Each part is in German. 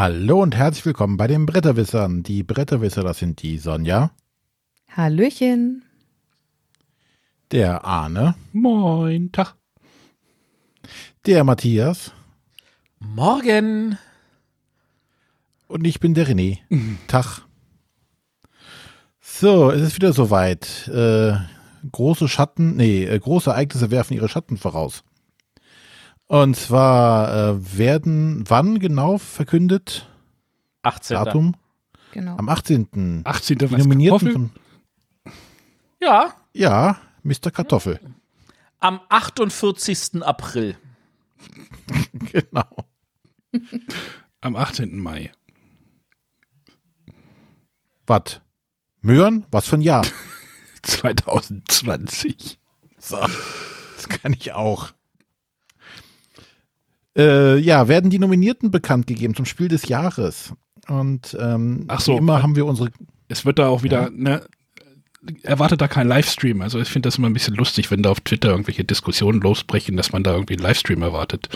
Hallo und herzlich willkommen bei den Bretterwissern. Die Bretterwisser, das sind die Sonja, Hallöchen. der Arne, Moin, Tag. der Matthias Morgen. und ich bin der René. Tag. So, es ist wieder soweit. Äh, große Schatten, nee, äh, große Ereignisse werfen ihre Schatten voraus. Und zwar äh, werden wann genau verkündet? 18. Datum? Genau. Am 18. 18. Die Nominierten von, Ja, ja, Mr. Kartoffel. am 48. April. genau. Am 18. Mai. Was? Möhren? Was für ein Jahr? 2020. So, das kann ich auch. Äh, ja, werden die Nominierten bekannt gegeben zum Spiel des Jahres. Und ähm, Ach so. wie immer haben wir unsere. Es wird da auch wieder, Ja. ne, erwartet da kein Livestream. Also ich finde das immer ein bisschen lustig, wenn da auf Twitter irgendwelche Diskussionen losbrechen, dass man da irgendwie einen Livestream erwartet.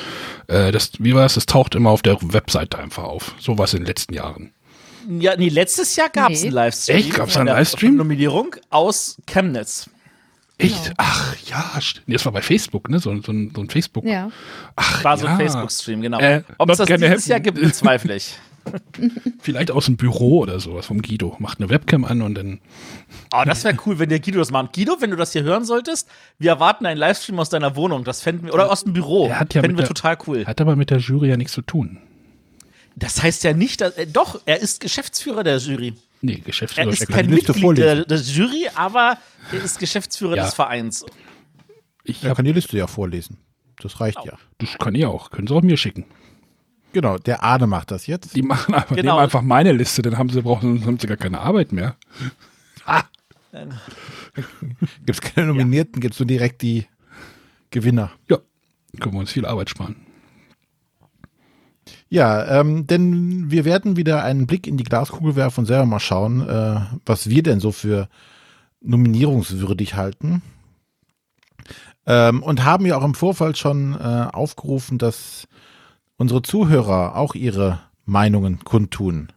Äh, das, wie war es? Das taucht immer auf der Webseite einfach auf. So war es in den letzten Jahren. Ja, nee, letztes Jahr gab es Nee. einen Livestream. Echt? Gab's da von einen Livestream? Nominierung aus Chemnitz. Echt? Genau. Ach ja, das war bei Facebook, ne? So, so, ein, so ein Facebook. Ja. Ach, War so ja. ein Facebook-Stream, genau. Äh, Ob es das dieses happen. Jahr gibt, bezweifle ich. Vielleicht aus dem Büro oder sowas vom Guido. Macht eine Webcam an und dann. Oh, das wäre cool, wenn der Guido das macht. Guido, wenn du das hier hören solltest, wir erwarten einen Livestream aus deiner Wohnung. Das fänden wir, oder aus dem Büro. Er hat ja fänden wir der- total cool. Hat aber mit der Jury ja nichts zu tun. Das heißt ja nicht, dass, äh, doch, er ist Geschäftsführer der Jury. Nee, Er Geschäftsführer. ist steckt- kein Mitglied der, vorlesen. der Jury, aber er ist Geschäftsführer Ja. des Vereins. ich Er kann die Liste ja vorlesen. Das reicht ja. das kann ich auch. Können Sie auch mir schicken. Genau, der Arne macht das jetzt. Die machen einfach, Genau. nehmen einfach meine Liste, dann haben sie, brauchen, haben sie gar keine Arbeit mehr. Gibt es keine Nominierten, gibt's nur direkt die Gewinner. Ja, können wir uns viel Arbeit sparen. Ja, ähm, denn wir werden wieder einen Blick in die Glaskugel werfen und selber mal schauen, äh, was wir denn so für nominierungswürdig halten. Ähm, und haben ja auch im Vorfeld schon äh, aufgerufen, dass unsere Zuhörer auch ihre Meinungen kundtun.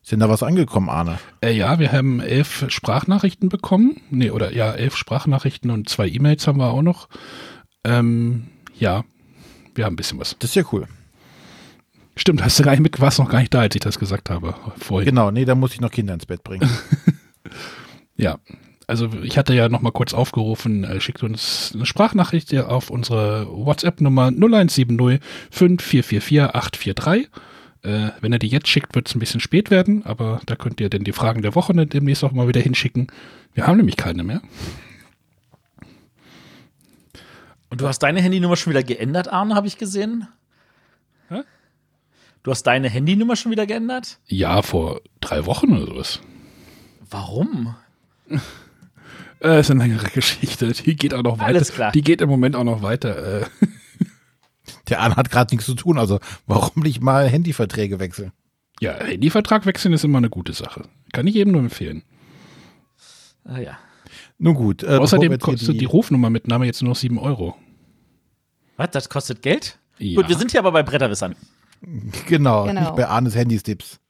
Sind da was angekommen, Arne? Äh, ja, wir haben elf Sprachnachrichten bekommen. Nee, oder ja, elf Sprachnachrichten und zwei E-Mails haben wir auch noch. Ähm, ja, wir haben ein bisschen was. Das ist ja cool. Stimmt, hast du gar nicht mit, warst noch gar nicht da, als ich das gesagt habe vorhin. Genau, nee, da muss ich noch Kinder ins Bett bringen. Ja, also ich hatte ja noch mal kurz aufgerufen, äh, schickt uns eine Sprachnachricht auf unsere WhatsApp-Nummer 0170 5444 843. Äh, wenn er die jetzt schickt, wird es ein bisschen spät werden, aber da könnt ihr dann die Fragen der Woche demnächst auch mal wieder hinschicken. Wir haben nämlich keine mehr. Und du hast deine Handynummer schon wieder geändert, Arne, habe ich gesehen. Hä? Du hast deine Handynummer schon wieder geändert? Ja, vor drei Wochen oder sowas. Warum? Äh, ist eine längere Geschichte. Die geht auch noch weiter. Alles klar. Die geht im Moment auch noch weiter. Äh, Der Arne hat gerade nichts zu tun, also warum nicht mal Handyverträge wechseln? ja, Handyvertrag wechseln ist immer eine gute Sache. Kann ich jedem nur empfehlen. Ah ja. Nun gut. Äh, Außerdem kostet die, Rufnummermitnahme jetzt nur noch 7 Euro. Was, das kostet Geld? Ja. Gut, wir sind hier aber bei Bretterwissern. Genau, Genau. nicht bei Arnes Handys-Tipps.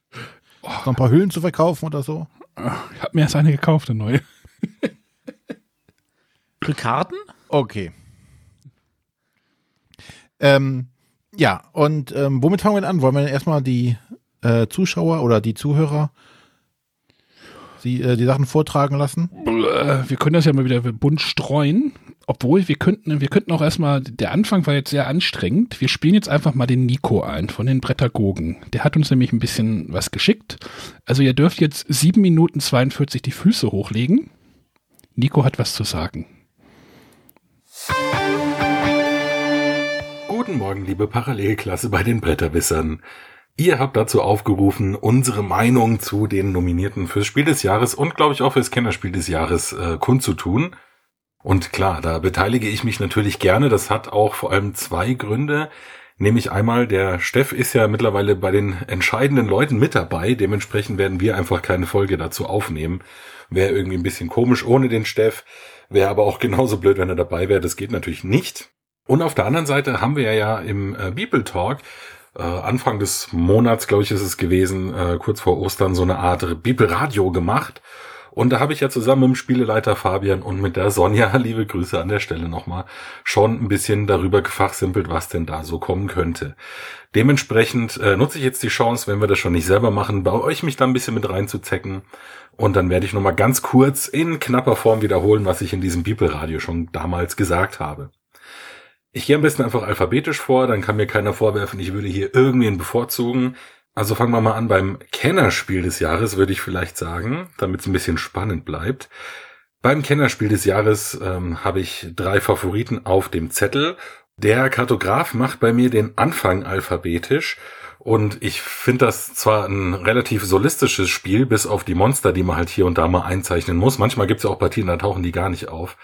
Noch ein paar Hüllen zu verkaufen oder so? Ich habe mir erst eine gekauft, eine neue. Für Karten? Okay. Ähm, ja, und ähm, womit fangen wir denn an? Wollen wir denn erstmal die äh, Zuschauer oder die Zuhörer die, äh, die Sachen vortragen lassen? Wir können das ja mal wieder bunt streuen. Obwohl, wir könnten, wir könnten auch erstmal, der Anfang war jetzt sehr anstrengend. Wir spielen jetzt einfach mal den Nico ein von den Brettagogen. Der hat uns nämlich ein bisschen was geschickt. Also ihr dürft jetzt 7 Minuten 42 die Füße hochlegen. Nico hat was zu sagen. Guten Morgen, liebe Parallelklasse bei den Bretterwissern. Ihr habt dazu aufgerufen, unsere Meinung zu den Nominierten fürs Spiel des Jahres und glaube ich auch fürs Kennerspiel des Jahres äh, kundzutun. Und klar, da beteilige ich mich natürlich gerne. Das hat auch vor allem zwei Gründe. Nämlich einmal, der Steff ist ja mittlerweile bei den entscheidenden Leuten mit dabei. Dementsprechend werden wir einfach keine Folge dazu aufnehmen. Wäre irgendwie ein bisschen komisch ohne den Steff. Wäre aber auch genauso blöd, wenn er dabei wäre. Das geht natürlich nicht. Und auf der anderen Seite haben wir ja im äh, People Talk äh, Anfang des Monats, glaube ich, ist es gewesen, äh, kurz vor Ostern, so eine Art Bibelradio gemacht. Und da habe ich ja zusammen mit dem Spieleleiter Fabian und mit der Sonja, liebe Grüße an der Stelle nochmal, schon ein bisschen darüber gefachsimpelt, was denn da so kommen könnte. Dementsprechend äh, nutze ich jetzt die Chance, wenn wir das schon nicht selber machen, bei euch mich da ein bisschen mit reinzuzecken. Und dann werde ich nochmal ganz kurz in knapper Form wiederholen, was ich in diesem Bibelradio schon damals gesagt habe. Ich gehe am besten einfach alphabetisch vor, dann kann mir keiner vorwerfen, ich würde hier irgendwen bevorzugen. Also fangen wir mal an beim Kennerspiel des Jahres, würde ich vielleicht sagen, damit es ein bisschen spannend bleibt. Beim Kennerspiel des Jahres ähm, habe ich drei Favoriten auf dem Zettel. Der Kartograf macht bei mir den Anfang alphabetisch und ich finde das zwar ein relativ solistisches Spiel, bis auf die Monster, die man halt hier und da mal einzeichnen muss. Manchmal gibt es ja auch Partien, da tauchen die gar nicht auf.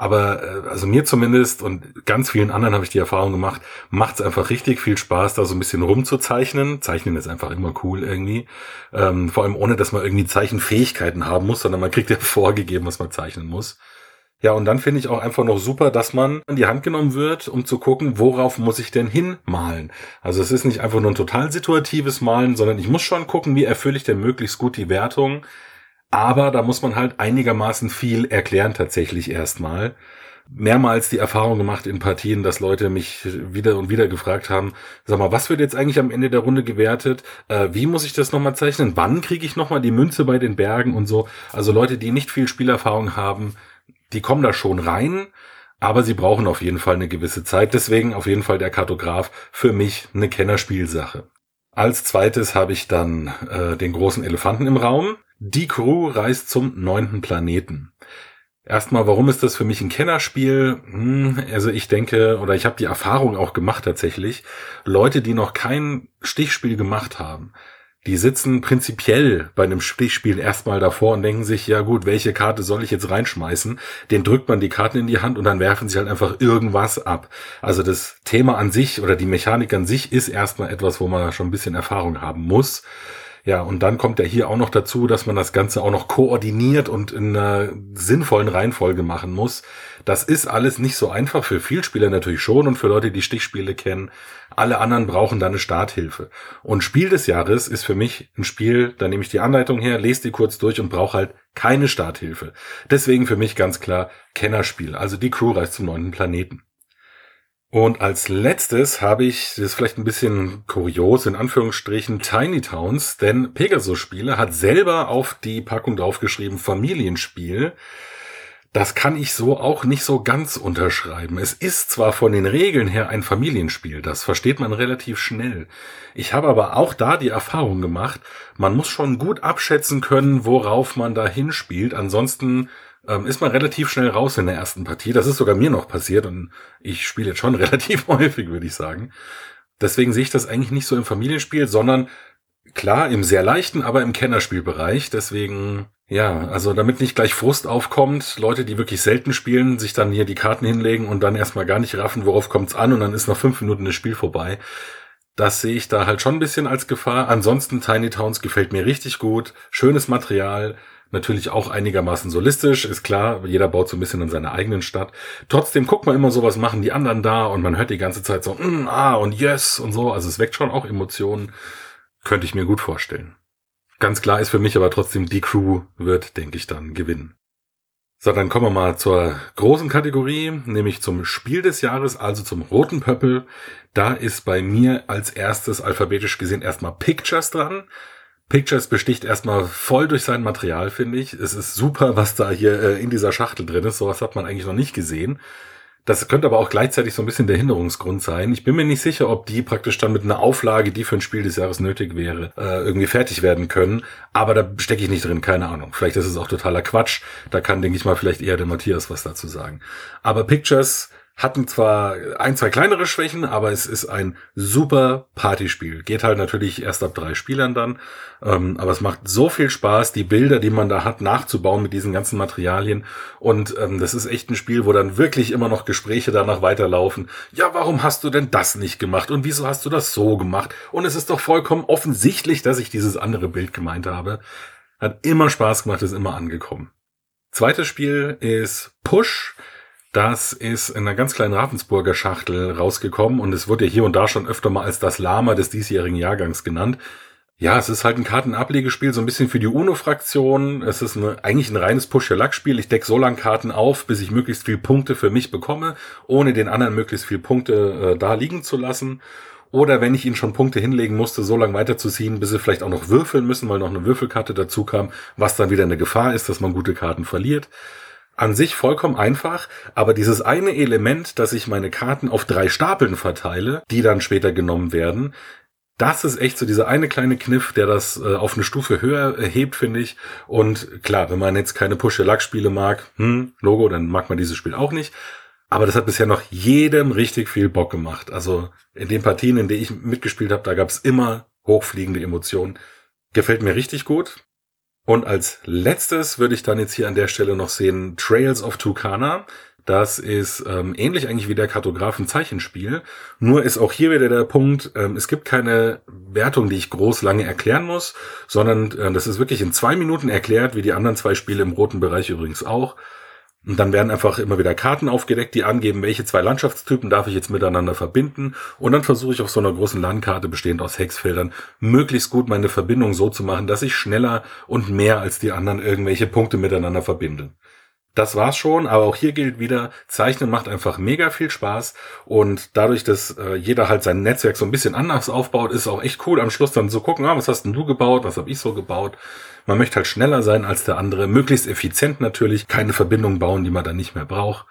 Aber äh, also mir zumindest und ganz vielen anderen habe ich die Erfahrung gemacht, macht es einfach richtig viel Spaß, da so ein bisschen rumzuzeichnen. Zeichnen ist einfach immer cool irgendwie. Ähm, vor allem ohne, dass man irgendwie Zeichenfähigkeiten haben muss, sondern man kriegt ja vorgegeben, was man zeichnen muss. Ja, und dann finde ich auch einfach noch super, dass man in die Hand genommen wird, um zu gucken, worauf muss ich denn hinmalen. Also es ist nicht einfach nur ein total situatives Malen, sondern ich muss schon gucken, wie erfülle ich denn möglichst gut die Wertung aber da muss man halt einigermaßen viel erklären tatsächlich erstmal. Mehrmals die Erfahrung gemacht in Partien, dass Leute mich wieder und wieder gefragt haben, sag mal, was wird jetzt eigentlich am Ende der Runde gewertet? Äh, wie muss ich das nochmal zeichnen? Wann kriege ich nochmal die Münze bei den Bergen und so? Also Leute, die nicht viel Spielerfahrung haben, die kommen da schon rein, aber sie brauchen auf jeden Fall eine gewisse Zeit. Deswegen auf jeden Fall der Kartograf für mich eine Kennerspielsache. Als zweites habe ich dann äh, den großen Elefanten im Raum. Die Crew reist zum neunten Planeten. Erstmal, warum ist das für mich ein Kennerspiel? Hm, also ich denke, oder ich habe die Erfahrung auch gemacht tatsächlich, Leute, die noch kein Stichspiel gemacht haben, die sitzen prinzipiell bei einem Stichspiel erstmal davor und denken sich, ja gut, welche Karte soll ich jetzt reinschmeißen? Den drückt man die Karten in die Hand und dann werfen sie halt einfach irgendwas ab. Also das Thema an sich oder die Mechanik an sich ist erstmal etwas, wo man schon ein bisschen Erfahrung haben muss. Ja, und dann kommt ja hier auch noch dazu, dass man das Ganze auch noch koordiniert und in einer sinnvollen Reihenfolge machen muss. Das ist alles nicht so einfach, für Vielspieler natürlich schon und für Leute, die Stichspiele kennen. Alle anderen brauchen da eine Starthilfe. Und Spiel des Jahres ist für mich ein Spiel, da nehme ich die Anleitung her, lese die kurz durch und brauche halt keine Starthilfe. Deswegen für mich ganz klar Kennerspiel. Also die Crew reist zum neunten Planeten. Und als letztes habe ich, das ist vielleicht ein bisschen kurios, in Anführungsstrichen Tiny Towns, denn Pegasus Spiele hat selber auf die Packung draufgeschrieben Familienspiel. Das kann ich so auch nicht so ganz unterschreiben. Es ist zwar von den Regeln her ein Familienspiel, das versteht man relativ schnell. Ich habe aber auch da die Erfahrung gemacht, man muss schon gut abschätzen können, worauf man da hinspielt. Ansonsten ähm, ist man relativ schnell raus in der ersten Partie. Das ist sogar mir noch passiert und ich spiele jetzt schon relativ häufig, würde ich sagen. Deswegen sehe ich das eigentlich nicht so im Familienspiel, sondern klar im sehr leichten, aber im Kennerspielbereich. Deswegen, ja, also damit nicht gleich Frust aufkommt, Leute, die wirklich selten spielen, sich dann hier die Karten hinlegen und dann erstmal gar nicht raffen, worauf kommt's an und dann ist noch fünf Minuten das Spiel vorbei. Das sehe ich da halt schon ein bisschen als Gefahr. Ansonsten Tiny Towns gefällt mir richtig gut. Schönes Material, Natürlich auch einigermaßen solistisch, ist klar, jeder baut so ein bisschen in seiner eigenen Stadt. Trotzdem guckt man immer so, was machen die anderen da und man hört die ganze Zeit so, mm, ah und yes und so. Also es weckt schon auch Emotionen. Könnte ich mir gut vorstellen. Ganz klar ist für mich aber trotzdem, die Crew wird, denke ich, dann gewinnen. So, dann kommen wir mal zur großen Kategorie, nämlich zum Spiel des Jahres, also zum roten Pöppel. Da ist bei mir als erstes alphabetisch gesehen erstmal Pictures dran. Pictures besticht erstmal voll durch sein Material, finde ich. Es ist super, was da hier äh, in dieser Schachtel drin ist. Sowas hat man eigentlich noch nicht gesehen. Das könnte aber auch gleichzeitig so ein bisschen der Hinderungsgrund sein. Ich bin mir nicht sicher, ob die praktisch dann mit einer Auflage, die für ein Spiel des Jahres nötig wäre, äh, irgendwie fertig werden können. Aber da stecke ich nicht drin, keine Ahnung. Vielleicht ist es auch totaler Quatsch. Da kann, denke ich mal, vielleicht eher der Matthias was dazu sagen. Aber Pictures hatten zwar ein, zwei kleinere Schwächen, aber es ist ein super Partyspiel. Geht halt natürlich erst ab drei Spielern dann. Ähm, aber es macht so viel Spaß, die Bilder, die man da hat, nachzubauen mit diesen ganzen Materialien. Und ähm, das ist echt ein Spiel, wo dann wirklich immer noch Gespräche danach weiterlaufen. Ja, warum hast du denn das nicht gemacht? Und wieso hast du das so gemacht? Und es ist doch vollkommen offensichtlich, dass ich dieses andere Bild gemeint habe. Hat immer Spaß gemacht, ist immer angekommen. Zweites Spiel ist Push Das ist in einer ganz kleinen Ravensburger Schachtel rausgekommen und es wurde hier und da schon öfter mal als das Lama des diesjährigen Jahrgangs genannt. Ja, es ist halt ein Kartenablegespiel, so ein bisschen für die UNO-Fraktion. Es ist eine, eigentlich ein reines Push-Your-Luck-Spiel. Ich decke so lange Karten auf, bis ich möglichst viel Punkte für mich bekomme, ohne den anderen möglichst viel Punkte äh, da liegen zu lassen. Oder wenn ich ihnen schon Punkte hinlegen musste, so lange weiterzuziehen, bis sie vielleicht auch noch würfeln müssen, weil noch eine Würfelkarte dazu kam, was dann wieder eine Gefahr ist, dass man gute Karten verliert an sich vollkommen einfach, aber dieses eine Element, dass ich meine Karten auf drei Stapeln verteile, die dann später genommen werden, das ist echt so dieser eine kleine Kniff, der das äh, auf eine Stufe höher hebt, finde ich. Und klar, wenn man jetzt keine Push-Luck-Spiele mag, hm, Logo, dann mag man dieses Spiel auch nicht. Aber das hat bisher noch jedem richtig viel Bock gemacht. Also in den Partien, in denen ich mitgespielt habe, da gab es immer hochfliegende Emotionen. Gefällt mir richtig gut. Und als letztes würde ich dann jetzt hier an der Stelle noch sehen Trails of Tucana. Das ist ähm, ähnlich eigentlich wie der Kartografen-Zeichenspiel. Nur ist auch hier wieder der Punkt, ähm, es gibt keine Wertung, die ich groß lange erklären muss, sondern äh, das ist wirklich in zwei Minuten erklärt, wie die anderen zwei Spiele im roten Bereich übrigens auch. Und dann werden einfach immer wieder Karten aufgedeckt, die angeben, welche zwei Landschaftstypen darf ich jetzt miteinander verbinden. Und dann versuche ich auf so einer großen Landkarte bestehend aus Hexfeldern möglichst gut meine Verbindung so zu machen, dass ich schneller und mehr als die anderen irgendwelche Punkte miteinander verbinde. Das war's schon, aber auch hier gilt wieder, Zeichnen macht einfach mega viel Spaß und dadurch, dass äh, jeder halt sein Netzwerk so ein bisschen anders aufbaut, ist auch echt cool am Schluss dann zu gucken, ah, was hast denn du gebaut, was habe ich so gebaut. Man möchte halt schneller sein als der andere, möglichst effizient natürlich, keine Verbindung bauen, die man dann nicht mehr braucht.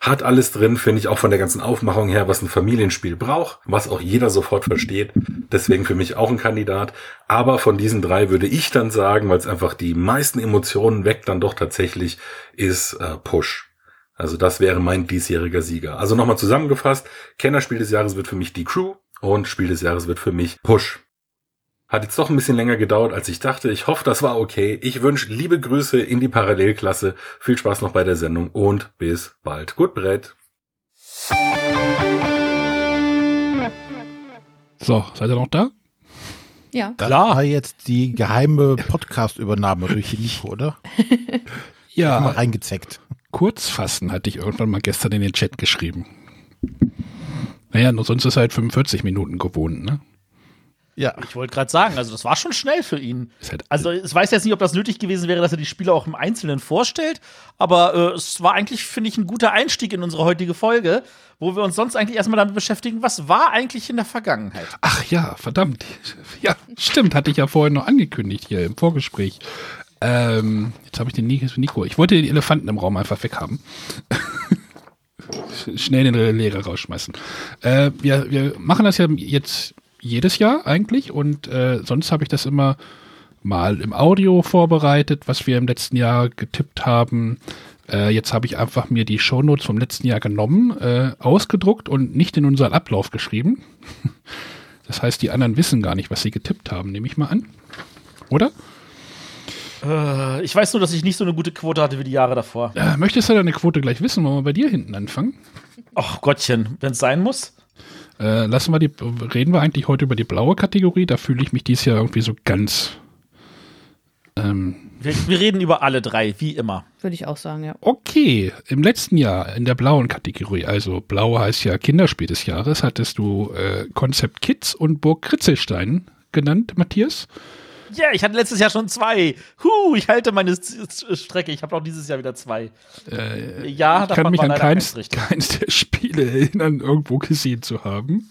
Hat alles drin, finde ich auch von der ganzen Aufmachung her, was ein Familienspiel braucht, was auch jeder sofort versteht. Deswegen für mich auch ein Kandidat. Aber von diesen drei würde ich dann sagen, weil es einfach die meisten Emotionen weckt, dann doch tatsächlich ist äh, Push. Also das wäre mein diesjähriger Sieger. Also nochmal zusammengefasst, Kennerspiel des Jahres wird für mich die Crew und Spiel des Jahres wird für mich Push. Hat jetzt doch ein bisschen länger gedauert, als ich dachte. Ich hoffe, das war okay. Ich wünsche liebe Grüße in die Parallelklasse. Viel Spaß noch bei der Sendung und bis bald. Gut Brett. So, seid ihr noch da? Ja. Das Klar. war jetzt die geheime Podcast-Übernahme durch Nico, oder? Mal Ja, reingezeckt. kurz fassen hatte ich irgendwann mal gestern in den Chat geschrieben. Naja, nur sonst ist er halt 45 Minuten gewohnt, ne? Ja. Ich wollte gerade sagen, also das war schon schnell für ihn. Halt Also ich weiß jetzt nicht, ob das nötig gewesen wäre, dass er die Spiele auch im Einzelnen vorstellt, aber äh, es war eigentlich, finde ich, ein guter Einstieg in unsere heutige Folge, wo wir uns sonst eigentlich erstmal damit beschäftigen, was war eigentlich in der Vergangenheit. Ach ja, verdammt. Ja, stimmt, hatte ich ja vorhin noch angekündigt hier im Vorgespräch. Ähm, jetzt habe ich den Nico. Ich wollte den Elefanten im Raum einfach weghaben. Schnell den Lehrer rausschmeißen. Äh, wir, wir machen das ja jetzt jedes Jahr eigentlich und äh, sonst habe ich das immer mal im Audio vorbereitet, was wir im letzten Jahr getippt haben. Äh, jetzt habe ich einfach mir die Shownotes vom letzten Jahr genommen, äh, ausgedruckt und nicht in unseren Ablauf geschrieben. Das heißt, die anderen wissen gar nicht, was sie getippt haben, nehme ich mal an. Oder? Äh, ich weiß nur, dass ich nicht so eine gute Quote hatte wie die Jahre davor. Äh, möchtest du deine Quote gleich wissen? Wollen wir bei dir hinten anfangen? Ach Gottchen, wenn es sein muss. Äh, lassen wir die, reden wir eigentlich heute über die blaue Kategorie? Da fühle ich mich dieses Jahr irgendwie so ganz. Ähm, Wir, wir reden über alle drei, wie immer. Würde ich auch sagen, ja. okay, im letzten Jahr in der blauen Kategorie, also blau heißt ja Kinderspiel des Jahres, hattest du äh, Konzept Kids und Burg Kritzelstein genannt, Matthias. Ja, ich hatte letztes Jahr schon zwei. Huh, ich halte meine Strecke. Ich habe auch dieses Jahr wieder zwei. Äh, Ja, ich kann mich an keins, keins der Spiele erinnern, irgendwo gesehen zu haben.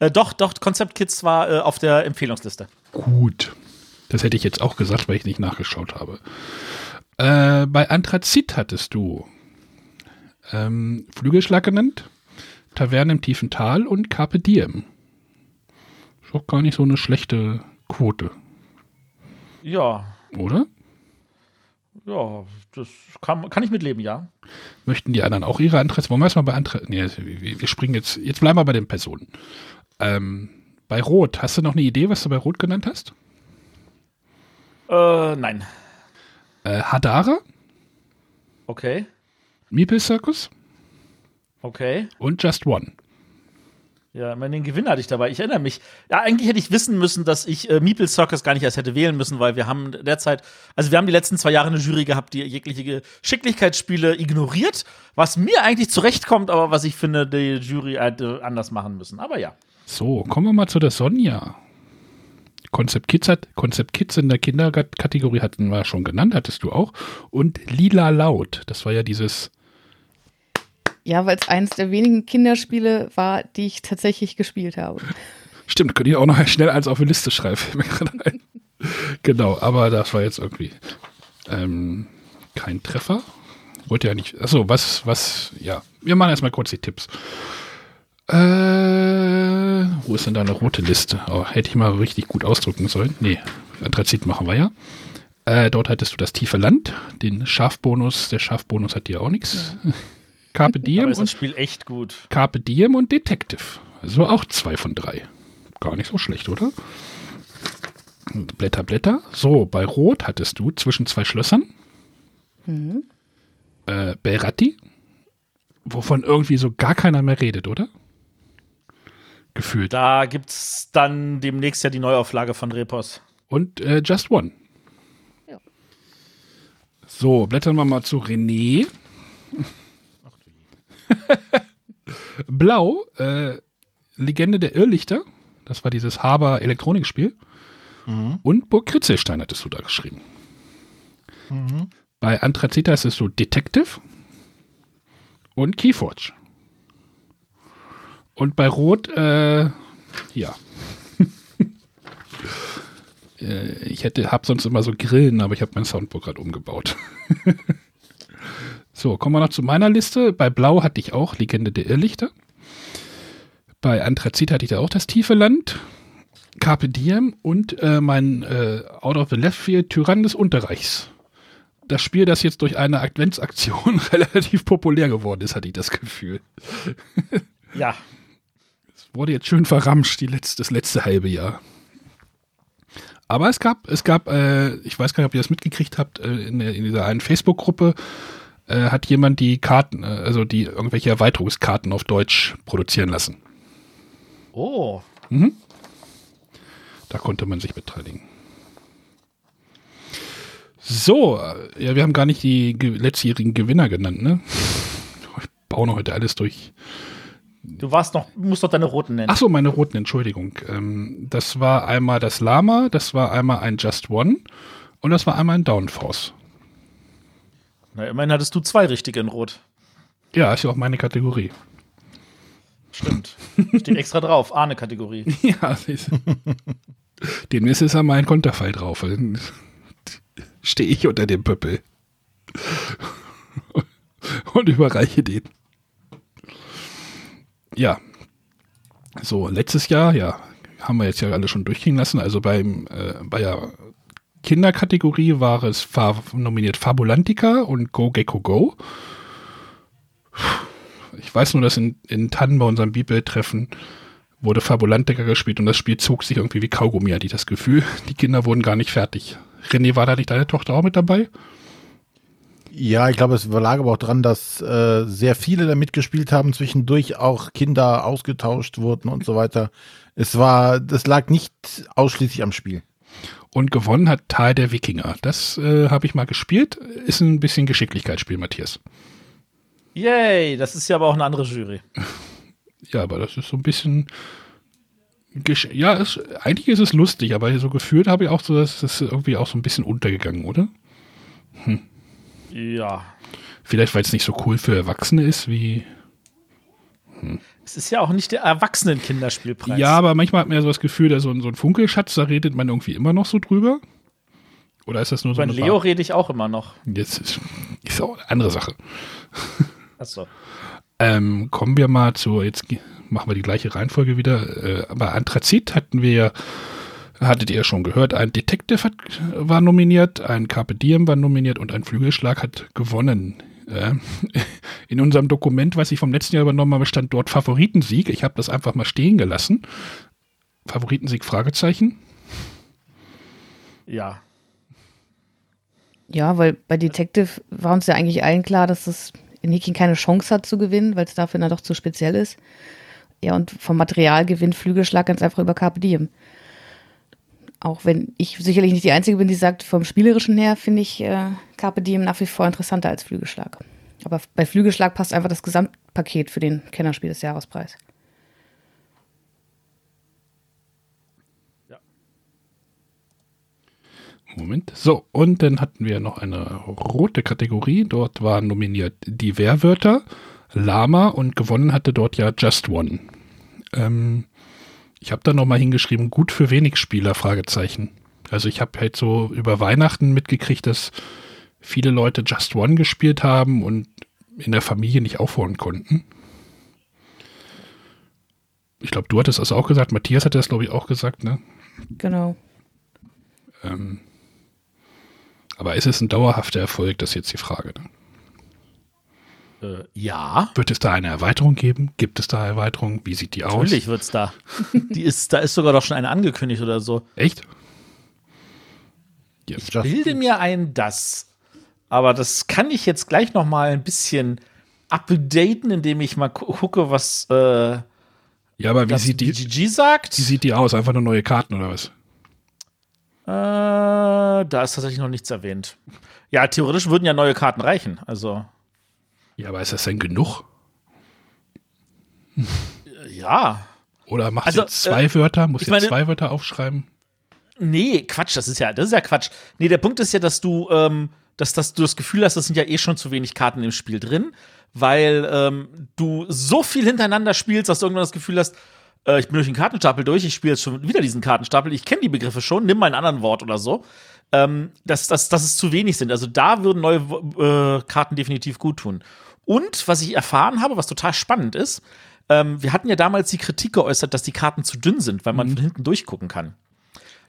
Äh, doch, doch, Konzept Kids war äh, auf der Empfehlungsliste. Gut. Das hätte ich jetzt auch gesagt, weil ich nicht nachgeschaut habe. Äh, bei Anthrazit hattest du ähm, Flügelschlag genannt, Taverne im tiefen Tal und Carpe Diem. Ist auch gar nicht so eine schlechte Quote, Ja, oder? ja, das kann, kann ich mitleben, ja. Möchten die anderen auch ihre Anthrazit? Wollen wir erstmal bei Anthrazit? Nee, wir, wir springen jetzt, jetzt bleiben wir bei den Personen. Ähm, bei Rot, hast du noch eine Idee, was du bei Rot genannt hast? Äh, nein. Äh, Hadara, Okay, Meeple Circus okay. und Just One. Ja, ich meine, den Gewinn hatte ich dabei. Ich erinnere mich. Ja, eigentlich hätte ich wissen müssen, dass ich äh, Meeple Circus gar nicht erst hätte wählen müssen, weil wir haben derzeit, also wir haben die letzten zwei Jahre eine Jury gehabt, die jegliche Geschicklichkeitsspiele ignoriert, was mir eigentlich zurechtkommt, aber was ich finde, die Jury hätte anders machen müssen. Aber ja. So, kommen wir mal zu der Sonja. Konzept Kids hat, Konzept Kids in der Kinderkategorie hatten wir schon genannt, hattest du auch. Und Lila Laut, das war ja dieses, Ja, weil es eines der wenigen Kinderspiele war, die ich tatsächlich gespielt habe. stimmt, könnte ich auch noch schnell eins auf die Liste schreiben. genau, aber das war jetzt irgendwie ähm, kein Treffer. Wollte ja nicht, achso, was, was, ja, wir machen erstmal kurz die Tipps. Äh, wo ist denn da eine rote Liste? Oh, hätte ich mal richtig gut ausdrücken sollen. Nee, Anthrazit machen wir ja. Äh, dort hattest du das tiefe Land, den Schafbonus. Der Schafbonus hat dir auch nichts. Carpe Aber Diem ist das und Spiel echt gut. Carpe Diem und Detective. Also auch zwei von drei. Gar nicht so schlecht, oder? Und Blätter, Blätter. So, bei Rot hattest du zwischen zwei Schlössern äh, Belratti, wovon irgendwie so gar keiner mehr redet, oder? Gefühlt. Da gibt's dann demnächst ja die Neuauflage von Repos. Und äh, Just One. Ja. So, blättern wir mal zu René. Blau, äh, Legende der Irrlichter. Das war dieses Haber Elektronikspiel. Und Burg Kritzelstein hattest du da geschrieben. Bei Anthrazita ist es so Detective und Keyforge. Und bei Rot, äh, ja. äh, ich hätte, hab sonst immer so Grillen, aber ich habe mein Soundboard gerade umgebaut. so, kommen wir noch zu meiner Liste. Bei Blau hatte ich auch Legende der Irrlichter. Bei Anthrazit hatte ich da auch das tiefe Land. Carpe Diem und äh, mein äh, Out of the Left Field Tyrann des Unterreichs. Das Spiel, das jetzt durch eine Adventsaktion relativ populär geworden ist, hatte ich das Gefühl. Ja, Wurde jetzt schön verramscht, die letzte, das letzte halbe Jahr. Aber es gab, es gab, äh, ich weiß gar nicht, ob ihr das mitgekriegt habt, äh, in, der- in dieser einen Facebook-Gruppe äh, hat jemand die Karten, äh, also die irgendwelche Erweiterungskarten auf Deutsch produzieren lassen. Oh. Da konnte man sich beteiligen. So, äh, ja, wir haben gar nicht die ge letztjährigen Gewinner genannt, ne? Ich baue heute alles durch. Du warst noch, musst doch deine roten nennen. Ach so, meine roten, Entschuldigung. Ähm, das war einmal das Lama, das war einmal ein Just One und das war einmal ein Downforce. Na, immerhin hattest du zwei richtige in Rot. Ja, ist ja auch meine Kategorie. Stimmt. Steht extra drauf. Ahne-Kategorie. Ja, siehst du. demnächst ist ja mein Konterfei drauf. Dann Stehe ich unter dem Pöppel. Und überreiche den. Ja. So, letztes Jahr, ja, haben wir jetzt ja alle schon durchgehen lassen. Also beim, äh, bei der Kinderkategorie war es fa nominiert Fabulantica und Go Gecko Go. Ich weiß nur, dass in, in Tannen bei unserem Bibeltreffen wurde Fabulantica gespielt und das Spiel zog sich irgendwie wie Kaugummi, hatte ich das Gefühl. Die Kinder wurden gar nicht fertig. René, war da nicht deine Tochter auch mit dabei? Ja, ich glaube, es lag aber auch dran, dass äh, sehr viele da mitgespielt haben, zwischendurch auch Kinder ausgetauscht wurden und so weiter. Es war, das lag nicht ausschließlich am Spiel. Und gewonnen hat Tal der Wikinger. Das äh, habe ich mal gespielt. Ist ein bisschen Geschicklichkeitsspiel, Matthias. Yay, das ist ja aber auch eine andere Jury. Ja, aber das ist so ein bisschen. gesch- Ja, es, eigentlich ist es lustig, aber so gefühlt habe ich auch so, dass es irgendwie auch so ein bisschen untergegangen, oder? Ja. Vielleicht, weil es nicht so cool für Erwachsene ist wie. Es ist ja auch nicht der Erwachsenen-Kinderspielpreis. Ja, aber manchmal hat man ja so das Gefühl, da so ein, so ein Funkelschatz, da redet man irgendwie immer noch so drüber. Oder ist das nur so Über eine Leo Bar- rede ich auch immer noch. Jetzt ist, ist auch eine andere Sache. Achso. Ähm, kommen wir mal zu, jetzt machen wir die gleiche Reihenfolge wieder. Äh, bei Anthrazit hatten wir, hattet ihr schon gehört, ein Detective hat, war nominiert, ein Carpe Diem war nominiert und ein Flügelschlag hat gewonnen. Äh, in unserem Dokument, was ich vom letzten Jahr übernommen habe, stand dort Favoritensieg. Ich habe das einfach mal stehen gelassen. Favoritensieg, Fragezeichen. Ja. Ja, weil bei Detective war uns ja eigentlich allen klar, dass das Nikin keine Chance hat zu gewinnen, weil es dafür dann doch zu speziell ist. Ja, und vom Material gewinnt Flügelschlag ganz einfach über Carpe Diem. Auch wenn ich sicherlich nicht die Einzige bin, die sagt, vom Spielerischen her finde ich äh, Carpe Diem nach wie vor interessanter als Flügelschlag. Aber bei Flügelschlag passt einfach das Gesamtpaket für den Kennerspiel des Jahrespreis. Moment. So, und dann hatten wir noch eine rote Kategorie. Dort waren nominiert die Wehrwörter, Lama und gewonnen hatte dort ja Just One. Ähm, ich habe da nochmal hingeschrieben, gut für wenig Spieler, Fragezeichen. Also ich habe halt so über Weihnachten mitgekriegt, dass viele Leute Just One gespielt haben und in der Familie nicht aufholen konnten. Ich glaube, du hattest das auch gesagt, Matthias hatte das, glaube ich, auch gesagt, ne? Genau. Ähm, aber ist es ein dauerhafter Erfolg, das ist jetzt die Frage. Ne? Äh, ja. Wird es da eine Erweiterung geben? Gibt es da Erweiterungen? Wie sieht die aus? Natürlich wird's da. Die ist, da ist sogar doch schon eine angekündigt oder so. Echt? Ich bilde mir ein, das. Aber das kann ich jetzt gleich noch mal ein bisschen updaten, indem ich mal gu gucke, was äh, ja, aber wie sieht die, BGG sagt. wie sieht die aus? Einfach nur neue Karten oder was? Äh, da ist tatsächlich noch nichts erwähnt. Ja, theoretisch würden ja neue Karten reichen. Also, Ja, aber ist das denn genug? äh, ja. Oder macht Also, sie zwei Wörter? Muss ich meine- zwei Wörter aufschreiben? Nee, Quatsch, das ist ja, das ist ja Quatsch. Nee, der Punkt ist ja, dass du, ähm, dass, dass du das Gefühl hast, das sind ja eh schon zu wenig Karten im Spiel drin, weil ähm, du so viel hintereinander spielst, dass du irgendwann das Gefühl hast, äh, ich bin durch den Kartenstapel durch, ich spiele jetzt schon wieder diesen Kartenstapel, ich kenne die Begriffe schon, nimm mal ein anderen Wort oder so. Ähm, dass, dass, dass es zu wenig sind. Also da würden neue äh, Karten definitiv gut tun. Und was ich erfahren habe, was total spannend ist, ähm, wir hatten ja damals die Kritik geäußert, dass die Karten zu dünn sind, weil man von hinten durchgucken kann.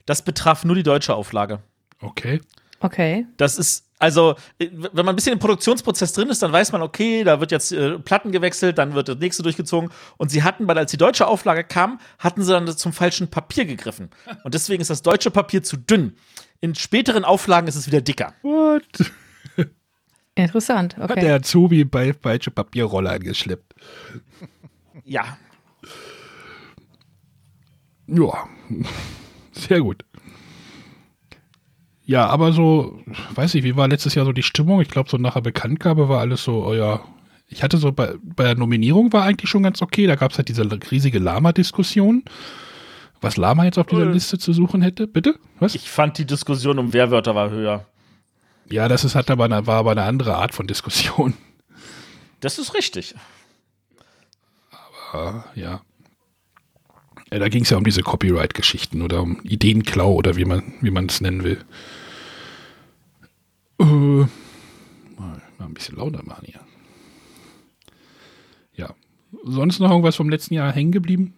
Das betraf nur die deutsche Auflage. Okay. Okay. Das ist, also, äh, wenn man ein bisschen im Produktionsprozess drin ist, dann weiß man, okay, da wird jetzt äh, Platten gewechselt, dann wird das nächste durchgezogen. Und sie hatten, weil als die deutsche Auflage kam, hatten sie dann zum falschen Papier gegriffen. Und deswegen ist das deutsche Papier zu dünn. In späteren Auflagen ist es wieder dicker. What? Interessant. Hat Okay. der Azubi bei falsche Papierrolle angeschleppt. Ja. Ja, sehr gut. Ja, aber so, weiß ich, wie war letztes Jahr so die Stimmung? Ich glaube, so nach der Bekanntgabe war alles so, oh ja, ich hatte so bei, bei der Nominierung war eigentlich schon ganz okay. Da gab es halt diese riesige Lama-Diskussion. Was Lama jetzt auf dieser Äh. Liste zu suchen hätte, bitte? Was? Ich fand die Diskussion um Wehrwörter war höher. Ja, das ist halt aber eine, war aber eine andere Art von Diskussion. Das ist richtig. Ah, ja. ja da ging es ja um diese Copyright-Geschichten oder um Ideenklau oder wie man wie man es nennen will. Äh, mal, mal ein bisschen lauter machen hier. Ja. Sonst noch irgendwas vom letzten Jahr hängen geblieben?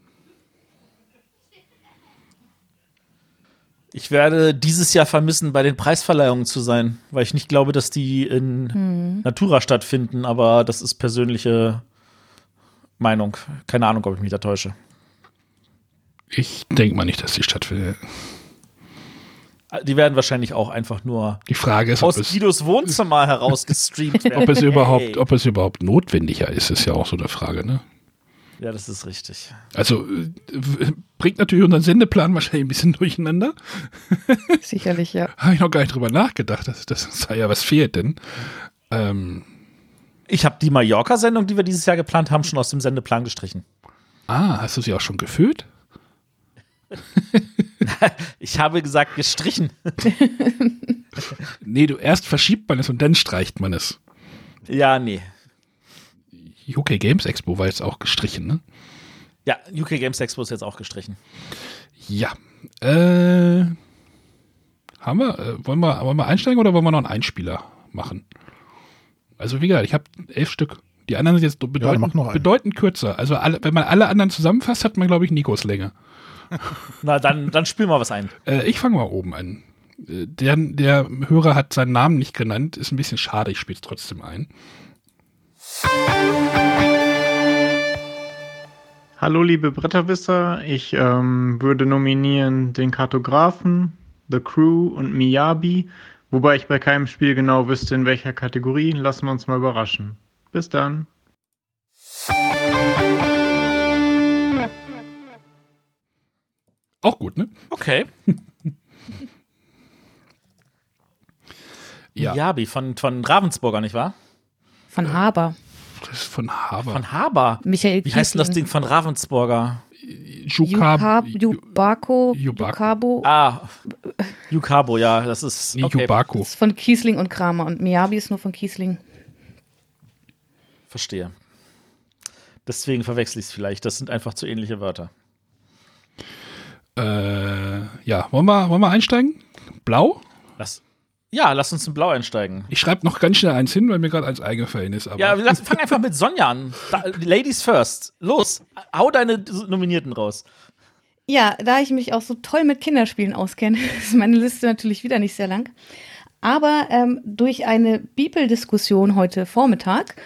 Ich werde dieses Jahr vermissen, bei den Preisverleihungen zu sein, weil ich nicht glaube, dass die in Natura stattfinden, aber das ist persönliche Meinung. Keine Ahnung, ob ich mich da täusche. Ich denke mal nicht, dass die stattfindet. Die werden wahrscheinlich auch einfach nur Die Frage ist, ob aus es, Guidos Wohnzimmer heraus gestreamt werden. ob es überhaupt, ob es überhaupt notwendiger ist, ist ja auch so eine Frage, ne? Ja, das ist richtig. Also äh, bringt natürlich unseren Sendeplan wahrscheinlich ein bisschen durcheinander. Sicherlich, ja. Habe ich noch gar nicht drüber nachgedacht. Das, das sei ja, was fehlt denn? Ähm, Ich habe die Mallorca-Sendung, die wir dieses Jahr geplant haben, schon aus dem Sendeplan gestrichen. ah, hast du sie auch schon gefüllt? Ich habe gesagt, gestrichen. Nee, du erst verschiebt man es und dann streicht man es. Ja, nee. UK Games Expo war jetzt auch gestrichen, ne? Ja, UK Games Expo ist jetzt auch gestrichen. Ja. Äh, haben wir, äh, wollen wir, wollen wir einsteigen oder wollen wir noch einen Einspieler machen? Also wie gesagt, ich habe elf Stück. Die anderen sind jetzt bedeutend, einen. bedeutend kürzer. Also alle, wenn man alle anderen zusammenfasst, hat man, glaube ich, Nikos Länge. Na, dann, dann spiel mal was ein. Äh, ich fange mal oben an. Äh, Der, der Hörer hat seinen Namen nicht genannt. Ist ein bisschen schade, ich spiele es trotzdem ein. Hallo liebe Bretterwisser, ich ähm, würde nominieren den Kartografen, The Crew und Miyabi, wobei ich bei keinem Spiel genau wüsste, in welcher Kategorie. Lassen wir uns mal überraschen. Bis dann. Auch gut, ne? Okay. Ja. Jabi von, von Ravensburger, nicht wahr? Von Haber. Das ist von Haber. Von Haber. Michael Wie heißt denn das. Ding von Ravensburger? Jukab, Jubako, Jubako. Jukabo. Ah, Yukabo, ja, das ist. Nee, Okay, Jubako. Das ist von Kiesling und Kramer. Und Miyabi ist nur von Kiesling. verstehe. Deswegen verwechsel ich es vielleicht. Das sind einfach zu ähnliche Wörter. Äh, ja, wollen wir, wollen wir einsteigen? Blau? Ja, lass uns in Blau einsteigen. Ich schreibe noch ganz schnell eins hin, weil mir gerade eins eingefallen ist. Aber Ja, lass, fang einfach mit Sonja an. Da, Ladies first. Los, hau deine Nominierten raus. Ja, da ich mich auch so toll mit Kinderspielen auskenne, ist meine Liste natürlich wieder nicht sehr lang. Aber ähm, durch eine Bibel-Diskussion heute Vormittag,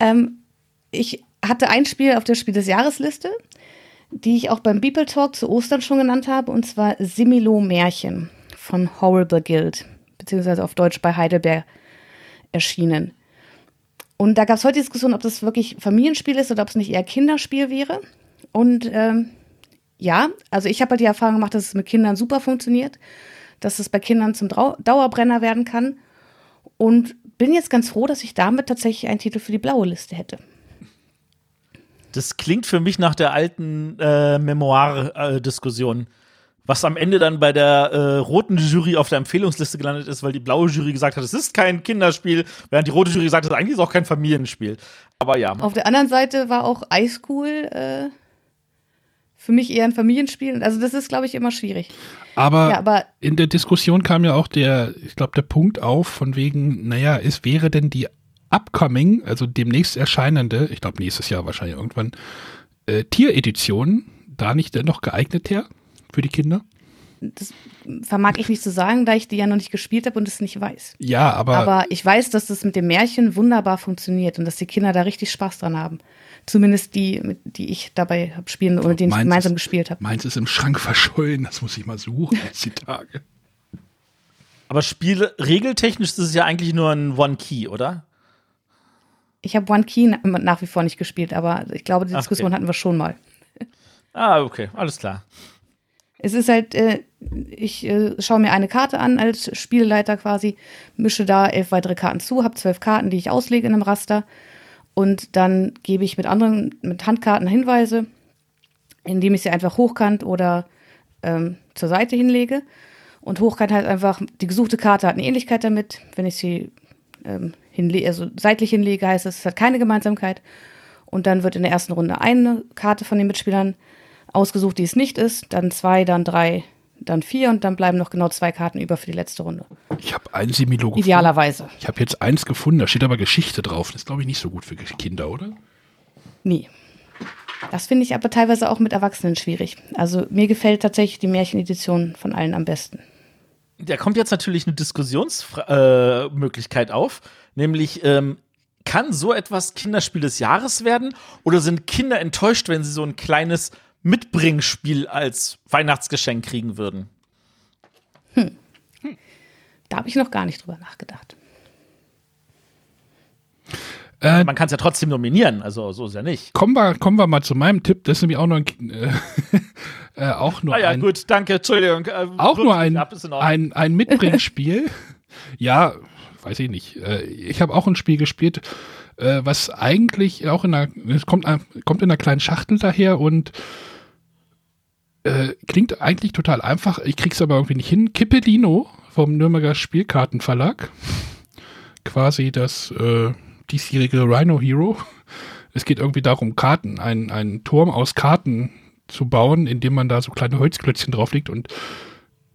ähm, ich hatte ein Spiel auf der Spiel des Jahresliste, die ich auch beim Bibel Talk zu Ostern schon genannt habe, und zwar Similo Märchen von Horrible Guild, beziehungsweise auf Deutsch bei Heidelberg erschienen. Und da gab es heute Diskussion, ob das wirklich Familienspiel ist oder ob es nicht eher Kinderspiel wäre. Und ähm, ja, also ich habe halt die Erfahrung gemacht, dass es mit Kindern super funktioniert, dass es bei Kindern zum Drau Dauerbrenner werden kann. Und bin jetzt ganz froh, dass ich damit tatsächlich einen Titel für die blaue Liste hätte. Das klingt für mich nach der alten äh, Memoir-Diskussion. Was am Ende dann bei der äh, roten Jury auf der Empfehlungsliste gelandet ist, weil die blaue Jury gesagt hat, es ist kein Kinderspiel, während die rote Jury gesagt hat, eigentlich ist es auch kein Familienspiel. Aber ja. Auf der anderen Seite war auch iSchool äh, für mich eher ein Familienspiel. Also das ist, glaube ich, immer schwierig. Aber, Ja, aber- in der Diskussion kam ja auch der, ich glaube, der Punkt auf, von wegen, naja, es wäre denn die upcoming, also demnächst erscheinende, ich glaube nächstes Jahr wahrscheinlich irgendwann, äh, Tieredition da nicht dennoch geeigneter für die Kinder? Das vermag ich nicht zu sagen, da ich die ja noch nicht gespielt habe und es nicht weiß. Ja, aber, Aber ich weiß, dass das mit dem Märchen wunderbar funktioniert und dass die Kinder da richtig Spaß dran haben. Zumindest die, die ich dabei habe spielen oder denen ich Meins gemeinsam ist- gespielt habe. meins ist im Schrank verschollen, das muss ich mal suchen jetzt die Tage. Aber Spiel regeltechnisch ist es ja eigentlich nur ein One Key, oder? Ich habe One Key na- nach wie vor nicht gespielt, aber ich glaube, die Diskussion okay. hatten wir schon mal. Ah, okay, alles klar. Es ist halt, äh, ich äh, schaue mir eine Karte an als Spielleiter quasi, mische da elf weitere Karten zu, habe zwölf Karten, die ich auslege in einem Raster und dann gebe ich mit anderen, mit Handkarten Hinweise, indem ich sie einfach hochkant oder ähm, zur Seite hinlege. Und hochkant heißt einfach, die gesuchte Karte hat eine Ähnlichkeit damit. Wenn ich sie ähm, hinle also seitlich hinlege, heißt es, es hat keine Gemeinsamkeit. Und dann wird in der ersten Runde eine Karte von den Mitspielern ausgesucht, die es nicht ist, dann zwei, dann drei, dann vier und dann bleiben noch genau zwei Karten über für die letzte Runde. Ich habe ein Semilog gefunden. Idealerweise. Ich habe jetzt eins gefunden, da steht aber Geschichte drauf. Das ist, glaube ich, nicht so gut für Kinder, oder? Nie. Das finde ich aber teilweise auch mit Erwachsenen schwierig. Also mir gefällt tatsächlich die Märchenedition von allen am besten. Da kommt jetzt natürlich eine Diskussionsmöglichkeit äh, auf, nämlich ähm, kann so etwas Kinderspiel des Jahres werden oder sind Kinder enttäuscht, wenn sie so ein kleines Mitbringspiel als Weihnachtsgeschenk kriegen würden? Da habe ich noch gar nicht drüber nachgedacht. Äh, Man kann es ja trotzdem nominieren, also so ist ja nicht. kommen, wir, kommen wir mal zu meinem Tipp. Das ist nämlich auch nur ein, äh, äh, auch nur Ah ja, ein, gut, danke, Entschuldigung. Äh, auch nur ein, ab, ein, ein Mitbringspiel. ja, weiß ich nicht. Äh, ich habe auch ein Spiel gespielt, äh, was eigentlich auch in einer, es kommt, kommt in einer kleinen Schachtel daher und äh, klingt eigentlich total einfach. Ich krieg's aber irgendwie nicht hin. Kippelino vom Nürnberger Spielkartenverlag. Quasi das äh, diesjährige Rhino Hero. Es geht irgendwie darum, Karten, einen, einen Turm aus Karten zu bauen, indem man da so kleine Holzklötzchen drauflegt und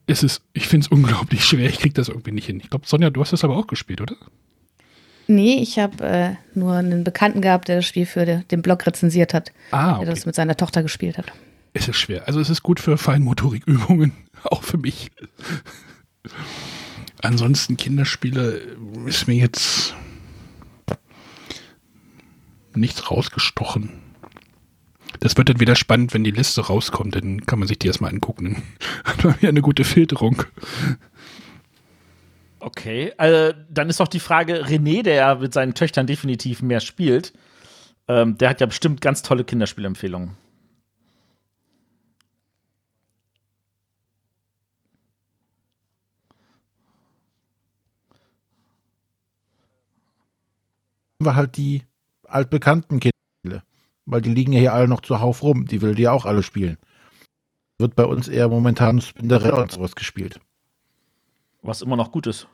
es ist, ich finde es unglaublich schwer. Ich krieg das irgendwie nicht hin. Ich glaube, Sonja, du hast das aber auch gespielt, oder? Nee, ich habe äh, nur einen Bekannten gehabt, der das Spiel für de, den Blog rezensiert hat, Ah, der okay. das mit seiner Tochter gespielt hat. Es ist schwer. Also es ist gut für Feinmotorikübungen, auch für mich. Ansonsten Kinderspiele ist mir jetzt nichts rausgestochen. Das wird dann wieder spannend, wenn die Liste rauskommt, dann kann man sich die erstmal angucken. Dann hat man wieder eine gute Filterung. Okay, äh, dann ist doch die Frage, René, der ja mit seinen Töchtern definitiv mehr spielt, ähm, der hat ja bestimmt ganz tolle Kinderspielempfehlungen. Wir halt die altbekannten Kinderspiele. Weil die liegen ja hier alle noch zuhauf rum. Die will die ja auch alle spielen. Wird bei uns eher momentan Spinderella und sowas gespielt. Was immer noch gut ist.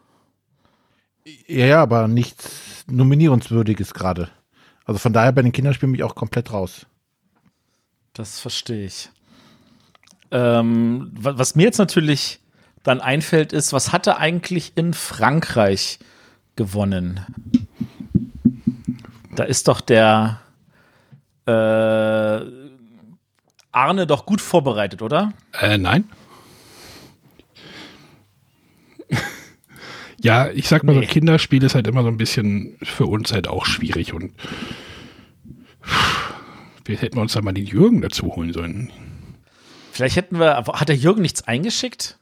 Ja, ja, aber nichts Nominierungswürdiges gerade. Also von daher bei den Kinderspielen bin ich auch komplett raus. Das verstehe ich. Ähm, was mir jetzt natürlich dann einfällt, ist, was hatte eigentlich in Frankreich gewonnen? Da ist doch der äh, Arne doch gut vorbereitet, oder? Äh, nein. ja, ich sag mal, nee. so Kinderspiel ist halt immer so ein bisschen für uns halt auch schwierig und wir hätten uns da mal den Jürgen dazu holen sollen. Vielleicht hätten wir, hat der Jürgen nichts eingeschickt?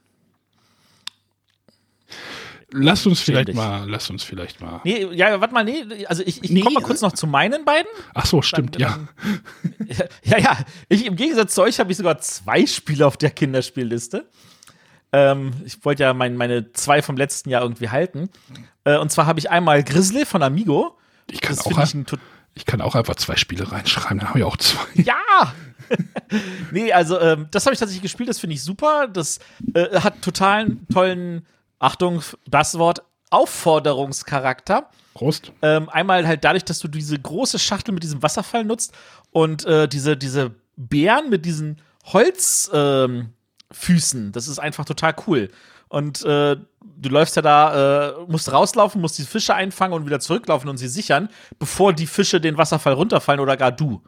Lass uns vielleicht mal, lass uns vielleicht mal. Nee, ja, warte mal, nee, also ich, ich nee, komme mal kurz noch zu meinen beiden. Ach so, stimmt, dann, ja. ja, ja, ich, im Gegensatz zu euch habe ich sogar zwei Spiele auf der Kinderspielliste. Ähm, ich wollte ja mein, meine zwei vom letzten Jahr irgendwie halten. Äh, und zwar habe ich einmal Grizzly von Amigo. Ich kann, auch, ich, ich kann auch einfach zwei Spiele reinschreiben, dann habe ich auch zwei. Ja! nee, also ähm, das habe ich tatsächlich gespielt, das finde ich super. Das äh, hat totalen tollen Achtung, das Wort, Aufforderungscharakter. Prost. Ähm, einmal halt dadurch, dass du diese große Schachtel mit diesem Wasserfall nutzt und äh, diese, diese Bären mit diesen Holzfüßen, ähm, das ist einfach total cool. Und äh, du läufst ja da, äh, musst rauslaufen, musst die Fische einfangen und wieder zurücklaufen und sie sichern, bevor die Fische den Wasserfall runterfallen oder gar du.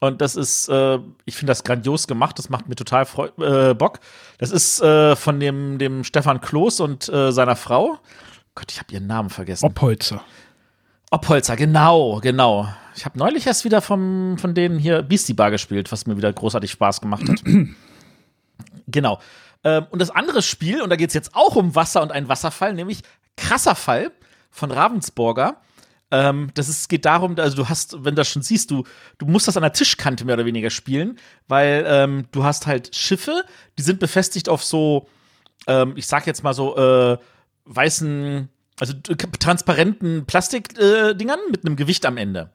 Und das ist, äh, ich finde das grandios gemacht. Das macht mir total äh, Bock. Das ist äh, von dem, dem Stefan Kloß und äh, seiner Frau. Gott, ich habe ihren Namen vergessen. Oppolzer. Oppolzer, genau, genau. Ich habe neulich erst wieder vom, von denen hier Beastie Bar gespielt, was mir wieder großartig Spaß gemacht hat. genau. Ähm, und das andere Spiel, und da geht es jetzt auch um Wasser und einen Wasserfall, nämlich Krasser Fall von Ravensburger. Ähm, das ist, geht darum, also du hast, wenn du das schon siehst, du, du musst das an der Tischkante mehr oder weniger spielen, weil ähm, du hast halt Schiffe, die sind befestigt auf so, ähm, ich sag jetzt mal so, äh, weißen, also transparenten Plastikdingern äh, mit einem Gewicht am Ende.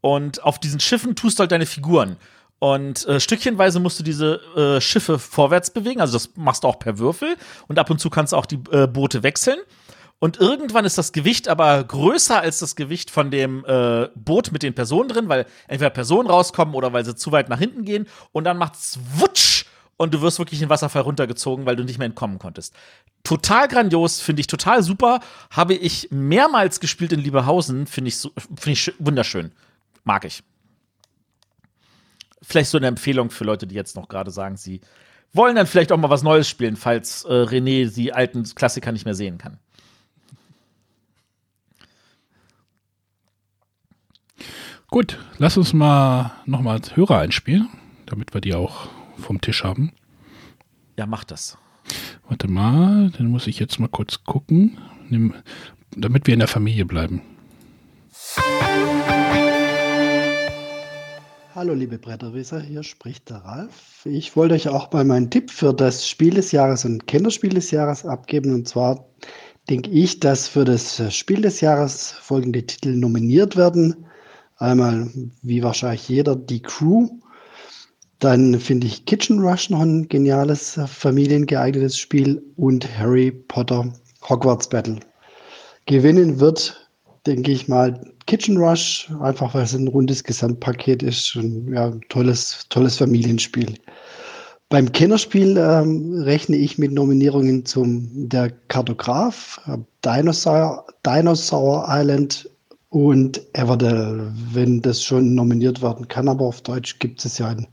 Und auf diesen Schiffen tust du halt deine Figuren. Und äh, stückchenweise musst du diese äh, Schiffe vorwärts bewegen, also das machst du auch per Würfel. Und ab und zu kannst du auch die äh, Boote wechseln. Und irgendwann ist das Gewicht aber größer als das Gewicht von dem äh, Boot mit den Personen drin, weil entweder Personen rauskommen oder weil sie zu weit nach hinten gehen. Und dann macht's wutsch und du wirst wirklich in den Wasserfall runtergezogen, weil du nicht mehr entkommen konntest. Total grandios, finde ich total super. Habe ich mehrmals gespielt in Lieberhausen, finde ich, find ich wunderschön. Mag ich. Vielleicht so eine Empfehlung für Leute, die jetzt noch gerade sagen, sie wollen dann vielleicht auch mal was Neues spielen, falls äh, René die alten Klassiker nicht mehr sehen kann. Gut, lass uns mal nochmal Hörer einspielen, damit wir die auch vom Tisch haben. Ja, mach das. Warte mal, dann muss ich jetzt mal kurz gucken, damit wir in der Familie bleiben. Hallo liebe Bretterwisser, hier spricht der Ralf. Ich wollte euch auch mal meinen Tipp für das Spiel des Jahres und Kinderspiel des Jahres abgeben. Und zwar denke ich, dass für das Spiel des Jahres folgende Titel nominiert werden. Einmal, wie wahrscheinlich jeder, die Crew. Dann finde ich Kitchen Rush noch ein geniales, äh, familiengeeignetes Spiel und Harry Potter Hogwarts Battle. Gewinnen wird, denke ich mal, Kitchen Rush, einfach weil es ein rundes Gesamtpaket ist und ja, tolles, tolles Familienspiel. Beim Kennerspiel ähm, rechne ich mit Nominierungen zum Der Kartograf, äh, Dinosaur, Dinosaur Island und Everdell, wenn das schon nominiert werden kann, aber auf Deutsch gibt es ja in,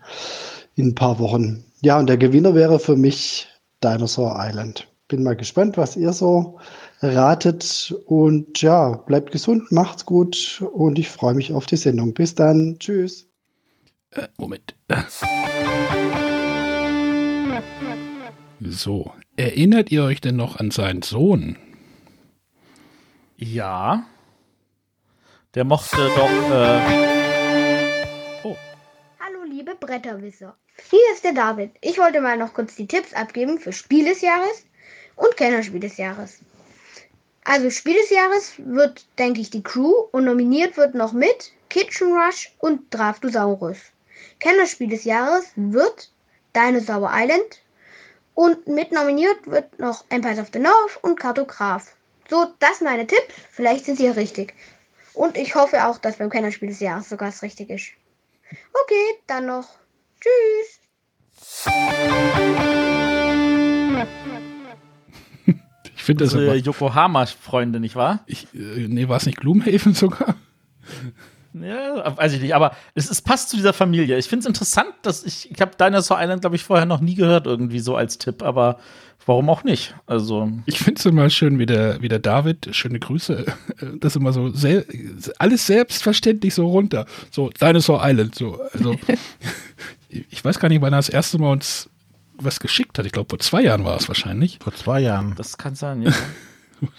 in ein paar Wochen. Ja, und der Gewinner wäre für mich Dinosaur Island. Bin mal gespannt, was ihr so ratet. Und ja, bleibt gesund, macht's gut und ich freue mich auf die Sendung. Bis dann. Tschüss. Äh, Moment. So, erinnert ihr euch denn noch an seinen Sohn? Ja. Der mochte doch. Äh oh. Hallo, liebe Bretterwisser. Hier ist der David. Ich wollte mal noch kurz die Tipps abgeben für Spiel des Jahres und Kennerspiel des Jahres. Also Spiel des Jahres wird, denke ich, die Crew und nominiert wird noch mit Kitchen Rush und Draftosaurus. Kennerspiel des Jahres wird Dinosaur Island und mit nominiert wird noch Empires of the North und Kartograph. So, das sind meine Tipps. Vielleicht sind sie ja richtig. Und ich hoffe auch, dass beim Kennerspiel des Jahres sogar es richtig ist. Okay, dann noch. Tschüss. Ich finde das Unsere aber, Yokohama-Freunde, nicht wahr? ich, äh, nee, war es nicht Gloomhaven sogar? Ja, weiß ich nicht, aber es, es passt zu dieser Familie. Ich finde es interessant, dass ich, ich habe Dinosaur Island, glaube ich, vorher noch nie gehört, irgendwie so als Tipp, aber warum auch nicht? Also, Ich finde es immer schön, wie der, wie der David, schöne Grüße, das immer so sel alles selbstverständlich so runter. So, Dinosaur Island, so. Also, ich weiß gar nicht, wann er das erste Mal uns was geschickt hat. Ich glaube, vor zwei Jahren war es wahrscheinlich. Vor zwei Jahren. das kann sein, ja.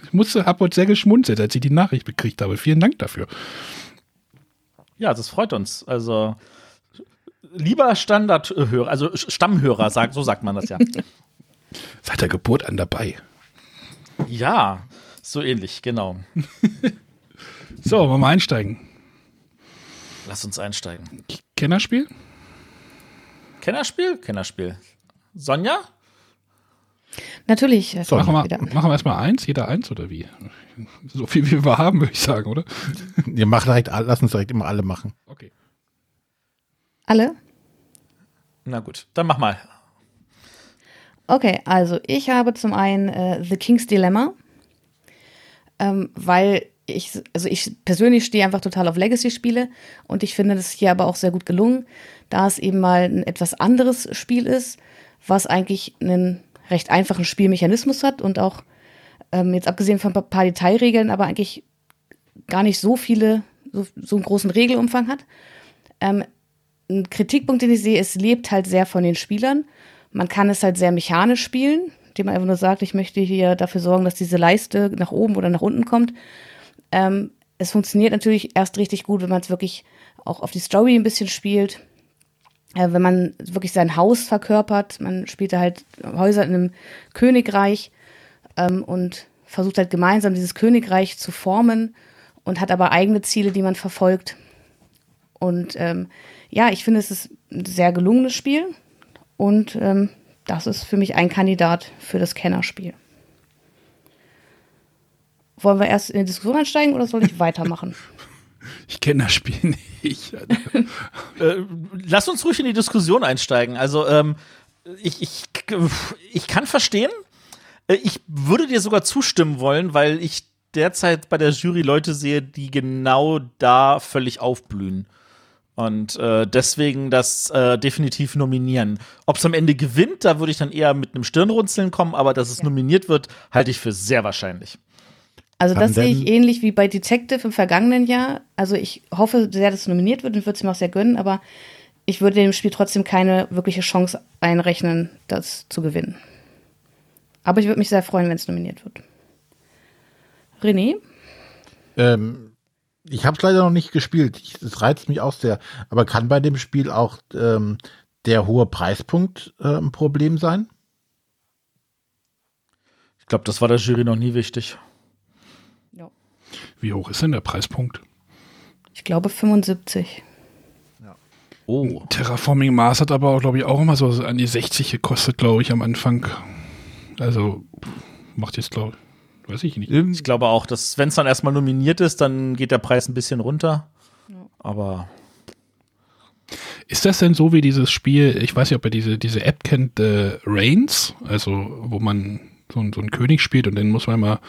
Ich musste, hab heute sehr geschmunzelt, als ich die Nachricht bekriegt habe. Vielen Dank dafür. Ja, das freut uns. Also, lieber Standardhörer, also Stammhörer, so sagt man das ja. Seit der Geburt an dabei. ja, so ähnlich, genau. So, wollen wir mal einsteigen. Lass uns einsteigen. Kennerspiel? Kennerspiel? Kennerspiel. Sonja? Natürlich. äh, So, Machen wir, wieder. machen wir erstmal eins, jeder eins oder wie? So viel wie wir haben, würde ich sagen, oder? Wir machen direkt, lass uns direkt immer alle machen. Okay. Alle? Na gut, dann mach mal. Okay, also ich habe zum einen äh, The King's Dilemma, ähm, weil ich, also ich persönlich stehe einfach total auf Legacy-Spiele und ich finde das hier aber auch sehr gut gelungen, da es eben mal ein etwas anderes Spiel ist, was eigentlich einen recht einfachen Spielmechanismus hat und auch ähm, jetzt abgesehen von ein paar Detailregeln, aber eigentlich gar nicht so viele, so, so einen großen Regelumfang hat. Ähm, ein Kritikpunkt, den ich sehe, es lebt halt sehr von den Spielern. Man kann es halt sehr mechanisch spielen, indem man einfach nur sagt, ich möchte hier dafür sorgen, dass diese Leiste nach oben oder nach unten kommt. Ähm, es funktioniert natürlich erst richtig gut, wenn man es wirklich auch auf die Story ein bisschen spielt. Äh, wenn man wirklich sein Haus verkörpert, man spielt da halt Häuser in einem Königreich ähm, und versucht halt gemeinsam dieses Königreich zu formen und hat aber eigene Ziele, die man verfolgt. Und ähm, ja, ich finde, es ist ein sehr gelungenes Spiel und ähm, das ist für mich ein Kandidat für das Kennerspiel. Wollen wir erst in die Diskussion einsteigen oder soll ich weitermachen? Ich kenne das Spiel nicht. Äh, lass uns ruhig in die Diskussion einsteigen. Also, ähm, ich, ich, ich kann verstehen. Äh, Ich würde dir sogar zustimmen wollen, weil ich derzeit bei der Jury Leute sehe, die genau da völlig aufblühen. Und äh, deswegen das äh, definitiv nominieren. Ob es am Ende gewinnt, da würde ich dann eher mit einem Stirnrunzeln kommen, aber dass es Ja. nominiert wird, halte ich für sehr wahrscheinlich. Also das sehe ich ähnlich wie bei Detective im vergangenen Jahr. Also ich hoffe sehr, dass es nominiert wird und würde es mir auch sehr gönnen, aber ich würde dem Spiel trotzdem keine wirkliche Chance einrechnen, das zu gewinnen. Aber ich würde mich sehr freuen, wenn es nominiert wird. René? Ähm, ich habe es leider noch nicht gespielt. Es reizt mich auch sehr. Aber kann bei dem Spiel auch ähm, der hohe Preispunkt äh, ein Problem sein? Ich glaube, das war der Jury noch nie wichtig. Ja. Wie hoch ist denn der Preispunkt? Ich glaube 75. Oh. Terraforming Mars hat aber, glaube ich, auch immer so an die 60 gekostet, glaube ich, am Anfang. Also macht jetzt, glaube ich, weiß ich nicht. Ich glaube auch, dass wenn es dann erstmal nominiert ist, dann geht der Preis ein bisschen runter. Aber Ist das denn so wie dieses Spiel, ich weiß nicht, ob ihr diese, diese App kennt, äh, Reigns, also wo man so, ein- so einen König spielt und dann muss man immer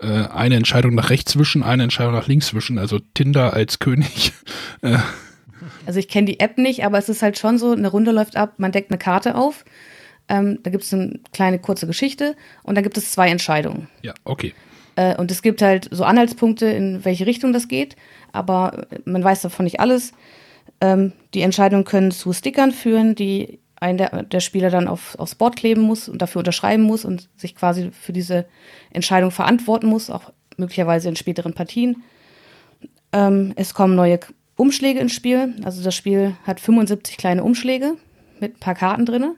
äh, eine Entscheidung nach rechts wischen, eine Entscheidung nach links wischen, also Tinder als König. Äh, Also ich kenne die App nicht, aber es ist halt schon so, eine Runde läuft ab, man deckt eine Karte auf, ähm, da gibt es eine kleine kurze Geschichte und dann gibt es zwei Entscheidungen. ja, okay. Äh, und es gibt halt so Anhaltspunkte, in welche Richtung das geht, aber man weiß davon nicht alles. Ähm, die Entscheidungen können zu Stickern führen, die ein der, der Spieler dann auf, aufs Board kleben muss und dafür unterschreiben muss und sich quasi für diese Entscheidung verantworten muss, auch möglicherweise in späteren Partien. Ähm, es kommen neue Umschläge ins Spiel. Also das Spiel hat 75 kleine Umschläge mit ein paar Karten drin,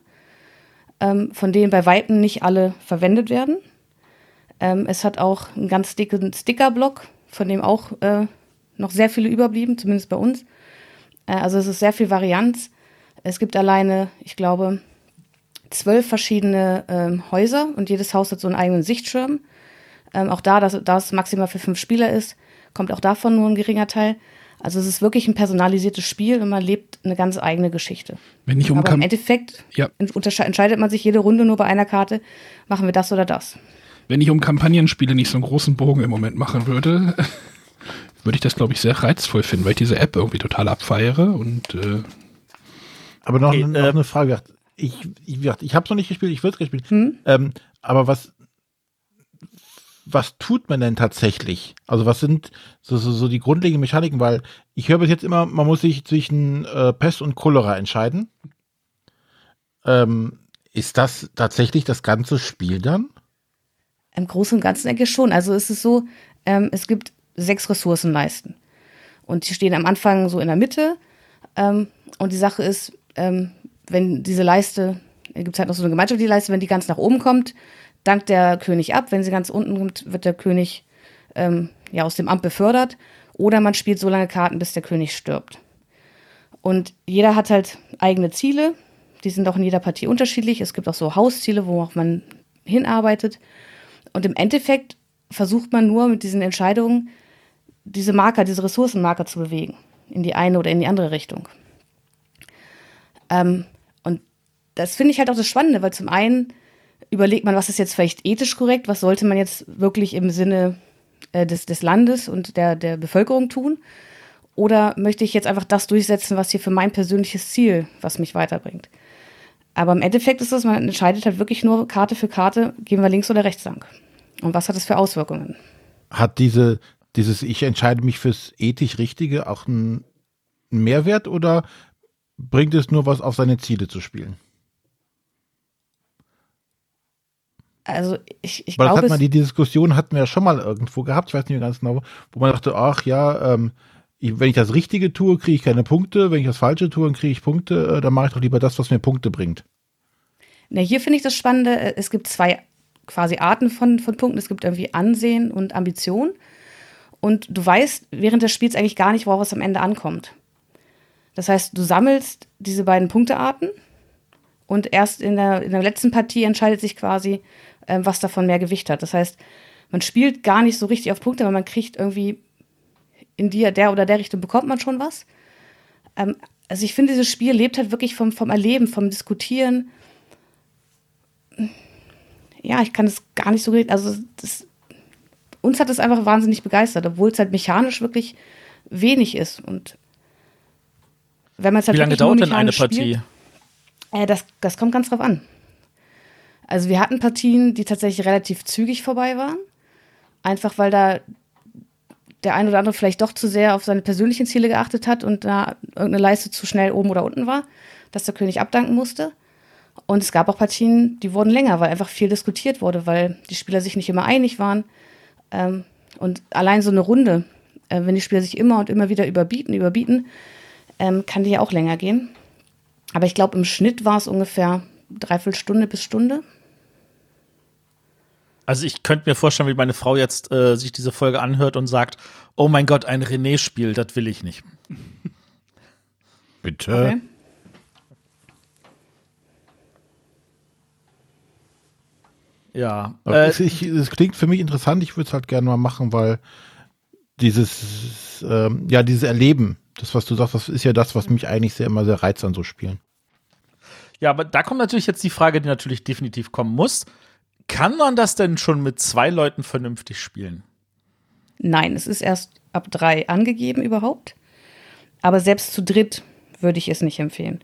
ähm, von denen bei Weitem nicht alle verwendet werden. Ähm, es hat auch einen ganz dicken Stickerblock, von dem auch äh, noch sehr viele überblieben, zumindest bei uns. Äh, also es ist sehr viel Varianz. Es gibt alleine, ich glaube, zwölf verschiedene ähm, Häuser und jedes Haus hat so einen eigenen Sichtschirm. Ähm, auch da, dass, da es maximal für fünf Spieler ist, kommt auch davon nur ein geringer Teil. Also es ist wirklich ein personalisiertes Spiel und man lebt eine ganz eigene Geschichte. Wenn ich um Aber im Endeffekt Ja. entscheidet man sich jede Runde nur bei einer Karte, machen wir das oder das. Wenn ich um Kampagnenspiele nicht so einen großen Bogen im Moment machen würde, würde ich das, glaube ich, sehr reizvoll finden, weil ich diese App irgendwie total abfeiere und äh, Aber noch, Okay, noch äh, eine Frage. Ich, ich, ich habe es noch nicht gespielt, ich will es gespielt. Hm? Ähm, aber was, was tut man denn tatsächlich? Also was sind so, so, so die grundlegenden Mechaniken? Weil ich höre bis jetzt immer, man muss sich zwischen äh, Pest und Cholera entscheiden. Ähm, ist das tatsächlich das ganze Spiel dann? Im Großen und Ganzen denke ich schon. Also es ist so, ähm, es gibt sechs Ressourcenleisten. Und die stehen am Anfang so in der Mitte. Ähm, und die Sache ist, ähm, wenn diese Leiste, gibt es halt noch so eine gemeinschaftliche Leiste, wenn die ganz nach oben kommt, dankt der König ab. Wenn sie ganz unten kommt, wird der König ähm, ja, aus dem Amt befördert. Oder man spielt so lange Karten, bis der König stirbt. Und jeder hat halt eigene Ziele. Die sind auch in jeder Partie unterschiedlich. Es gibt auch so Hausziele, wo auch man hinarbeitet. Und im Endeffekt versucht man nur mit diesen Entscheidungen diese Marker, diese Ressourcenmarker zu bewegen. In die eine oder in die andere Richtung. Ähm, und das finde ich halt auch das Spannende, weil zum einen überlegt man, was ist jetzt vielleicht ethisch korrekt, was sollte man jetzt wirklich im Sinne äh, des, des Landes und der, der Bevölkerung tun. Oder möchte ich jetzt einfach das durchsetzen, was hier für mein persönliches Ziel, was mich weiterbringt. Aber im Endeffekt ist es, man entscheidet halt wirklich nur Karte für Karte, gehen wir links oder rechts lang. Und was hat das für Auswirkungen? Hat diese, dieses Ich entscheide mich fürs ethisch Richtige auch einen Mehrwert oder bringt es nur was auf seine Ziele zu spielen? Also ich, ich Weil das glaube, hat man, die Diskussion hatten wir ja schon mal irgendwo gehabt, ich weiß nicht mehr ganz genau, wo man dachte, ach ja, ähm, ich, wenn ich das Richtige tue, kriege ich keine Punkte, wenn ich das Falsche tue, dann kriege ich Punkte, äh, dann mache ich doch lieber das, was mir Punkte bringt. Na, hier finde ich das Spannende, äh, es gibt zwei quasi Arten von, von Punkten. Es gibt irgendwie Ansehen und Ambition. Und du weißt während des Spiels eigentlich gar nicht, worauf es am Ende ankommt. Das heißt, du sammelst diese beiden Punktearten und erst in der, in der letzten Partie entscheidet sich quasi, äh, was davon mehr Gewicht hat. Das heißt, man spielt gar nicht so richtig auf Punkte, aber man kriegt irgendwie in die, der oder der Richtung bekommt man schon was. Ähm, also ich finde, dieses Spiel lebt halt wirklich vom, vom Erleben, vom Diskutieren. Ja, ich kann es gar nicht so richtig, also das, uns hat es einfach wahnsinnig begeistert, obwohl es halt mechanisch wirklich wenig ist. Und wenn man halt Wie lange dauert denn eine Partie? Spielt, äh, das, das kommt ganz drauf an. Also wir hatten Partien, die tatsächlich relativ zügig vorbei waren. Einfach weil da der ein oder andere vielleicht doch zu sehr auf seine persönlichen Ziele geachtet hat und da irgendeine Leiste zu schnell oben oder unten war, dass der König abdanken musste. Und es gab auch Partien, die wurden länger, weil einfach viel diskutiert wurde, weil die Spieler sich nicht immer einig waren. Ähm, und allein so eine Runde, äh, wenn die Spieler sich immer und immer wieder überbieten, überbieten, ähm, kann die ja auch länger gehen. Aber ich glaube, im Schnitt war es ungefähr dreiviertel Stunde bis Stunde. Also ich könnte mir vorstellen, wie meine Frau jetzt äh, sich diese Folge anhört und sagt, oh mein Gott, ein René-Spiel, das will ich nicht. Bitte. Okay. Ja. Äh, es, ich, es klingt für mich interessant, ich würde es halt gerne mal machen, weil dieses, ähm, ja, dieses Erleben, das, was du sagst, das ist ja das, was mich eigentlich sehr immer sehr reizt an so Spielen. ja, aber da kommt natürlich jetzt die Frage, die natürlich definitiv kommen muss. Kann man das denn schon mit zwei Leuten vernünftig spielen? Nein, es ist erst ab drei angegeben überhaupt. Aber selbst zu dritt würde ich es nicht empfehlen.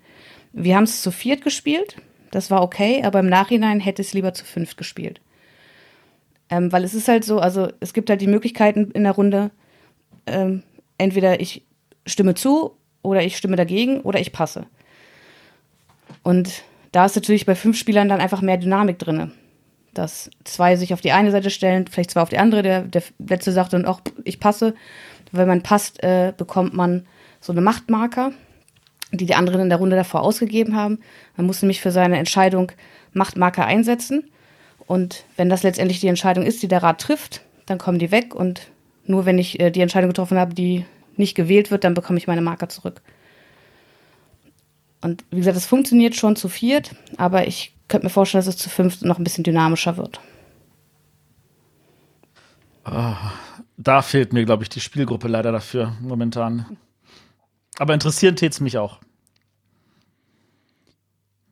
Wir haben es zu viert gespielt. Das war okay, aber im Nachhinein hätte es lieber zu fünft gespielt. Ähm, weil es ist halt so, also es gibt halt die Möglichkeiten in der Runde, ähm, entweder ich stimme zu oder ich stimme dagegen oder ich passe. Und da ist natürlich bei fünf Spielern dann einfach mehr Dynamik drin. Dass zwei sich auf die eine Seite stellen, vielleicht zwei auf die andere. Der, der letzte sagt dann auch, ich passe. Wenn man passt, äh, bekommt man so eine Machtmarker, die die anderen in der Runde davor ausgegeben haben. Man muss nämlich für seine Entscheidung Machtmarker einsetzen. Und wenn das letztendlich die Entscheidung ist, die der Rat trifft, dann kommen die weg. Und nur wenn ich äh, die Entscheidung getroffen habe, die nicht gewählt wird, dann bekomme ich meine Marker zurück. Und wie gesagt, es funktioniert schon zu viert, aber ich könnte mir vorstellen, dass es zu fünft noch ein bisschen dynamischer wird. Da fehlt mir, glaube ich, die Spielgruppe leider dafür momentan. Aber interessieren tät's mich auch.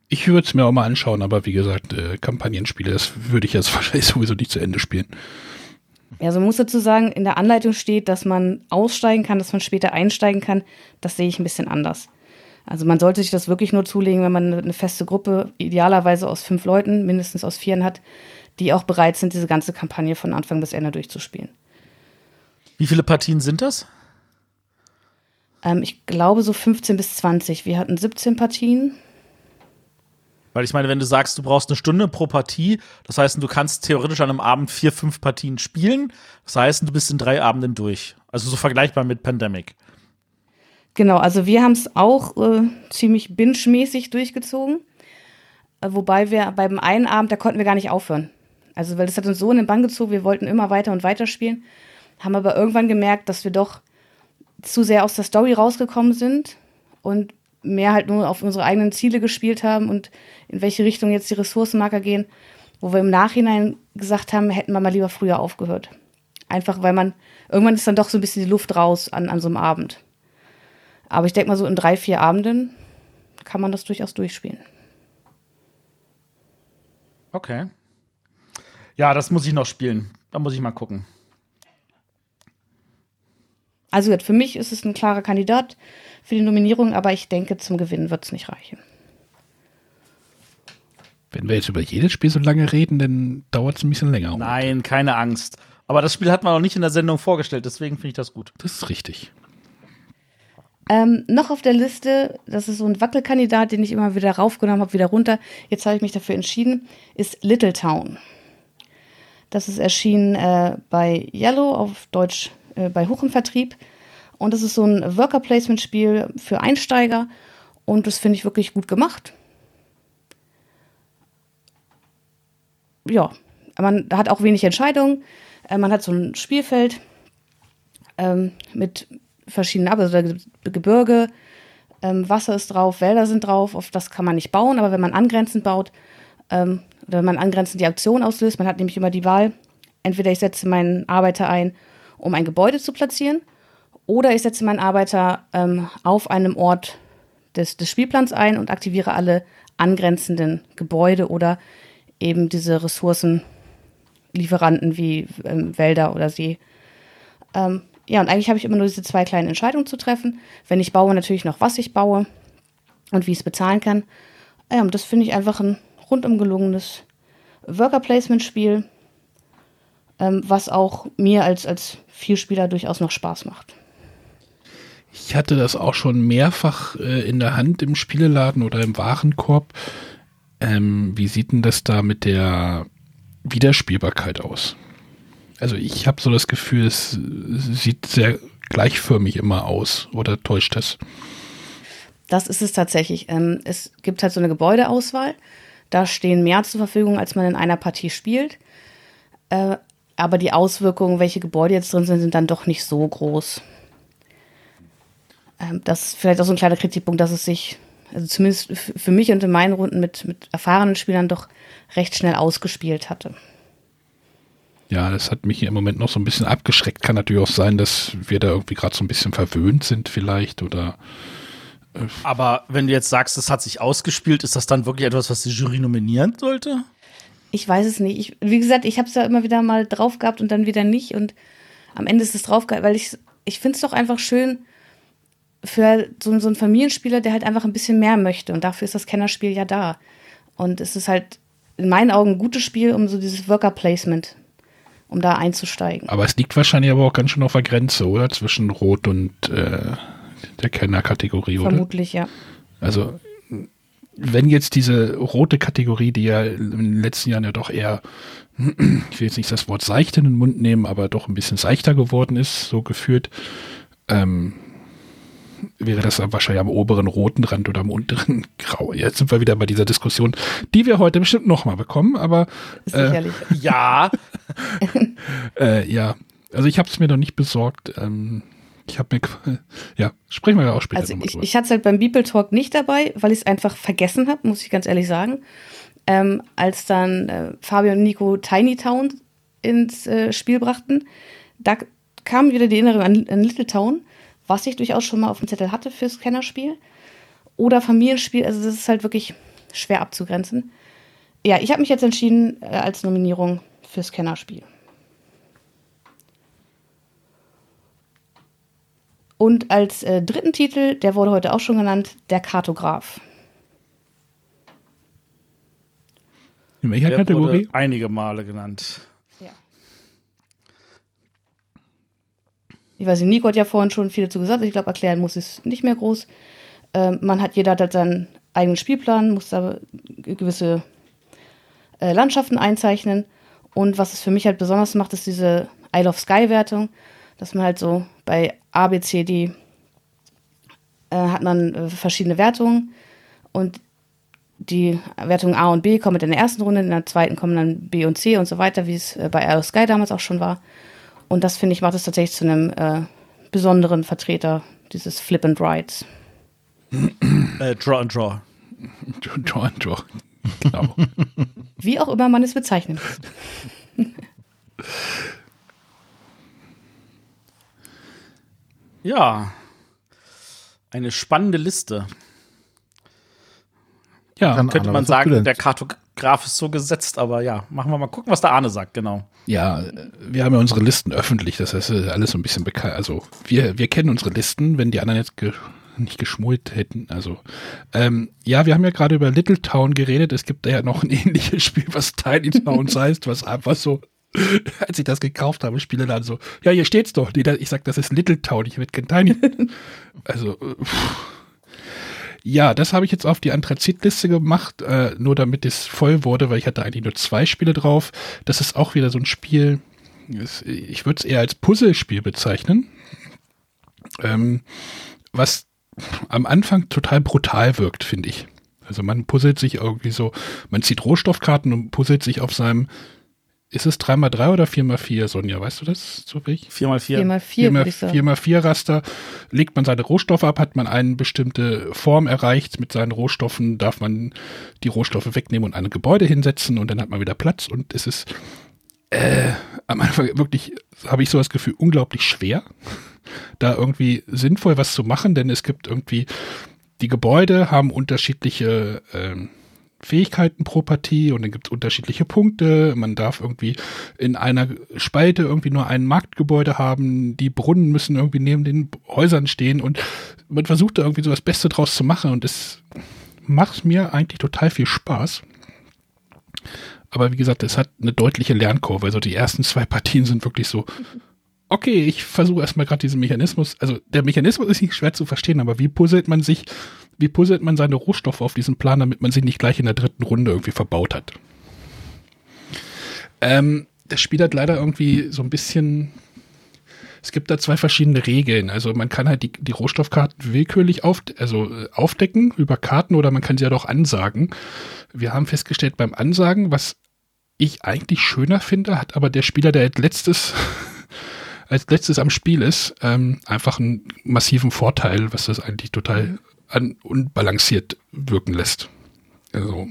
Ich würde es mir auch mal anschauen, aber wie gesagt, äh, Kampagnenspiele, das würde ich jetzt wahrscheinlich sowieso nicht zu Ende spielen. Also man muss dazu sagen, in der Anleitung steht, dass man aussteigen kann, dass man später einsteigen kann. Das sehe ich ein bisschen anders. Also man sollte sich das wirklich nur zulegen, wenn man eine feste Gruppe, idealerweise aus fünf Leuten, mindestens aus vieren hat, die auch bereit sind, diese ganze Kampagne von Anfang bis Ende durchzuspielen. Wie viele Partien sind das? Ähm, ich glaube so 15 bis 20. Wir hatten 17 Partien. Weil ich meine, wenn du sagst, du brauchst eine Stunde pro Partie, das heißt, du kannst theoretisch an einem Abend vier, fünf Partien spielen. Das heißt, du bist in drei Abenden durch. Also so vergleichbar mit Pandemic. Genau, also wir haben es auch äh, ziemlich binge-mäßig durchgezogen. Äh, wobei wir beim einen Abend, da konnten wir gar nicht aufhören. Also, weil das hat uns so in den Bann gezogen, wir wollten immer weiter und weiter spielen, haben aber irgendwann gemerkt, dass wir doch zu sehr aus der Story rausgekommen sind und mehr halt nur auf unsere eigenen Ziele gespielt haben und in welche Richtung jetzt die Ressourcenmarker gehen, wo wir im Nachhinein gesagt haben, hätten wir mal lieber früher aufgehört. Einfach weil man, irgendwann ist dann doch so ein bisschen die Luft raus an, an so einem Abend. Aber ich denke mal, so in drei, vier Abenden kann man das durchaus durchspielen. Okay. Ja, das muss ich noch spielen. Da muss ich mal gucken. Also für mich ist es ein klarer Kandidat für die Nominierung, aber ich denke, zum Gewinnen wird es nicht reichen. Wenn wir jetzt über jedes Spiel so lange reden, dann dauert es ein bisschen länger. Nein, keine Angst. Aber das Spiel hat man noch nicht in der Sendung vorgestellt, deswegen finde ich das gut. Das ist richtig. Ähm, noch auf der Liste, das ist so ein Wackelkandidat, den ich immer wieder raufgenommen habe, wieder runter. Jetzt habe ich mich dafür entschieden, ist Little Town. Das ist erschienen äh, bei Yellow, auf Deutsch äh, bei Hoch im Vertrieb. Und das ist so ein Worker Placement Spiel für Einsteiger. Und das finde ich wirklich gut gemacht. Ja, man hat auch wenig Entscheidungen. Äh, man hat so ein Spielfeld ähm, mit verschiedenen also Gebirge, ähm, Wasser ist drauf, Wälder sind drauf, auf das kann man nicht bauen, aber wenn man angrenzend baut, ähm, oder wenn man angrenzend die Aktion auslöst, man hat nämlich immer die Wahl, entweder ich setze meinen Arbeiter ein, um ein Gebäude zu platzieren, oder ich setze meinen Arbeiter ähm, auf einem Ort des, des Spielplans ein und aktiviere alle angrenzenden Gebäude oder eben diese Ressourcenlieferanten wie ähm, Wälder oder See. Ähm, ja, und eigentlich habe ich immer nur diese zwei kleinen Entscheidungen zu treffen. Wenn ich baue, natürlich noch, was ich baue und wie ich es bezahlen kann. Ja, und das finde ich einfach ein rundum gelungenes Worker-Placement-Spiel, ähm, was auch mir als, als Vielspieler durchaus noch Spaß macht. Ich hatte das auch schon mehrfach äh, in der Hand im Spieleladen oder im Warenkorb. Ähm, wie sieht denn das da mit der Wiederspielbarkeit aus? Also ich habe so das Gefühl, es sieht sehr gleichförmig immer aus oder täuscht das? Das ist es tatsächlich. Ähm, es gibt halt so eine Gebäudeauswahl. Da stehen mehr zur Verfügung, als man in einer Partie spielt. Äh, aber die Auswirkungen, welche Gebäude jetzt drin sind, sind dann doch nicht so groß. Ähm, das ist vielleicht auch so ein kleiner Kritikpunkt, dass es sich, also zumindest für mich und in meinen Runden mit, mit erfahrenen Spielern doch recht schnell ausgespielt hatte. Ja, das hat mich im Moment noch so ein bisschen abgeschreckt. Kann natürlich auch sein, dass wir da irgendwie gerade so ein bisschen verwöhnt sind vielleicht oder. Äh Aber wenn du jetzt sagst, es hat sich ausgespielt, ist das dann wirklich etwas, was die Jury nominieren sollte? Ich weiß es nicht. Ich, wie gesagt, ich habe es ja immer wieder mal drauf gehabt und dann wieder nicht. Und am Ende ist es drauf gehabt, weil ich, ich finde es doch einfach schön für so, so einen Familienspieler, der halt einfach ein bisschen mehr möchte. Und dafür ist das Kennerspiel ja da. Und es ist halt in meinen Augen ein gutes Spiel, um so dieses Worker Placement um da einzusteigen. Aber es liegt wahrscheinlich aber auch ganz schön auf der Grenze, oder? Zwischen Rot und äh, der Kennerkategorie, oder? Vermutlich, ja. Also, wenn jetzt diese rote Kategorie, die ja in den letzten Jahren ja doch eher, ich will jetzt nicht das Wort seicht in den Mund nehmen, aber doch ein bisschen seichter geworden ist, so gefühlt, ähm, wäre das wahrscheinlich am oberen roten Rand oder am unteren grau. Jetzt sind wir wieder bei dieser Diskussion, die wir heute bestimmt nochmal bekommen, aber äh, Sicherlich. Ja, äh, ja, also ich habe es mir noch nicht besorgt. Ähm, ich habe mir, ja, sprechen wir ja auch später Also nochmal ich, ich hatte es halt beim Beeple Talk nicht dabei, weil ich es einfach vergessen habe, muss ich ganz ehrlich sagen. Ähm, als dann äh, Fabio und Nico Tiny Town ins äh, Spiel brachten, da kam wieder die Erinnerung an, an Little Town, was ich durchaus schon mal auf dem Zettel hatte fürs Kennerspiel. Oder Familienspiel, also das ist halt wirklich schwer abzugrenzen. Ja, ich habe mich jetzt entschieden äh, als Nominierung fürs Kennerspiel. Und als äh, dritten Titel, der wurde heute auch schon genannt, der Kartograf. In welcher der Kategorie? wurde einige Male genannt. Ich weiß nicht, Nico hat ja vorhin schon viel dazu gesagt. Ich glaube, erklären muss es nicht mehr groß. Ähm, man hat, jeder hat halt seinen eigenen Spielplan, muss da gewisse äh, Landschaften einzeichnen. Und was es für mich halt besonders macht, ist diese Isle of Sky-Wertung, dass man halt so bei A, B, C, D äh, hat man äh, verschiedene Wertungen und die Wertungen A und B kommen in der ersten Runde, in der zweiten kommen dann B und C und so weiter, wie es äh, bei Isle of Sky damals auch schon war. Und das, finde ich, macht es tatsächlich zu einem äh, besonderen Vertreter dieses Flip and Rides. Äh, draw and Draw. Draw and Draw. Genau. Wie auch immer man es bezeichnet. Ja. Eine spannende Liste. Ja, Dann- Könnte Arne, man sagen, der Kartograf ist so gesetzt, aber ja, machen wir mal gucken, was der Arne sagt, genau. ja, wir haben ja unsere Listen öffentlich, das heißt, äh, alles so ein bisschen bekannt. Also wir, wir kennen unsere Listen, wenn die anderen jetzt ge nicht geschmult hätten. Also ähm, ja, wir haben ja gerade über Little Town geredet. Es gibt da ja noch ein ähnliches Spiel, was Tiny Towns heißt, was einfach so, als ich das gekauft habe, spiele dann so, ja, hier steht's doch. Ich sag, das ist Little Town, ich will kein Tiny. also äh, pff. Ja, das habe ich jetzt auf die Anthrazit-Liste gemacht, äh, nur damit es voll wurde, weil ich hatte eigentlich nur zwei Spiele drauf. Das ist auch wieder so ein Spiel, ich würde es eher als Puzzlespiel bezeichnen, ähm, was am Anfang total brutal wirkt, finde ich. Also man puzzelt sich irgendwie so, man zieht Rohstoffkarten und puzzelt sich auf seinem, ist es 3x3 oder 4x4, Sonja, weißt du das zufällig? 4x4. 4 mal 4 würde ich sagen. 4x4 Raster, legt man seine Rohstoffe ab, hat man eine bestimmte Form erreicht. Mit seinen Rohstoffen darf man die Rohstoffe wegnehmen und ein Gebäude hinsetzen und dann hat man wieder Platz und es ist äh, am Anfang wirklich, habe ich so das Gefühl, unglaublich schwer, da irgendwie sinnvoll was zu machen, denn es gibt irgendwie, die Gebäude haben unterschiedliche ähm, Fähigkeiten pro Partie und dann gibt es unterschiedliche Punkte. Man darf irgendwie in einer Spalte irgendwie nur ein Marktgebäude haben. Die Brunnen müssen irgendwie neben den Häusern stehen und man versucht da irgendwie so das Beste draus zu machen und es macht mir eigentlich total viel Spaß. Aber wie gesagt, es hat eine deutliche Lernkurve. Also die ersten zwei Partien sind wirklich so, okay, ich versuche erstmal gerade diesen Mechanismus, also der Mechanismus ist nicht schwer zu verstehen, aber wie puzzelt man sich, wie puzzelt man seine Rohstoffe auf diesen Plan, damit man sie nicht gleich in der dritten Runde irgendwie verbaut hat. Ähm, das Spiel hat leider irgendwie so ein bisschen, es gibt da zwei verschiedene Regeln. Also man kann halt die, die Rohstoffkarten willkürlich auf, also äh, aufdecken über Karten oder man kann sie ja doch ansagen. Wir haben festgestellt beim Ansagen, was ich eigentlich schöner finde, hat aber der Spieler, der als letztes als letztes am Spiel ist, ähm, einfach einen massiven Vorteil, was das eigentlich total an, unbalanciert wirken lässt. Also.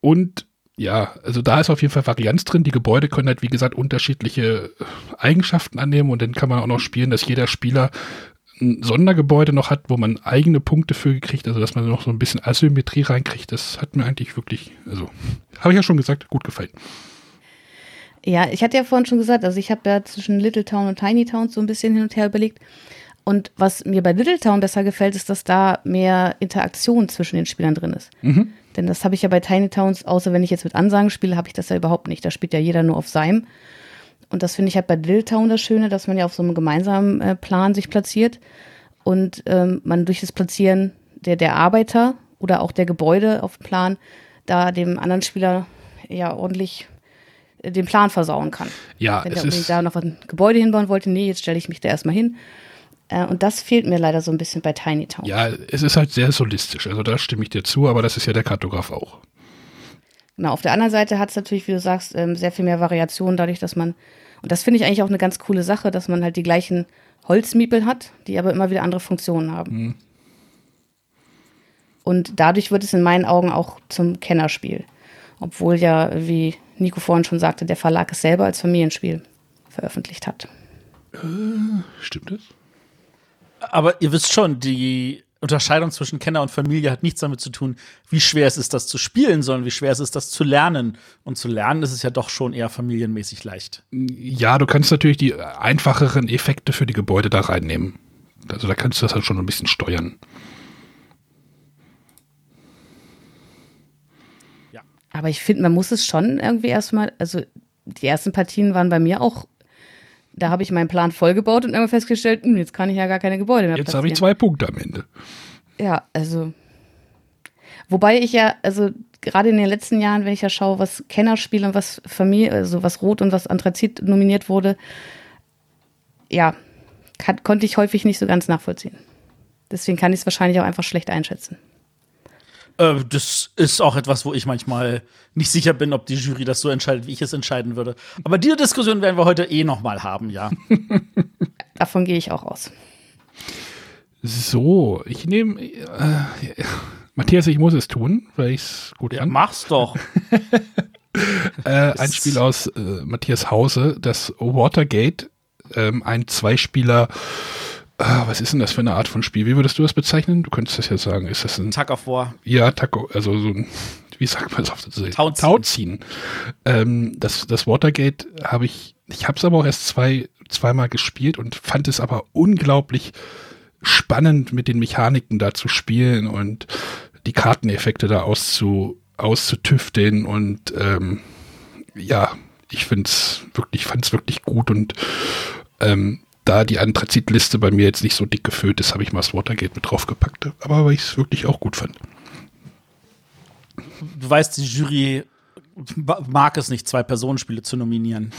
Und ja, also da ist auf jeden Fall Varianz drin. Die Gebäude können halt, wie gesagt, unterschiedliche Eigenschaften annehmen und dann kann man auch noch spielen, dass jeder Spieler ein Sondergebäude noch hat, wo man eigene Punkte für kriegt, also dass man noch so ein bisschen Asymmetrie reinkriegt. Das hat mir eigentlich wirklich, also habe ich ja schon gesagt, gut gefallen. Ja, ich hatte ja vorhin schon gesagt, also ich habe ja zwischen Little Town und Tiny Town so ein bisschen hin und her überlegt. Und was mir bei Little Town besser gefällt, ist, dass da mehr Interaktion zwischen den Spielern drin ist. Denn das habe ich ja bei Tiny Towns, außer wenn ich jetzt mit Ansagen spiele, habe ich das ja überhaupt nicht. Da spielt ja jeder nur auf seinem. Und das finde ich halt bei Little Town das Schöne, dass man ja auf so einem gemeinsamen äh, Plan sich platziert und ähm, man durch das Platzieren der, der Arbeiter oder auch der Gebäude auf dem Plan da dem anderen Spieler ja ordentlich den Plan versauen kann. Ja, Wenn der unbedingt da noch ein Gebäude hinbauen wollte, nee, jetzt stelle ich mich da erstmal hin. Äh, und das fehlt mir leider so ein bisschen bei Tiny Town. Ja, es ist halt sehr solistisch. Also da stimme ich dir zu, aber das ist ja der Kartograf auch. Genau, auf der anderen Seite hat es natürlich, wie du sagst, ähm, sehr viel mehr Variation, dadurch, dass man, und das finde ich eigentlich auch eine ganz coole Sache, dass man halt die gleichen Holzmiepel hat, die aber immer wieder andere Funktionen haben. Mhm. Und dadurch wird es in meinen Augen auch zum Kennerspiel. Obwohl ja, wie Nico vorhin schon sagte, der Verlag es selber als Familienspiel veröffentlicht hat. Stimmt das? Aber ihr wisst schon, die Unterscheidung zwischen Kenner und Familie hat nichts damit zu tun, wie schwer es ist, das zu spielen, sondern wie schwer es ist, das zu lernen. Und zu lernen ist es ja doch schon eher familienmäßig leicht. Ja, du kannst natürlich die einfacheren Effekte für die Gebäude da reinnehmen. Also da kannst du das halt schon ein bisschen steuern. Aber ich finde, man muss es schon irgendwie erstmal, also die ersten Partien waren bei mir auch, da habe ich meinen Plan vollgebaut und irgendwann festgestellt, hm, jetzt kann ich ja gar keine Gebäude mehr Jetzt habe ich zwei Punkte am Ende. Ja, also. Wobei ich ja, also gerade in den letzten Jahren, wenn ich ja schaue, was Kennerspiel und was Familie, also was Rot und was Anthrazit nominiert wurde, ja, kann, konnte ich häufig nicht so ganz nachvollziehen. Deswegen kann ich es wahrscheinlich auch einfach schlecht einschätzen. Äh, das ist auch etwas, wo ich manchmal nicht sicher bin, ob die Jury das so entscheidet, wie ich es entscheiden würde. Aber diese Diskussion werden wir heute eh noch mal haben, ja. Davon gehe ich auch aus. So, ich nehme. Äh, Matthias, ich muss es tun, weil ich es gut ja fand. mach's doch. Äh, ein Spiel aus äh, Matthias Hause, das Watergate, ähm, ein Zweispieler. Ah, was ist denn das für eine Art von Spiel? Wie würdest du das bezeichnen? Du könntest das ja sagen. Ist das ein Tug of War. Ja, Taco, also so ein, wie sagt man das auf der Tauziehen. Tauziehen. Ähm, das, das Watergate habe ich, ich habe es aber auch erst zwei, zweimal gespielt und fand es aber unglaublich spannend, mit den Mechaniken da zu spielen und die Karteneffekte da auszu, auszutüfteln und ähm, ja, ich finde es wirklich, fand es wirklich gut und ähm, da die Anthrazitliste bei mir jetzt nicht so dick gefüllt ist, habe ich mal das Watergate mit draufgepackt. Aber weil ich es wirklich auch gut fand. Du weißt, die Jury mag es nicht, zwei Personenspiele zu nominieren.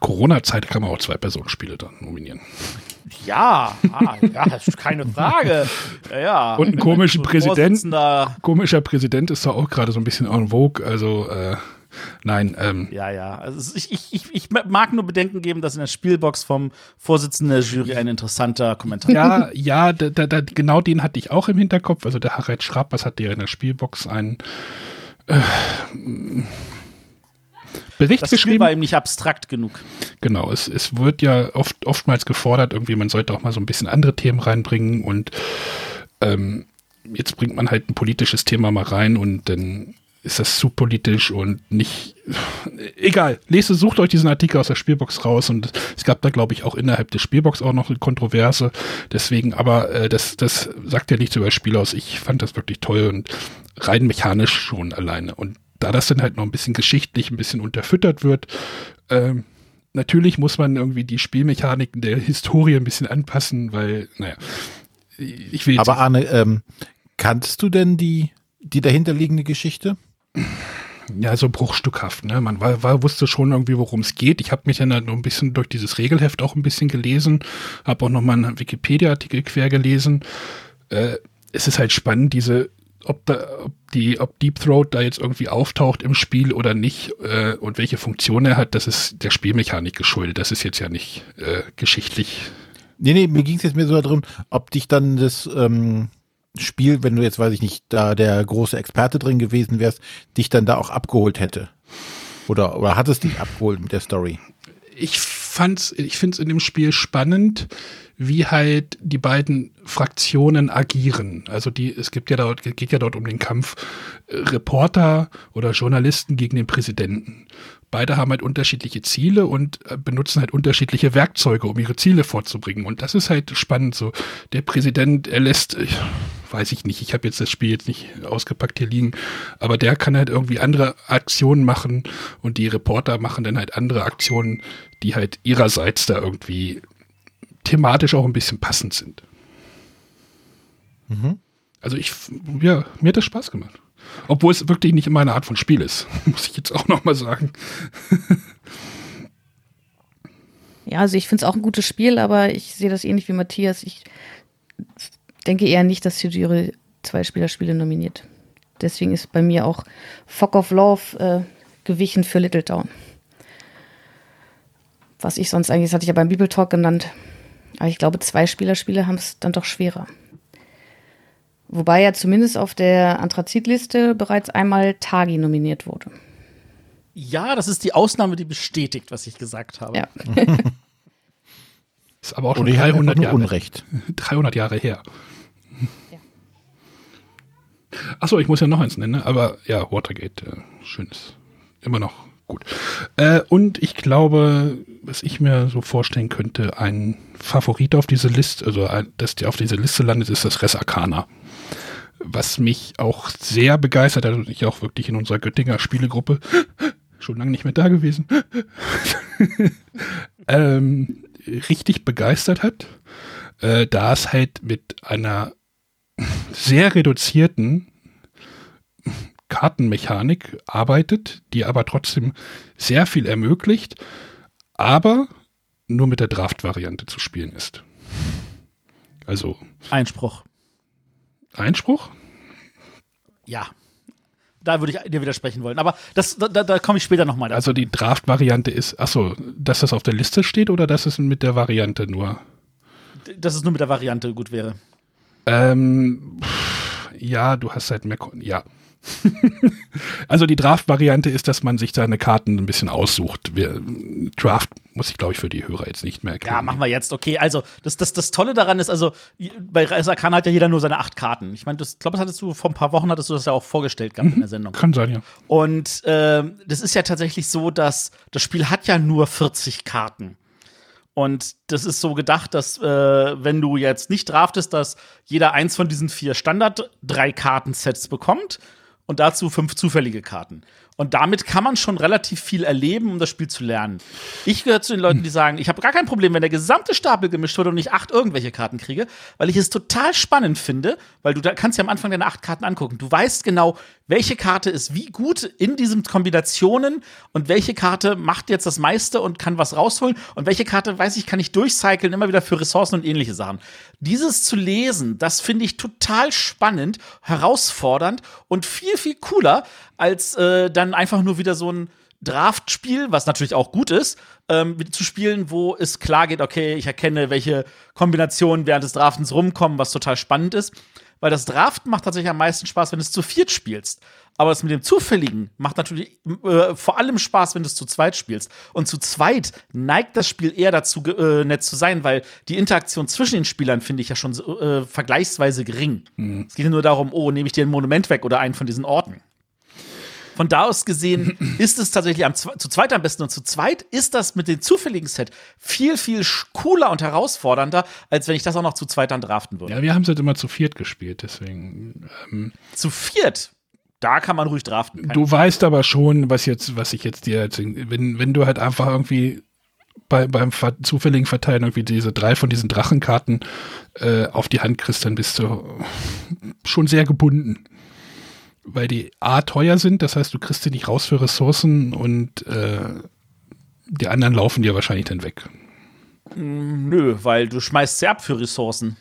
Corona-Zeit kann man auch zwei Personenspiele dann nominieren. Ja, ah, ja, das ist keine Frage. Ja, ja. Und einen komischen ein Präsidenten. Komischer Präsident ist doch auch gerade so ein bisschen en vogue. Also, äh, nein, ähm, Ja, ja. Also ich, ich, ich, mag nur Bedenken geben, dass in der Spielbox vom Vorsitzenden der Jury ein interessanter Kommentar ja, ja, da, da, da, genau den hatte ich auch im Hinterkopf. Also der Harald Schrappers hatte ja in der Spielbox einen äh, Bericht Das geschrieben. war ihm nicht abstrakt genug. Genau, es, es wird ja oft, oftmals gefordert, irgendwie, man sollte auch mal so ein bisschen andere Themen reinbringen und ähm, jetzt bringt man halt ein politisches Thema mal rein und dann ist das zu politisch und nicht. Egal, lest, sucht euch diesen Artikel aus der Spielbox raus und es gab da, glaube ich, auch innerhalb der Spielbox auch noch eine Kontroverse. Deswegen, aber äh, das, das sagt ja nichts über das Spiel aus. Ich fand das wirklich toll und rein mechanisch schon alleine. Und da das dann halt noch ein bisschen geschichtlich, ein bisschen unterfüttert wird, ähm, natürlich muss man irgendwie die Spielmechaniken der Historie ein bisschen anpassen, weil, naja, ich will Aber Arne, ähm, kanntest du denn die, die dahinterliegende Geschichte? Ja, so bruchstückhaft, ne? Man war, war, wusste schon irgendwie, worum es geht. Ich habe mich dann halt noch ein bisschen durch dieses Regelheft auch ein bisschen gelesen, habe auch noch mal einen Wikipedia-Artikel quer gelesen. Äh, es ist halt spannend, diese, ob da, ob die, ob Deep Throat da jetzt irgendwie auftaucht im Spiel oder nicht äh, und welche Funktion er hat, das ist der Spielmechanik geschuldet. Das ist jetzt ja nicht äh, geschichtlich. Nee, nee, mir ging es jetzt mehr so darum, ob dich dann das ähm, Spiel, wenn du jetzt, weiß ich nicht, da der große Experte drin gewesen wärst, dich dann da auch abgeholt hätte. Oder, oder hat es dich abgeholt mit der Story? ich fand's, ich finde es in dem Spiel spannend, wie halt die beiden Fraktionen agieren. Also die, es gibt ja dort, geht ja dort um den Kampf äh, Reporter oder Journalisten gegen den Präsidenten. Beide haben halt unterschiedliche Ziele und äh, benutzen halt unterschiedliche Werkzeuge, um ihre Ziele vorzubringen. Und das ist halt spannend. So, der Präsident, er lässt, ich, weiß ich nicht, ich habe jetzt das Spiel jetzt nicht ausgepackt hier liegen, aber der kann halt irgendwie andere Aktionen machen und die Reporter machen dann halt andere Aktionen, die halt ihrerseits da irgendwie thematisch auch ein bisschen passend sind. Also ich, ja, mir hat das Spaß gemacht. Obwohl es wirklich nicht meine Art von Spiel ist, muss ich jetzt auch noch mal sagen. Ja, also ich finde es auch ein gutes Spiel, aber ich sehe das ähnlich wie Matthias. Ich denke eher nicht, dass die Jury zwei Spielerspiele nominiert. Deswegen ist bei mir auch Fog of Love äh, gewichen für Little Town. Was ich sonst eigentlich, das hatte ich ja beim Bibel Talk genannt. Aber ich glaube, zwei Spielerspiele haben es dann doch schwerer. Wobei ja zumindest auf der Anthrazitliste bereits einmal Tagi nominiert wurde. Ja, das ist die Ausnahme, die bestätigt, was ich gesagt habe. Ja. Ist aber auch schon Oder ihr habt 300 nur Jahre, Unrecht. 300 Jahre her. Achso, ich muss ja noch eins nennen, ne? aber ja, Watergate, äh, schönes. Immer noch gut. Äh, und ich glaube, was ich mir so vorstellen könnte, ein Favorit auf diese Liste, also dass der auf diese Liste landet, ist das Res Arcana. Was mich auch sehr begeistert hat und ich auch wirklich in unserer Göttinger Spielegruppe schon lange nicht mehr da gewesen, ähm, richtig begeistert hat, äh, da es halt mit einer sehr reduzierten Kartenmechanik arbeitet, die aber trotzdem sehr viel ermöglicht, aber nur mit der Draft-Variante zu spielen ist. Also Einspruch. Einspruch? Ja. Da würde ich dir widersprechen wollen. Aber das, da, da, komme ich später nochmal dazu. Also die Draft-Variante ist, achso, dass das auf der Liste steht oder dass es mit der Variante nur? dass es nur mit der Variante gut wäre. Ähm, ja, du hast halt mehr, Kon ja. also die Draft-Variante ist, dass man sich seine Karten ein bisschen aussucht. Wir, Draft muss ich, glaube ich, für die Hörer jetzt nicht mehr erklären. Ja, machen wir jetzt. Okay, also das, das, das Tolle daran ist, also bei Reis Arcana hat ja jeder nur seine acht Karten. Ich meine, ich glaube, das hattest du vor ein paar Wochen hattest du das ja auch vorgestellt gehabt in der Sendung. Kann sein, ja. Und ähm, das ist ja tatsächlich so, dass das Spiel hat ja nur 40 Karten. Und das ist so gedacht, dass äh, wenn du jetzt nicht draftest, dass jeder eins von diesen vier Standard drei Kartensets bekommt und dazu fünf zufällige Karten. Und damit kann man schon relativ viel erleben, um das Spiel zu lernen. Ich gehöre zu den Leuten, die sagen, ich habe gar kein Problem, wenn der gesamte Stapel gemischt wird und ich acht irgendwelche Karten kriege, weil ich es total spannend finde, weil du da kannst ja am Anfang deine acht Karten angucken. Du weißt genau, welche Karte ist wie gut in diesen Kombinationen und welche Karte macht jetzt das meiste und kann was rausholen und welche Karte, weiß ich, kann ich durchcyclen, immer wieder für Ressourcen und ähnliche Sachen. Dieses zu lesen, das finde ich total spannend, herausfordernd und viel, viel cooler, als äh, dann einfach nur wieder so ein Draftspiel, was natürlich auch gut ist, ähm, zu spielen, wo es klar geht, okay, ich erkenne, welche Kombinationen während des Draftens rumkommen, was total spannend ist. Weil das Draften macht tatsächlich am meisten Spaß, wenn du es zu viert spielst. Aber das mit dem Zufälligen macht natürlich äh, vor allem Spaß, wenn du es zu zweit spielst. Und zu zweit neigt das Spiel eher dazu, äh, nett zu sein, weil die Interaktion zwischen den Spielern finde ich ja schon äh, vergleichsweise gering. Es geht ja nur darum, oh, nehme ich dir ein Monument weg oder einen von diesen Orten. Von da aus gesehen ist es tatsächlich am, zu zweit am besten und zu zweit ist das mit dem zufälligen Set viel, viel cooler und herausfordernder, als wenn ich das auch noch zu zweit dann draften würde. Ja, wir haben es halt immer zu viert gespielt, deswegen. Ähm, Zu viert, da kann man ruhig draften. Du weißt aber schon, was jetzt, was ich jetzt dir erzähle. Wenn, wenn du halt einfach irgendwie bei, beim ver zufälligen Verteilen irgendwie diese drei von diesen Drachenkarten äh, auf die Hand kriegst, dann bist du schon sehr gebunden. Weil die A teuer sind, das heißt, du kriegst sie nicht raus für Ressourcen und äh, die anderen laufen dir wahrscheinlich dann weg. Nö, weil du schmeißt sie ab für Ressourcen.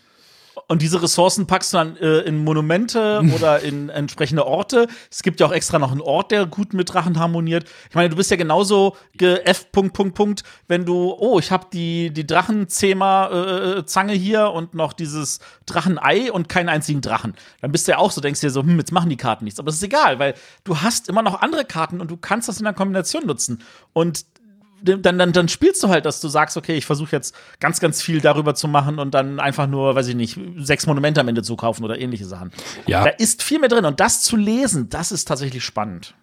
Und diese Ressourcen packst du dann äh, in Monumente oder in entsprechende Orte. Es gibt ja auch extra noch einen Ort, der gut mit Drachen harmoniert. Ich meine, du bist ja genauso ge F Punkt Punkt Punkt, wenn du, oh, ich habe die die Drachenzähmer äh, Zange hier und noch dieses Drachenei und keinen einzigen Drachen. Dann bist du ja auch so, denkst dir so, hm, jetzt machen die Karten nichts. Aber es ist egal, weil du hast immer noch andere Karten und du kannst das in der Kombination nutzen. Und dann, dann, dann spielst du halt, dass du sagst, okay, ich versuche jetzt ganz, ganz viel darüber zu machen und dann einfach nur, weiß ich nicht, sechs Monumente am Ende zu kaufen oder ähnliche Sachen. Ja. Da ist viel mehr drin und das zu lesen, das ist tatsächlich spannend.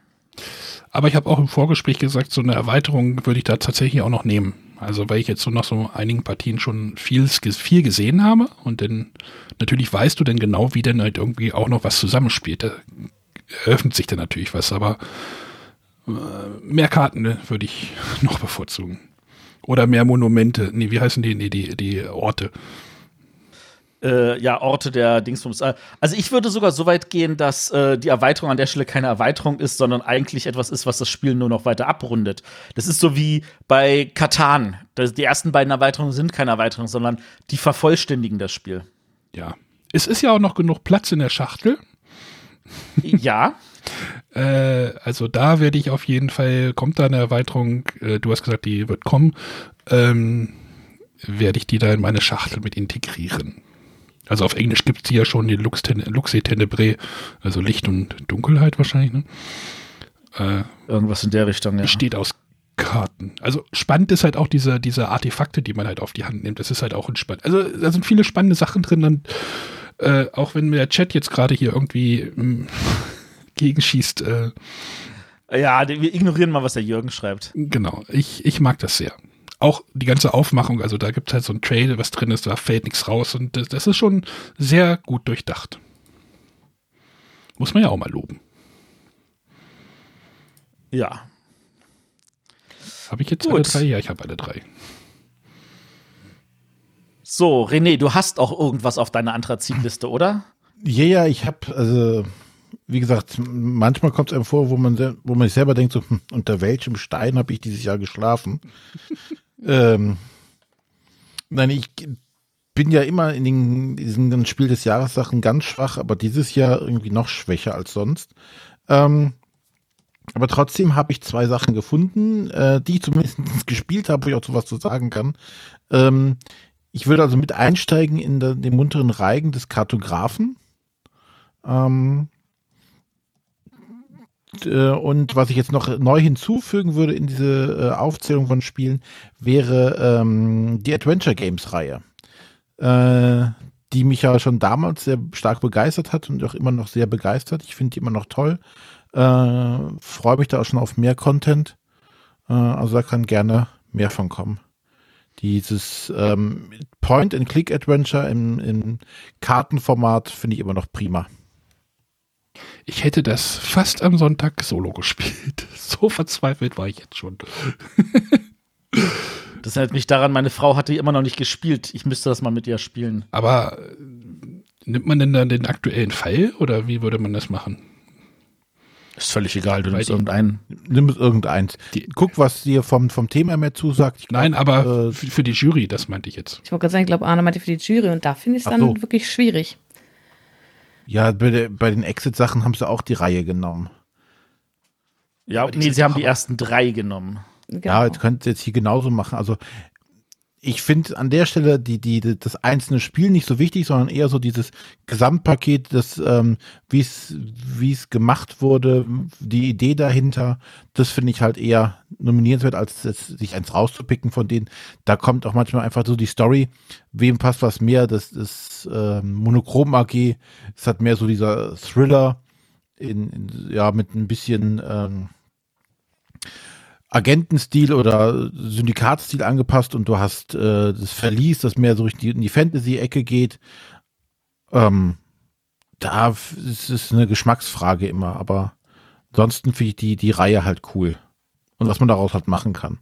Aber ich habe auch im Vorgespräch gesagt, so eine Erweiterung würde ich da tatsächlich auch noch nehmen. Also weil ich jetzt so nach so einigen Partien schon viel, viel gesehen habe und dann natürlich weißt du dann genau, wie denn halt irgendwie auch noch was zusammenspielt. Da eröffnet sich dann natürlich was, aber mehr Karten ne, würde ich noch bevorzugen. Oder mehr Monumente. Nee, wie heißen die? Nee, die, die Orte. äh, ja, Orte der Dingsbums. Äh, Also ich würde sogar so weit gehen, dass äh, die Erweiterung an der Stelle keine Erweiterung ist, sondern eigentlich etwas ist, was das Spiel nur noch weiter abrundet. Das ist so wie bei Katan. Das, die ersten beiden Erweiterungen sind keine Erweiterung, sondern die vervollständigen das Spiel. Ja. Es ist ja auch noch genug Platz in der Schachtel. ja. Äh, also da werde ich auf jeden Fall, kommt da eine Erweiterung, äh, du hast gesagt, die wird kommen, ähm, werde ich die da in meine Schachtel mit integrieren. Also auf Englisch gibt es die ja schon, die Lux, Luxe Tenebrae, also Licht und Dunkelheit wahrscheinlich, ne? Äh, Irgendwas in der Richtung, ja. besteht aus Karten. Also spannend ist halt auch diese, diese Artefakte, die man halt auf die Hand nimmt. Das ist halt auch entspannt. Also da sind viele spannende Sachen drin. Und, äh, auch wenn mir der Chat jetzt gerade hier irgendwie mh, gegenschießt. Äh, Ja, wir ignorieren mal, was der Jürgen schreibt. genau, ich, ich mag das sehr. Auch die ganze Aufmachung, also da gibt es halt so ein Trail, was drin ist, da fällt nichts raus und das, das ist schon sehr gut durchdacht. Muss man ja auch mal loben. Ja. Habe ich jetzt Gut. alle drei? Ja, ich habe alle drei. So, René, du hast auch irgendwas auf deiner Anthrazit-Liste, oder? Ja, ja, ich habe, also, wie gesagt, manchmal kommt es einem vor, wo man, wo man sich selber denkt, so, hm, unter welchem Stein habe ich dieses Jahr geschlafen? ähm, nein, ich bin ja immer in den, diesen Spiel des Jahres Sachen ganz schwach, aber dieses Jahr irgendwie noch schwächer als sonst. Ähm, aber trotzdem habe ich zwei Sachen gefunden, äh, die ich zumindest gespielt habe, wo ich auch so was zu sagen kann. Ähm, ich würde also mit einsteigen in der, den munteren Reigen des Kartografen. Ähm, äh, und was ich jetzt noch neu hinzufügen würde in diese äh, Aufzählung von Spielen, wäre ähm, die Adventure Games Reihe, äh, die mich ja schon damals sehr stark begeistert hat und auch immer noch sehr begeistert. Ich finde die immer noch toll. Äh, Freue mich da auch schon auf mehr Content. Äh, also da kann gerne mehr von kommen. Dieses ähm, Point-and-Click-Adventure im, im Kartenformat finde ich immer noch prima. Ich hätte das fast am Sonntag solo gespielt. So verzweifelt war ich jetzt schon. Das erinnert mich daran, meine Frau hatte immer noch nicht gespielt. Ich müsste das mal mit ihr spielen. Aber äh, nimmt man denn dann den aktuellen Fall oder wie würde man das machen? Ist völlig egal, du nimmst irgendeinen. Nimm es irgendeins. Die- Guck, was dir vom, vom Thema mehr zusagt. Glaub, Nein, aber äh, für die Jury, das meinte ich jetzt. Ich wollte gerade sagen, ich glaube, Arne meinte für die Jury und da finde ich es dann so. wirklich schwierig. Ja, bei, der, bei den Exit-Sachen haben sie auch die Reihe genommen. Ja, nee, sie haben die ersten drei genommen. Genau. Ja, jetzt könnt ihr jetzt hier genauso machen. Also ich finde an der Stelle die, die, das einzelne Spiel nicht so wichtig, sondern eher so dieses Gesamtpaket, das, ähm, wie es wie es gemacht wurde, die Idee dahinter, das finde ich halt eher nominierenswert, als das, sich eins rauszupicken von denen. Da kommt auch manchmal einfach so die Story, wem passt was mehr, das ist ähm, Monochrom AG, es hat mehr so dieser Thriller, in, in, ja, mit ein bisschen ähm, Agentenstil oder Syndikatstil angepasst und du hast äh, das Verlies, das mehr so in die Fantasy-Ecke geht. Ähm, da ist es eine Geschmacksfrage immer, aber ansonsten finde ich die, die Reihe halt cool. Und was man daraus halt machen kann.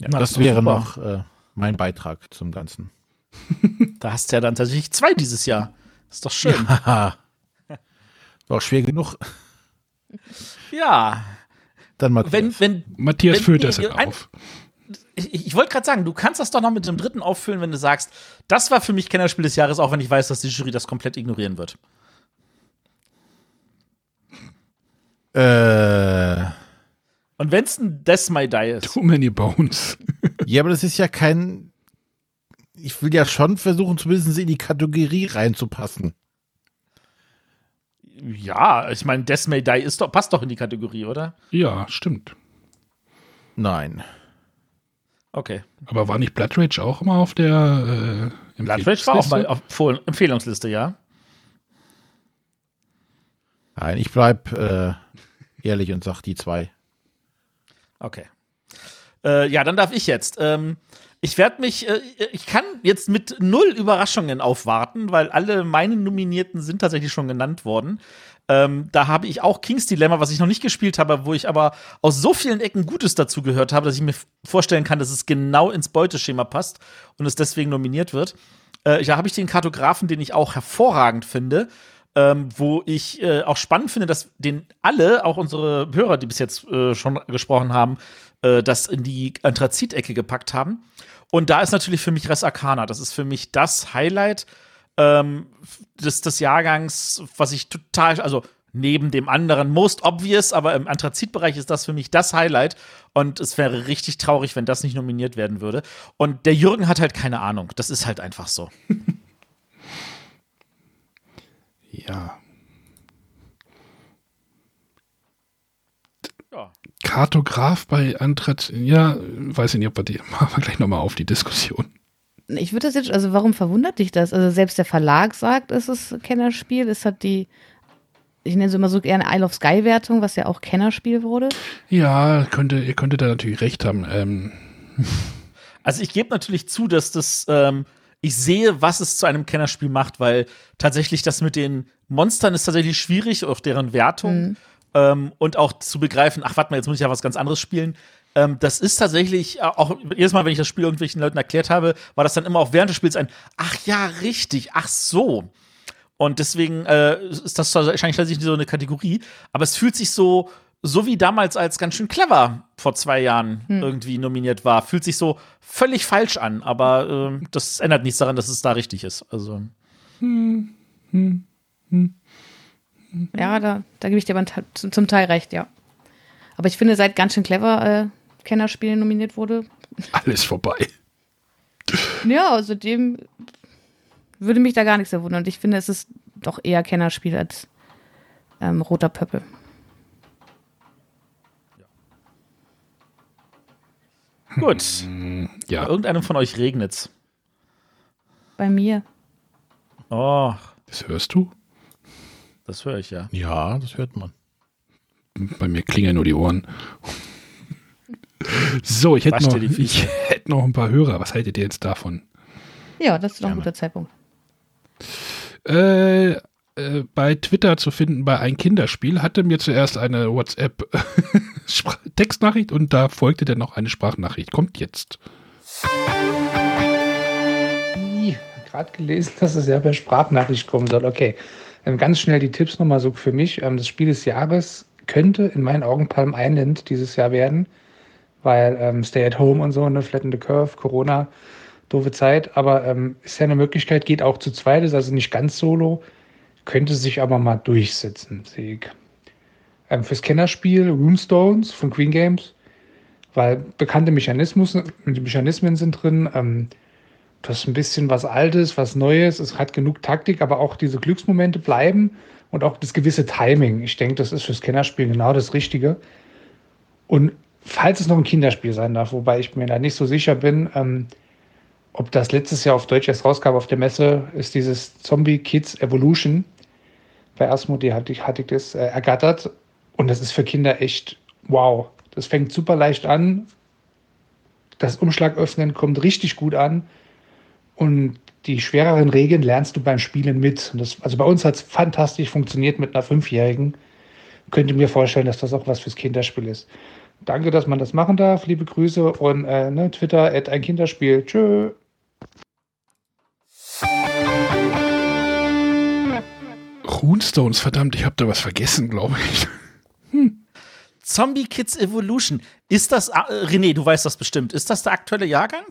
Ja, Na, das wäre super. noch äh, mein Beitrag zum Ganzen. Da hast du ja dann tatsächlich zwei dieses Jahr. Ist doch schön. Haha. War auch schwer genug. Ja. Dann mal Wenn, wenn, Matthias Wenn- füllt das jetzt auf. ich, ich wollte gerade sagen, du kannst das doch noch mit dem dritten auffüllen, wenn du sagst, das war für mich Kennerspiel des Jahres, auch wenn ich weiß, dass die Jury das komplett ignorieren wird. Äh, Und wenn es ein Death My Die ist. Too many bones. Ja, aber das ist ja kein. Ich will ja schon versuchen, zumindest in die Kategorie reinzupassen. Ja, ich meine, Death May Die ist doch, passt doch in die Kategorie, oder? Ja, stimmt. Nein. Okay. Aber war nicht Blood Rage auch immer auf der äh, Blood Rage war auch mal Empfehlungsliste? auf Empfohl- Empfehlungsliste, ja. Nein, ich bleib äh, ehrlich und sag die zwei. Okay. Äh, ja, dann darf ich jetzt. Ähm, ich werde mich, äh, ich kann jetzt mit null Überraschungen aufwarten, weil alle meine Nominierten sind tatsächlich schon genannt worden. Ähm, da habe ich auch Kings Dilemma, was ich noch nicht gespielt habe, wo ich aber aus so vielen Ecken Gutes dazu gehört habe, dass ich mir vorstellen kann, dass es genau ins Beuteschema passt und es deswegen nominiert wird. Äh, da habe ich den Kartografen, den ich auch hervorragend finde, ähm, wo ich äh, auch spannend finde, dass den alle, auch unsere Hörer, die bis jetzt äh, schon gesprochen haben, äh, das in die Anthrazit-Ecke gepackt haben. Und da ist natürlich für mich Res Arcana. Das ist für mich das Highlight ähm, des, des Jahrgangs, was ich total, also neben dem anderen most obvious, aber im Anthrazit-Bereich ist das für mich das Highlight. Und es wäre richtig traurig, wenn das nicht nominiert werden würde. Und der Jürgen hat halt keine Ahnung. Das ist halt einfach so. Ja. Kartograf bei Antritt, ja, weiß ich nicht, ob wir die machen wir gleich nochmal auf die Diskussion. Ich würde das jetzt, also warum verwundert dich das? Also selbst der Verlag sagt, es ist Kennerspiel, es hat die, ich nenne es immer so gerne Isle of Sky Wertung, was ja auch Kennerspiel wurde. Ja, könnte, ihr könntet da natürlich recht haben. Ähm, Also ich gebe natürlich zu, dass das, ähm, ich sehe, was es zu einem Kennerspiel macht, weil tatsächlich das mit den Monstern ist tatsächlich schwierig, auf deren Wertung ähm, und auch zu begreifen, ach, warte mal, jetzt muss ich ja was ganz anderes spielen. Ähm, das ist tatsächlich, äh, auch jedes Mal, wenn ich das Spiel irgendwelchen Leuten erklärt habe, war das dann immer auch während des Spiels ein, ach ja, richtig, ach so. Und deswegen äh, ist das wahrscheinlich tatsächlich so eine Kategorie. Aber es fühlt sich so, so wie damals als ganz schön clever vor zwei Jahren irgendwie nominiert war, fühlt sich so völlig falsch an. Aber ähm, das ändert nichts daran, dass es da richtig ist. Also Ja, da, da gebe ich dir aber zum zum Teil recht, ja. Aber ich finde, seit ganz schön clever äh, Kennerspiel nominiert wurde, alles vorbei. ja, außerdem würde mich da gar nichts erwundern. Und ich finde, es ist doch eher Kennerspiel als ähm, roter Pöppel. gut. Bei Ja, irgendeinem von euch regnet's. Bei mir. Oh, das hörst du? Das höre ich ja. Ja, das hört man. Bei mir klingeln nur die Ohren. So, ich hätte, noch, ich hätte noch ein paar Hörer. Was haltet ihr jetzt davon? Ja, das ist doch ein guter Zeitpunkt. Äh, äh, bei Twitter zu finden bei ein Kinderspiel hatte mir zuerst eine WhatsApp Spra- Textnachricht und da folgte dann noch eine Sprachnachricht. Kommt jetzt. Gerade gelesen, dass es ja per Sprachnachricht kommen soll. Okay, ganz schnell die Tipps nochmal so für mich. Ähm, das Spiel des Jahres könnte in meinen Augen Palm Island dieses Jahr werden, weil ähm, Stay at Home und so, eine Flatten the Curve, Corona, doofe Zeit. Aber ähm, ist ja eine Möglichkeit, geht auch zu zweit, ist also nicht ganz solo, könnte sich aber mal durchsetzen, sehe ich. Ähm, fürs Kennerspiel Runestones von Queen Games, weil bekannte Mechanismus, Mechanismen sind drin. Ähm, Du hast ein bisschen was Altes, was Neues. Es hat genug Taktik, aber auch diese Glücksmomente bleiben und auch das gewisse Timing. Ich denke, das ist fürs Kennerspiel genau das Richtige. Und falls es noch ein Kinderspiel sein darf, wobei ich mir da nicht so sicher bin, ähm, ob das letztes Jahr auf Deutsch erst rauskam auf der Messe, ist dieses Zombie Kids Evolution. Bei Asmodee hatte ich, hatte ich das äh, ergattert. Und das ist für Kinder echt wow. Das fängt super leicht an. Das Umschlag öffnen kommt richtig gut an. Und die schwereren Regeln lernst du beim Spielen mit. Und das, also bei uns hat es fantastisch funktioniert mit einer Fünfjährigen. Könnte mir vorstellen, dass das auch was fürs Kinderspiel ist. Danke, dass man das machen darf. Liebe Grüße und äh, ne, Twitter at ein Kinderspiel. Tschö. Runestones, verdammt, ich habe da was vergessen, glaube ich. Zombie Kids Evolution. Ist das, äh, René, du weißt das bestimmt. Ist das der aktuelle Jahrgang?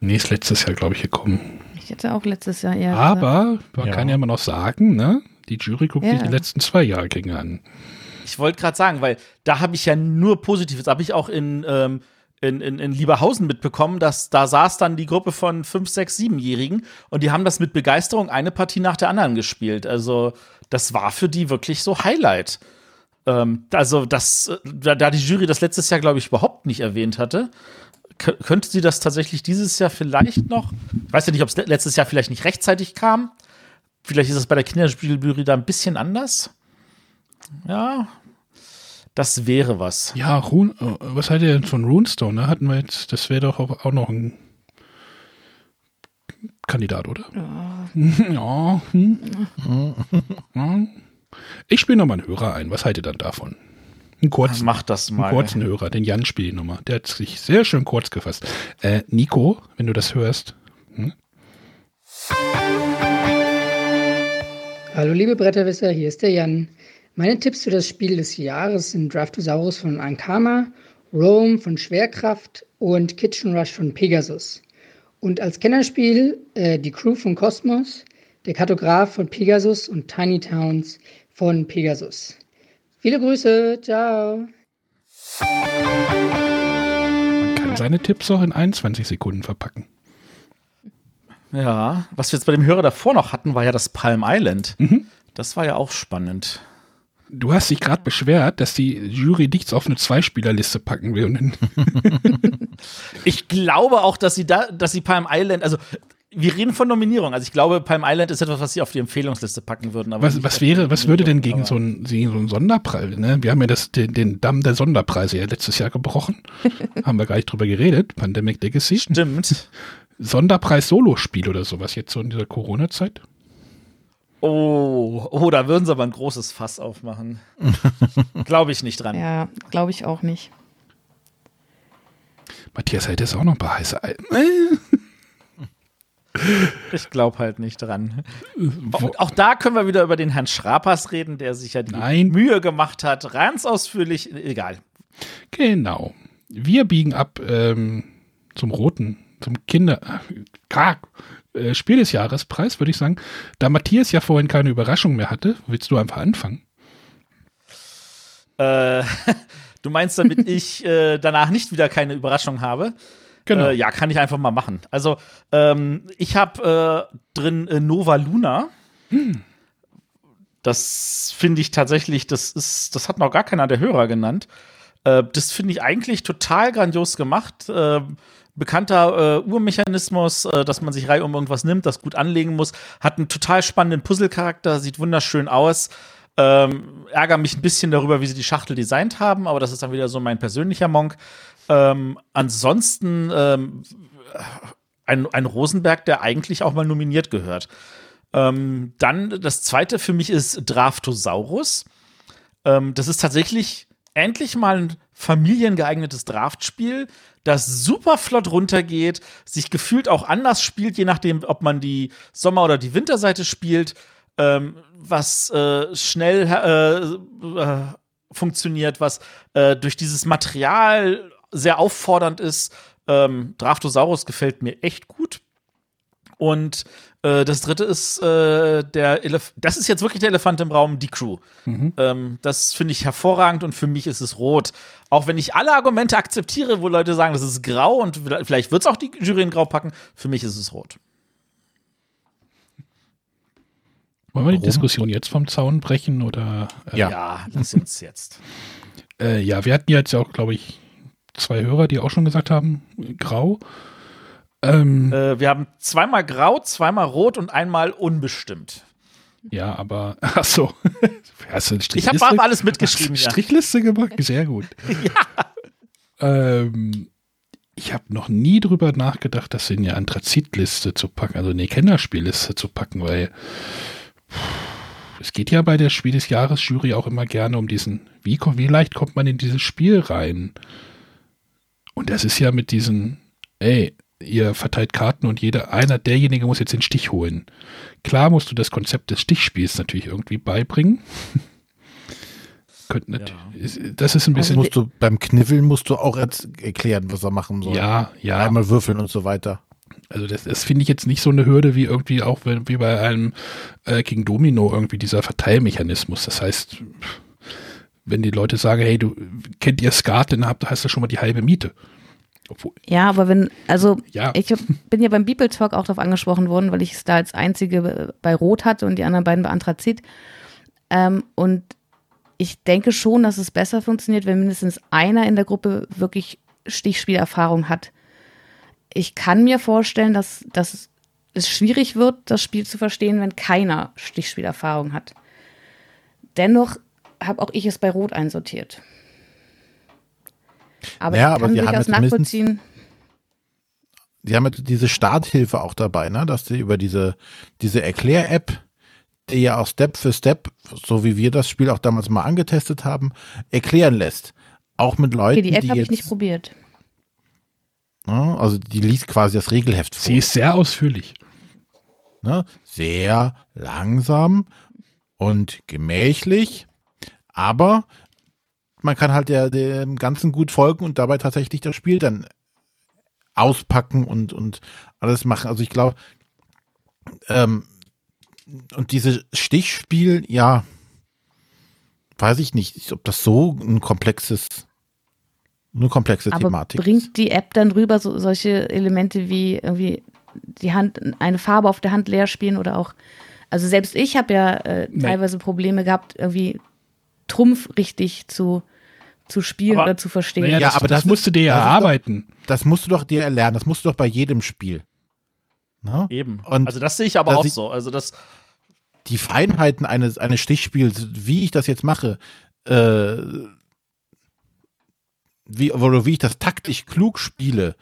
Nee, ist letztes Jahr, glaube ich, gekommen. Ich hätte auch letztes Jahr eher. gesagt. Aber man Ja. kann ja immer noch sagen, ne? Die Jury guckt Ja. sich die letzten zwei Jahrgänge an. Ich wollte gerade sagen, weil da habe ich ja nur Positives. Da habe ich auch in, ähm, in, in, in Lieberhausen mitbekommen, dass da saß dann die Gruppe von fünf, sechs, siebenjährigen und die haben das mit Begeisterung eine Partie nach der anderen gespielt. Also das war für die wirklich so Highlight. Ähm, also das, äh, da, da die Jury das letztes Jahr, glaube ich, überhaupt nicht erwähnt hatte, könnte sie das tatsächlich dieses Jahr vielleicht noch. Ich weiß ja nicht, ob es letztes Jahr vielleicht nicht rechtzeitig kam. Vielleicht ist es bei der Kinderspieljury da ein bisschen anders. Ja, das wäre was. Ja, Rune, äh, was haltet ihr denn von Runestone? Ne? Hatten wir jetzt, das wäre doch auch auch noch ein Kandidat, oder? Ja. ja. Hm. ja. Ich spiele nochmal einen Hörer ein. Was haltet ihr dann davon? Einen kurzen, Mach das mal. einen kurzen Hörer, den Jan spielt nochmal. Der hat sich sehr schön kurz gefasst. Äh, Nico, wenn du das hörst. Hm? Hallo liebe Bretterwisser, hier ist der Jan. Meine Tipps für das Spiel des Jahres sind Draftosaurus von Ankama, Rome von Schwerkraft und Kitchen Rush von Pegasus. Und als Kennerspiel äh, die Crew von Cosmos, der Kartograf von Pegasus und Tiny Towns von Pegasus. Viele Grüße, ciao. Man kann seine Tipps auch in 21 Sekunden verpacken. Ja, was wir jetzt bei dem Hörer davor noch hatten, war ja das Palm Island. Mhm. Das war ja auch spannend. Du hast dich gerade beschwert, dass die Jury nichts auf eine Zweispielerliste packen will. Ich glaube auch, dass sie da, dass sie Palm Island, also wir reden von Nominierung. Also ich glaube, Palm Island ist etwas, was sie auf die Empfehlungsliste packen würden. Aber was, was wäre, was würde denn gegen so einen, gegen so einen Sonderpreis? Ne? Wir haben ja das, den, den Damm der Sonderpreise ja letztes Jahr gebrochen. haben wir gar nicht drüber geredet. Pandemic Legacy. Stimmt. Sonderpreis Solospiel oder sowas jetzt so in dieser Corona-Zeit? Oh, oh, da würden sie aber ein großes Fass aufmachen. glaube ich nicht dran. Ja, glaube ich auch nicht. Matthias hätte es auch noch ein paar heiße Alten. Ich glaube halt nicht dran. Wo- Und auch da können wir wieder über den Herrn Schrapers reden, der sich ja die Nein. Mühe gemacht hat. Ganz ausführlich, egal. Genau. Wir biegen ab ähm, zum roten, zum Kinder. Karg. Äh, Spiel des Jahrespreis, würde ich sagen. Da Matthias ja vorhin keine Überraschung mehr hatte, willst du einfach anfangen? Äh, du meinst, damit ich äh, danach nicht wieder keine Überraschung habe? Genau. Äh, ja, kann ich einfach mal machen. Also, ähm, ich habe äh, drin äh, Nova Luna. Das finde ich tatsächlich, das ist, das hat noch gar keiner der Hörer genannt. Äh, das finde ich eigentlich total grandios gemacht. Äh, bekannter äh, Urmechanismus, äh, dass man sich Reihe um irgendwas nimmt, das gut anlegen muss. Hat einen total spannenden Puzzlecharakter, sieht wunderschön aus. Ähm, ärgere mich ein bisschen darüber, wie sie die Schachtel designt haben, aber das ist dann wieder so mein persönlicher Monk. Ähm, ansonsten ähm, ein, ein Rosenberg, der eigentlich auch mal nominiert gehört. Ähm, dann das zweite für mich ist Draftosaurus. Ähm, das ist tatsächlich endlich mal ein familiengeeignetes Draftspiel, das super flott runtergeht, sich gefühlt auch anders spielt, je nachdem, ob man die Sommer- oder die Winterseite spielt, ähm, was äh, schnell äh, äh, funktioniert, was äh, durch dieses Material sehr auffordernd ist. Ähm, Draftosaurus gefällt mir echt gut. Und äh, das dritte ist äh, der Elef Das ist jetzt wirklich der Elefant im Raum, die Crew. Ähm, das finde ich hervorragend und für mich ist es rot. Auch wenn ich alle Argumente akzeptiere, wo Leute sagen, das ist grau und vielleicht wird es auch die Jury in grau packen, für mich ist es rot. Wollen wir die Warum? Diskussion jetzt vom Zaun brechen oder? Äh, Ja. Ja, lass uns jetzt. Äh, ja, wir hatten jetzt ja auch, glaube ich, zwei Hörer, die auch schon gesagt haben, grau. Ähm, äh, wir haben zweimal grau, zweimal rot und einmal unbestimmt. Ja, aber ach so. Hast du eine Ich habe Strichliste? alles mitgeschrieben. Hast du Ja. eine Strichliste gemacht? Sehr gut. Ähm, ich habe noch nie drüber nachgedacht, das in eine Anthrazitliste zu packen, also eine Kennerspielliste zu packen, weil es geht ja bei der Spiel des Jahres Jury auch immer gerne um diesen, wie, wie leicht kommt man in dieses Spiel rein? Und das ist ja mit diesen, ey, ihr verteilt Karten und jeder, einer, derjenige muss jetzt den Stich holen. Klar musst du das Konzept des Stichspiels natürlich irgendwie beibringen. Könnte nat- ist- Das ist ein Das bisschen. musst du beim Kniffeln musst du auch erklären, was er machen soll. ja, ja. Einmal würfeln und so weiter. Also das, das finde ich jetzt nicht so eine Hürde wie irgendwie auch wenn- wie bei einem äh, King Domino irgendwie dieser Verteilmechanismus. Das heißt, wenn die Leute sagen, hey, du kennt ihr Skat, dann habt, hast du schon mal die halbe Miete. Obwohl, Ja, aber wenn, also ja, ich hab, bin ja beim People Talk auch darauf angesprochen worden, weil ich es da als einzige bei Rot hatte und die anderen beiden bei Anthrazit. Ähm, und ich denke schon, dass es besser funktioniert, wenn mindestens einer in der Gruppe wirklich Stichspielerfahrung hat. Ich kann mir vorstellen, dass, dass es schwierig wird, das Spiel zu verstehen, wenn keiner Stichspielerfahrung hat. Dennoch habe auch ich es bei Rot einsortiert. Aber Ja, ich aber kann sie haben durchaus nachvollziehen. Die haben jetzt diese Starthilfe auch dabei, ne? Dass sie über diese, diese Erklär-App der ja auch Step für Step, so wie wir das Spiel auch damals mal angetestet haben, erklären lässt. Auch mit Leuten, Okay, die App die habe ich nicht probiert. ne, also die liest quasi das Regelheft vor. Sie ist sehr ausführlich. ne, sehr langsam und gemächlich, aber man kann halt der, dem Ganzen gut folgen und dabei tatsächlich das Spiel dann auspacken und, und alles machen. Also ich glaube, ähm, und dieses Stichspiel, ja, weiß ich nicht, ob das so ein komplexes, eine komplexe Aber Thematik ist. bringt die App dann rüber so, solche Elemente wie irgendwie die Hand, eine Farbe auf der Hand leer spielen oder auch, also selbst ich habe ja äh, teilweise Probleme gehabt, irgendwie Trumpf richtig zu, zu spielen Aber- oder zu verstehen. Naja, Ja, das, aber das, das musst du dir ja das erarbeiten. Das musst du doch dir erlernen, das musst du doch bei jedem Spiel. Ne? Eben. Und also das sehe ich aber auch ich- so. Also das, die Feinheiten eines, eines Stichspiels, wie ich das jetzt mache, äh, wie, oder wie ich das taktisch klug spiele,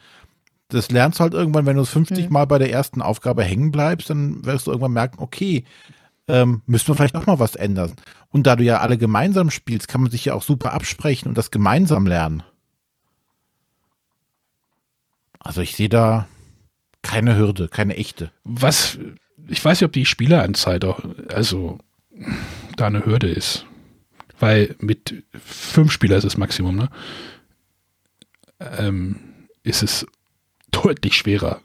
das lernst du halt irgendwann, wenn du es 50 Mhm. Mal bei der ersten Aufgabe hängen bleibst, dann wirst du irgendwann merken, okay, ähm, müssen wir vielleicht noch mal was ändern. Und da du ja alle gemeinsam spielst, kann man sich ja auch super absprechen und das gemeinsam lernen. Also ich sehe da keine Hürde, keine echte. Was, ich weiß nicht, ob die Spieleranzahl doch, also da eine Hürde ist. Weil mit fünf Spieler ist das Maximum, ne? Ähm, ist es deutlich schwerer.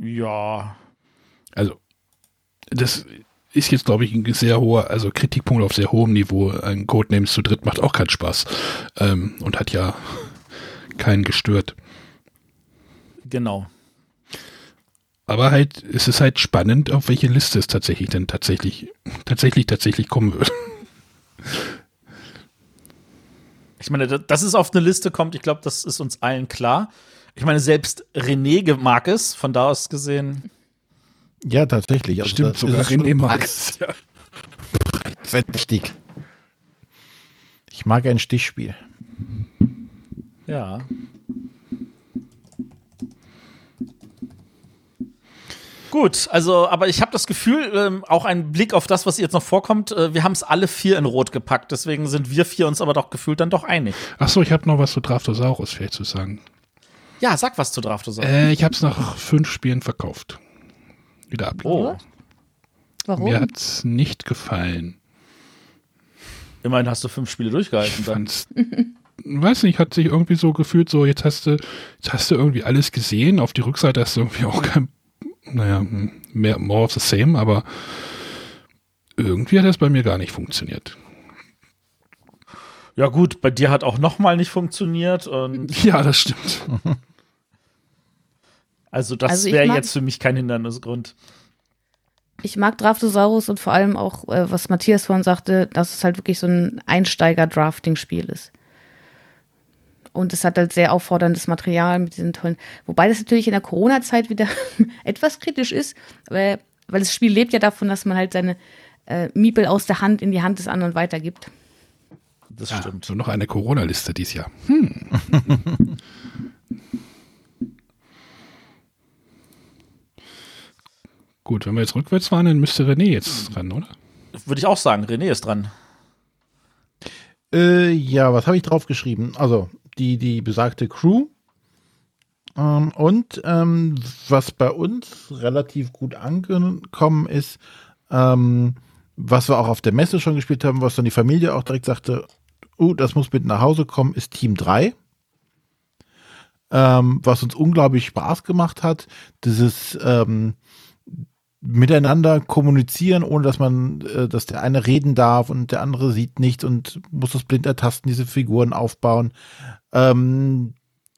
ja. Also, das ist jetzt, glaube ich, ein sehr hoher, also Kritikpunkt auf sehr hohem Niveau. Ein Codenames zu dritt macht auch keinen Spaß. Ähm, und hat ja keinen gestört. Genau. Aber halt, es ist halt spannend, auf welche Liste es tatsächlich denn tatsächlich, tatsächlich, tatsächlich kommen wird. Ich meine, da- dass es auf eine Liste kommt, ich glaube, das ist uns allen klar. Ich meine, selbst René mag es, von da aus gesehen. Ja, tatsächlich. Also Stimmt, sogar René es. Ja. Wichtig. Ich mag ein Stichspiel. Ja. Gut, also, aber ich habe das Gefühl, ähm, auch ein Blick auf das, was jetzt noch vorkommt, äh, wir haben es alle vier in Rot gepackt, deswegen sind wir vier uns aber doch gefühlt dann doch einig. Ach so, ich habe noch was zu Draftosaurus vielleicht zu sagen. Ja, sag was zu Draftosaurus. Äh, ich habe es nach fünf Spielen verkauft. Wieder ab. oh, Warum? Mir hat's nicht gefallen. immerhin hast du fünf Spiele Ich durchgehalten. Dann. fand's, weiß nicht, hat sich irgendwie so gefühlt, so jetzt hast du, jetzt hast du irgendwie alles gesehen. Auf die Rückseite hast du irgendwie auch kein, naja, mehr, more of the same, aber irgendwie hat das bei mir gar nicht funktioniert. Ja gut, bei dir hat auch noch mal nicht funktioniert und Ja, das stimmt. also das Also wäre jetzt für mich kein Hindernisgrund. Ich mag Draftosaurus und vor allem auch, äh, was Matthias vorhin sagte, dass es halt wirklich so ein Einsteiger-Drafting-Spiel ist. Und es hat halt sehr aufforderndes Material mit diesen tollen. Wobei das natürlich in der Corona-Zeit wieder etwas kritisch ist, weil, weil das Spiel lebt ja davon, dass man halt seine äh, Miepel aus der Hand in die Hand des anderen weitergibt. Das Ja, stimmt. so noch eine Corona-Liste dieses Jahr. Gut, wenn wir jetzt rückwärts fahren, dann müsste René jetzt ran, oder? Würde ich auch sagen, René ist dran. Äh, ja, was habe ich drauf geschrieben? Also, die, die besagte Crew. Ähm, und ähm, was bei uns relativ gut angekommen ist, ähm, was wir auch auf der Messe schon gespielt haben, was dann die Familie auch direkt sagte, uh, das muss mit nach Hause kommen, ist Team 3. Ähm, was uns unglaublich Spaß gemacht hat, dieses ähm, miteinander kommunizieren, ohne dass man, äh, dass der eine reden darf und der andere sieht nichts und muss das blind ertasten, diese Figuren aufbauen. Ähm,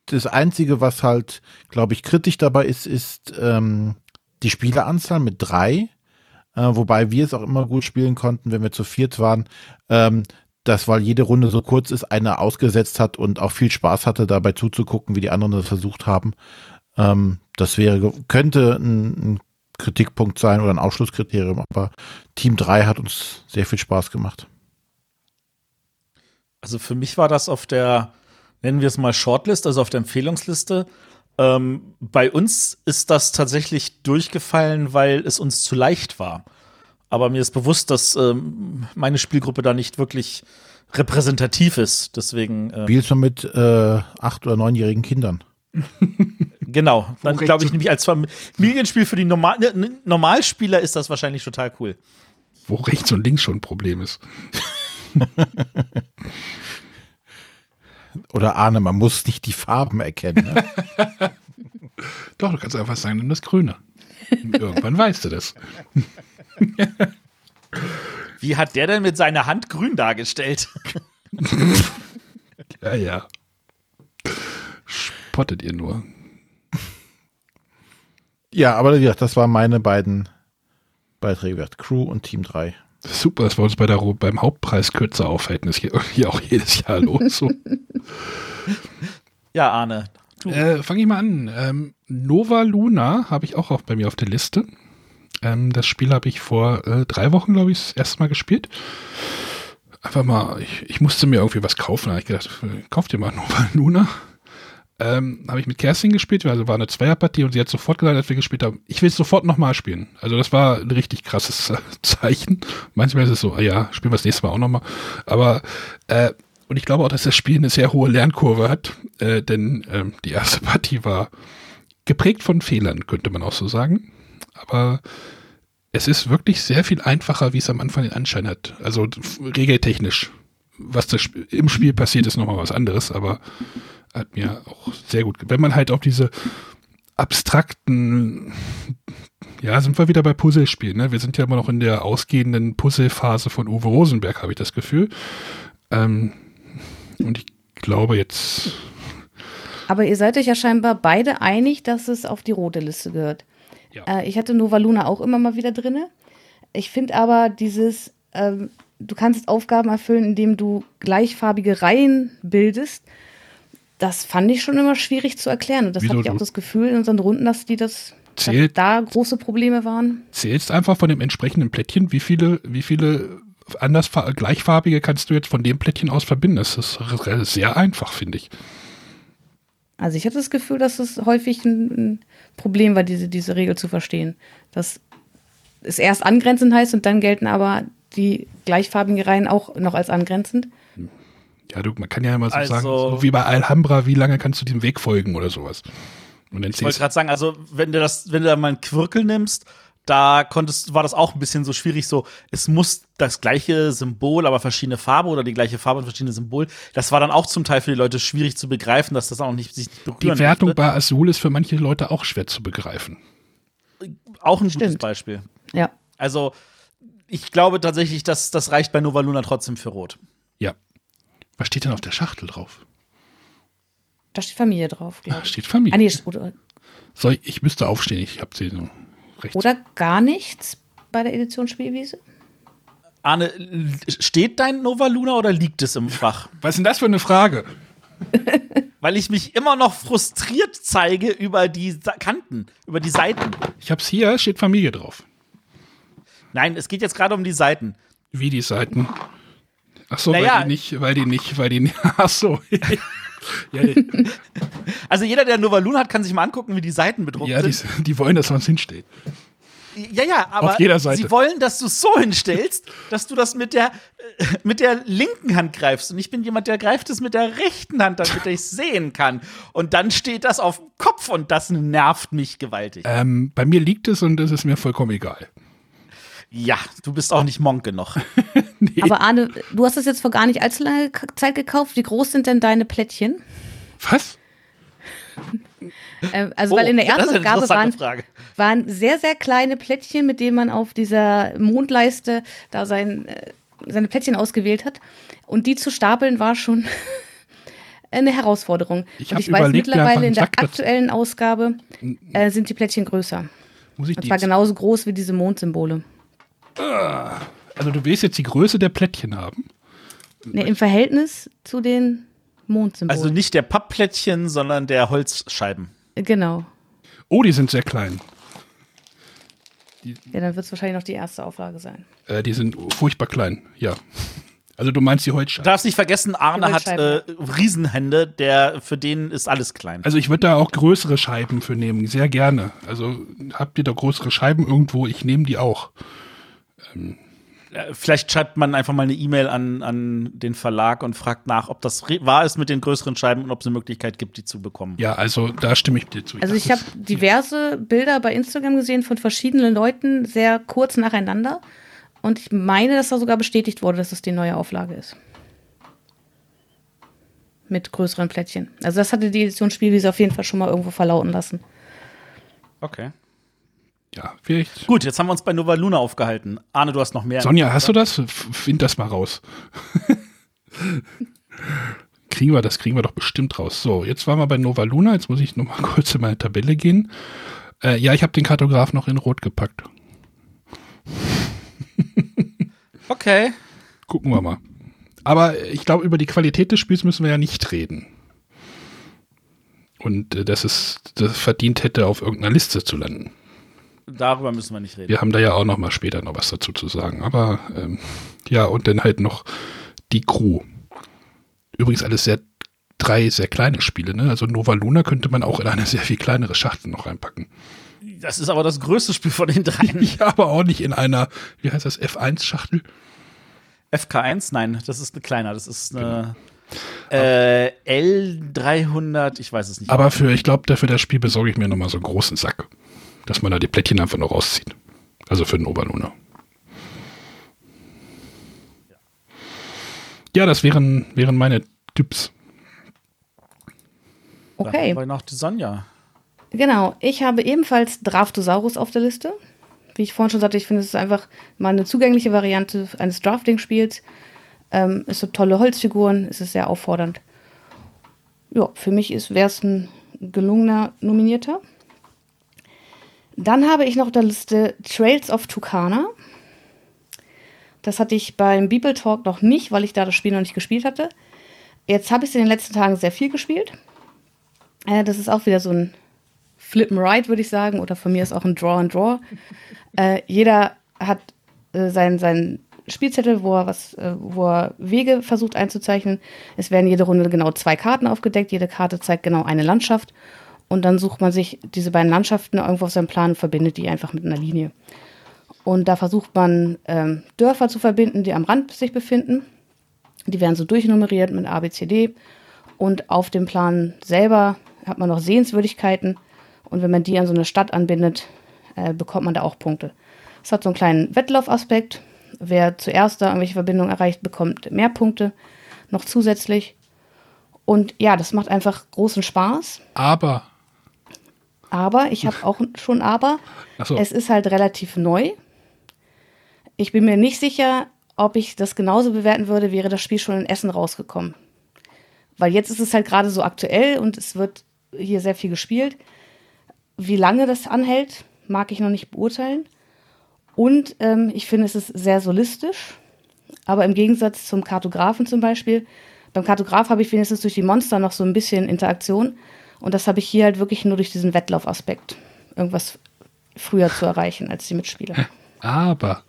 das Einzige, was halt, glaube ich, kritisch dabei ist, ist ähm, die Spieleranzahl mit drei, äh, wobei wir es auch immer gut spielen konnten, wenn wir zu viert waren. Ähm, dass, weil jede Runde so kurz ist, einer ausgesetzt hat und auch viel Spaß hatte, dabei zuzugucken, wie die anderen das versucht haben. Ähm, das wäre, könnte ein, ein Kritikpunkt sein oder ein Ausschlusskriterium, aber Team 3 hat uns sehr viel Spaß gemacht. Also für mich war das auf der, nennen wir es mal Shortlist, also auf der Empfehlungsliste, Ähm, bei uns ist das tatsächlich durchgefallen, weil es uns zu leicht war. Aber mir ist bewusst, dass ähm, meine Spielgruppe da nicht wirklich repräsentativ ist. Deswegen. Ähm, Spielst du mit äh, acht- oder neunjährigen Kindern? genau. Dann glaube ich nämlich als Familienspiel für die Normal ne, Normalspieler ist das wahrscheinlich total cool. Wo rechts und links schon ein Problem ist. Oder Arne, man muss nicht die Farben erkennen. Ne? Doch, du kannst einfach sagen, nimm das Grüne. Irgendwann weißt du das. Wie hat der denn mit seiner Hand grün dargestellt? ja, ja. Spottet ihr nur. Ja, aber wie gesagt, das waren meine beiden Beiträge. Crew und Team 3. Super, dass wir uns bei der, beim Hauptpreis kürzer aufhalten. Das geht hier auch jedes Jahr los. So. ja, Arne. Äh, Fange ich mal an. Ähm, Nova Luna habe ich auch, auch bei mir auf der Liste. Ähm, das Spiel habe ich vor äh, drei Wochen, glaube ich, das erste Mal gespielt. Einfach mal, ich, ich musste mir irgendwie was kaufen. Da habe ich gedacht, äh, kauf dir mal Nova Luna. Ähm, habe ich mit Kerstin gespielt, also war eine Zweierpartie und sie hat sofort gesagt, als wir gespielt haben, ich will es sofort nochmal spielen. Also das war ein richtig krasses äh, Zeichen. Manchmal ist es so, ah ja, spielen wir das nächste Mal auch nochmal. Aber äh, und ich glaube auch, dass das Spiel eine sehr hohe Lernkurve hat, äh, denn ähm, die erste Partie war geprägt von Fehlern, könnte man auch so sagen. Aber es ist wirklich sehr viel einfacher, wie es am Anfang den Anschein hat. Also regeltechnisch. Was das im Spiel passiert, ist nochmal was anderes, aber hat mir auch sehr gut. Wenn man halt auf diese abstrakten, ja, sind wir wieder bei Puzzlespielen. Ne? Wir sind ja immer noch in der ausgehenden Puzzlephase von Uwe Rosenberg, habe ich das Gefühl. Ähm, und ich glaube jetzt. Aber ihr seid euch ja scheinbar beide einig, dass es auf die rote Liste gehört. Ja. Äh, ich hatte Nova Luna auch immer mal wieder drin. Ich finde aber dieses, ähm, du kannst Aufgaben erfüllen, indem du gleichfarbige Reihen bildest. Das fand ich schon immer schwierig zu erklären. Und das habe ich auch das Gefühl in unseren Runden, dass die das zählt, da große Probleme waren. Zählst einfach von dem entsprechenden Plättchen, wie viele, wie viele anders gleichfarbige kannst du jetzt von dem Plättchen aus verbinden. Das ist sehr einfach, finde ich. Also ich hatte das Gefühl, dass es häufig ein, ein Problem war, diese, diese Regel zu verstehen. Dass es erst angrenzend heißt und dann gelten aber die gleichfarbigen Reihen auch noch als angrenzend. Ja, du, man kann ja immer so also, sagen, so wie bei Alhambra, wie lange kannst du dem Weg folgen oder sowas. Und ich wollte gerade sagen, also wenn du das, wenn du da mal einen Quirkel nimmst, da konntest, war das auch ein bisschen so schwierig, so, es muss das gleiche Symbol, aber verschiedene Farbe oder die gleiche Farbe und verschiedene Symbol. Das war dann auch zum Teil für die Leute schwierig zu begreifen, dass das auch nicht sich nicht berühren Die Wertung möchte. bei Azul ist für manche Leute auch schwer zu begreifen. Auch ein Stimmt. gutes Beispiel. Ja. Also, ich glaube tatsächlich, dass das reicht bei Nova Luna trotzdem für Rot. Ja. Was steht denn auf der Schachtel drauf? Da steht Familie drauf. Da steht Familie. Ah, nee, oder Soll ich, ich müsste aufstehen, ich habe sie so rechts. Oder gar nichts bei der Edition Spielwiese? Arne, steht dein Nova Luna oder liegt es im Fach? Was ist denn das für eine Frage? Weil ich mich immer noch frustriert zeige über die Kanten, über die Seiten. Ich hab's hier, steht Familie drauf. Nein, es geht jetzt gerade um die Seiten. Wie die Seiten? Ach so, naja, weil die nicht, weil die nicht, weil die nicht. Ach so. ja, also jeder, der Nova Luna hat, kann sich mal angucken, wie die Seiten bedruckt ja, sind. Ja, die, wollen, dass man es hinsteht. Ja, ja, aber sie wollen, dass du es so hinstellst, dass du das mit der, äh, mit der linken Hand greifst. Und ich bin jemand, der greift es mit der rechten Hand, damit ich es sehen kann. Und dann steht das auf dem Kopf und das nervt mich gewaltig. Ähm, bei mir liegt es und es ist mir vollkommen egal. Ja, du bist auch nicht Monk genug. nee. Aber Arne, du hast das jetzt vor gar nicht allzu langer Zeit gekauft. Wie groß sind denn deine Plättchen? Was? Ähm, also, oh, weil in der Erstausgabe waren, waren sehr, sehr kleine Plättchen, mit denen man auf dieser Mondleiste da sein, äh, seine Plättchen ausgewählt hat. Und die zu stapeln war schon eine Herausforderung. Ich, Und ich weiß mittlerweile in der aktuellen Ausgabe äh, sind die Plättchen größer. Muss ich Und zwar genauso groß wie diese Mondsymbole. Also du willst jetzt die Größe der Plättchen haben? Nee, im Verhältnis zu den Mondsymbolen. Also nicht der Pappplättchen, sondern der Holzscheiben. Genau. Oh, die sind sehr klein. Die, ja, dann wird es wahrscheinlich noch die erste Auflage sein. Äh, die sind furchtbar klein, ja. Also du meinst die Du Holzscheiben. darfst nicht vergessen, Arne hat äh, Riesenhände, der für den ist alles klein. Also ich würde da auch größere Scheiben für nehmen, sehr gerne. Also habt ihr da größere Scheiben irgendwo? Ich nehme die auch. Äh, Vielleicht schreibt man einfach mal eine E-Mail an, an den Verlag und fragt nach, ob das wahr ist mit den größeren Scheiben und ob es eine Möglichkeit gibt, die zu bekommen. Ja, also da stimme ich dir zu. Also ich habe diverse Bilder bei Instagram gesehen von verschiedenen Leuten, sehr kurz nacheinander. Und ich meine, dass da sogar bestätigt wurde, dass es die neue Auflage ist. Mit größeren Plättchen. Also das hatte die Edition Spielwiese auf jeden Fall schon mal irgendwo verlauten lassen. Okay. Ja, vielleicht. Gut, jetzt haben wir uns bei Nova Luna aufgehalten. Arne, du hast noch mehr. Sonja, hast du das? Find das mal raus. kriegen wir das, kriegen wir doch bestimmt raus. So, jetzt waren wir bei Nova Luna. Jetzt muss ich noch mal kurz in meine Tabelle gehen. Äh, ja, ich habe den Kartograf noch in Rot gepackt. Okay. Gucken wir mal. Aber ich glaube, über die Qualität des Spiels müssen wir ja nicht reden. Und äh, dass es das verdient hätte, auf irgendeiner Liste zu landen. Darüber müssen wir nicht reden. Wir haben da ja auch noch mal später noch was dazu zu sagen. Aber ähm, ja, und dann halt noch die Crew. Übrigens alles sehr drei sehr kleine Spiele. Ne? Also Nova Luna könnte man auch in eine sehr viel kleinere Schachtel noch reinpacken. Das ist aber das größte Spiel von den dreien. Ja, aber auch nicht in einer, wie heißt das, F1-Schachtel. FK1? Nein, das ist eine kleiner. Das ist eine äh, L300, ich weiß es nicht. Aber für, ich glaube, dafür das Spiel besorge ich mir noch mal so einen großen Sack. Dass man da die Plättchen einfach noch rauszieht. Also für Nova Luna. Ja, das wären, wären meine Tipps. Okay, noch die Sonja. genau. Ich habe ebenfalls Draftosaurus auf der Liste. Wie ich vorhin schon sagte, ich finde, es ist einfach mal eine zugängliche Variante eines Drafting-Spiels. Ähm, es sind tolle Holzfiguren, es ist sehr auffordernd. Ja, für mich wäre es ein gelungener Nominierter. Dann habe ich noch der Liste Trails of Tucana. Das hatte ich beim Beeple Talk noch nicht, weil ich da das Spiel noch nicht gespielt hatte. Jetzt habe ich es in den letzten Tagen sehr viel gespielt. Äh, das ist auch wieder so ein Flip and Ride, würde ich sagen, oder von mir ist auch ein Draw and Draw. äh, jeder hat äh, seinen sein Spielzettel, wo er, was, äh, wo er Wege versucht einzuzeichnen. Es werden jede Runde genau zwei Karten aufgedeckt. Jede Karte zeigt genau eine Landschaft. Und dann sucht man sich diese beiden Landschaften irgendwo auf seinem Plan und verbindet die einfach mit einer Linie. Und da versucht man ähm, Dörfer zu verbinden, die am Rand sich befinden. Die werden so durchnummeriert mit A, B, C, D. Und auf dem Plan selber hat man noch Sehenswürdigkeiten. Und wenn man die an so eine Stadt anbindet, äh, bekommt man da auch Punkte. Es hat so einen kleinen Wettlaufaspekt. Wer zuerst da irgendwelche Verbindungen erreicht, bekommt mehr Punkte noch zusätzlich. Und ja, das macht einfach großen Spaß. Aber, Aber, ich habe auch schon aber, achso, es ist halt relativ neu. Ich bin mir nicht sicher, ob ich das genauso bewerten würde, wäre das Spiel schon in Essen rausgekommen. Weil jetzt ist es halt gerade so aktuell und es wird hier sehr viel gespielt. Wie lange das anhält, mag ich noch nicht beurteilen. Und ähm, ich finde, es ist sehr solistisch. Aber im Gegensatz zum Kartografen zum Beispiel, beim Kartograf habe ich wenigstens durch die Monster noch so ein bisschen Interaktion. Und das habe ich hier halt wirklich nur durch diesen Wettlaufaspekt. Irgendwas früher zu erreichen als die Mitspieler. aber,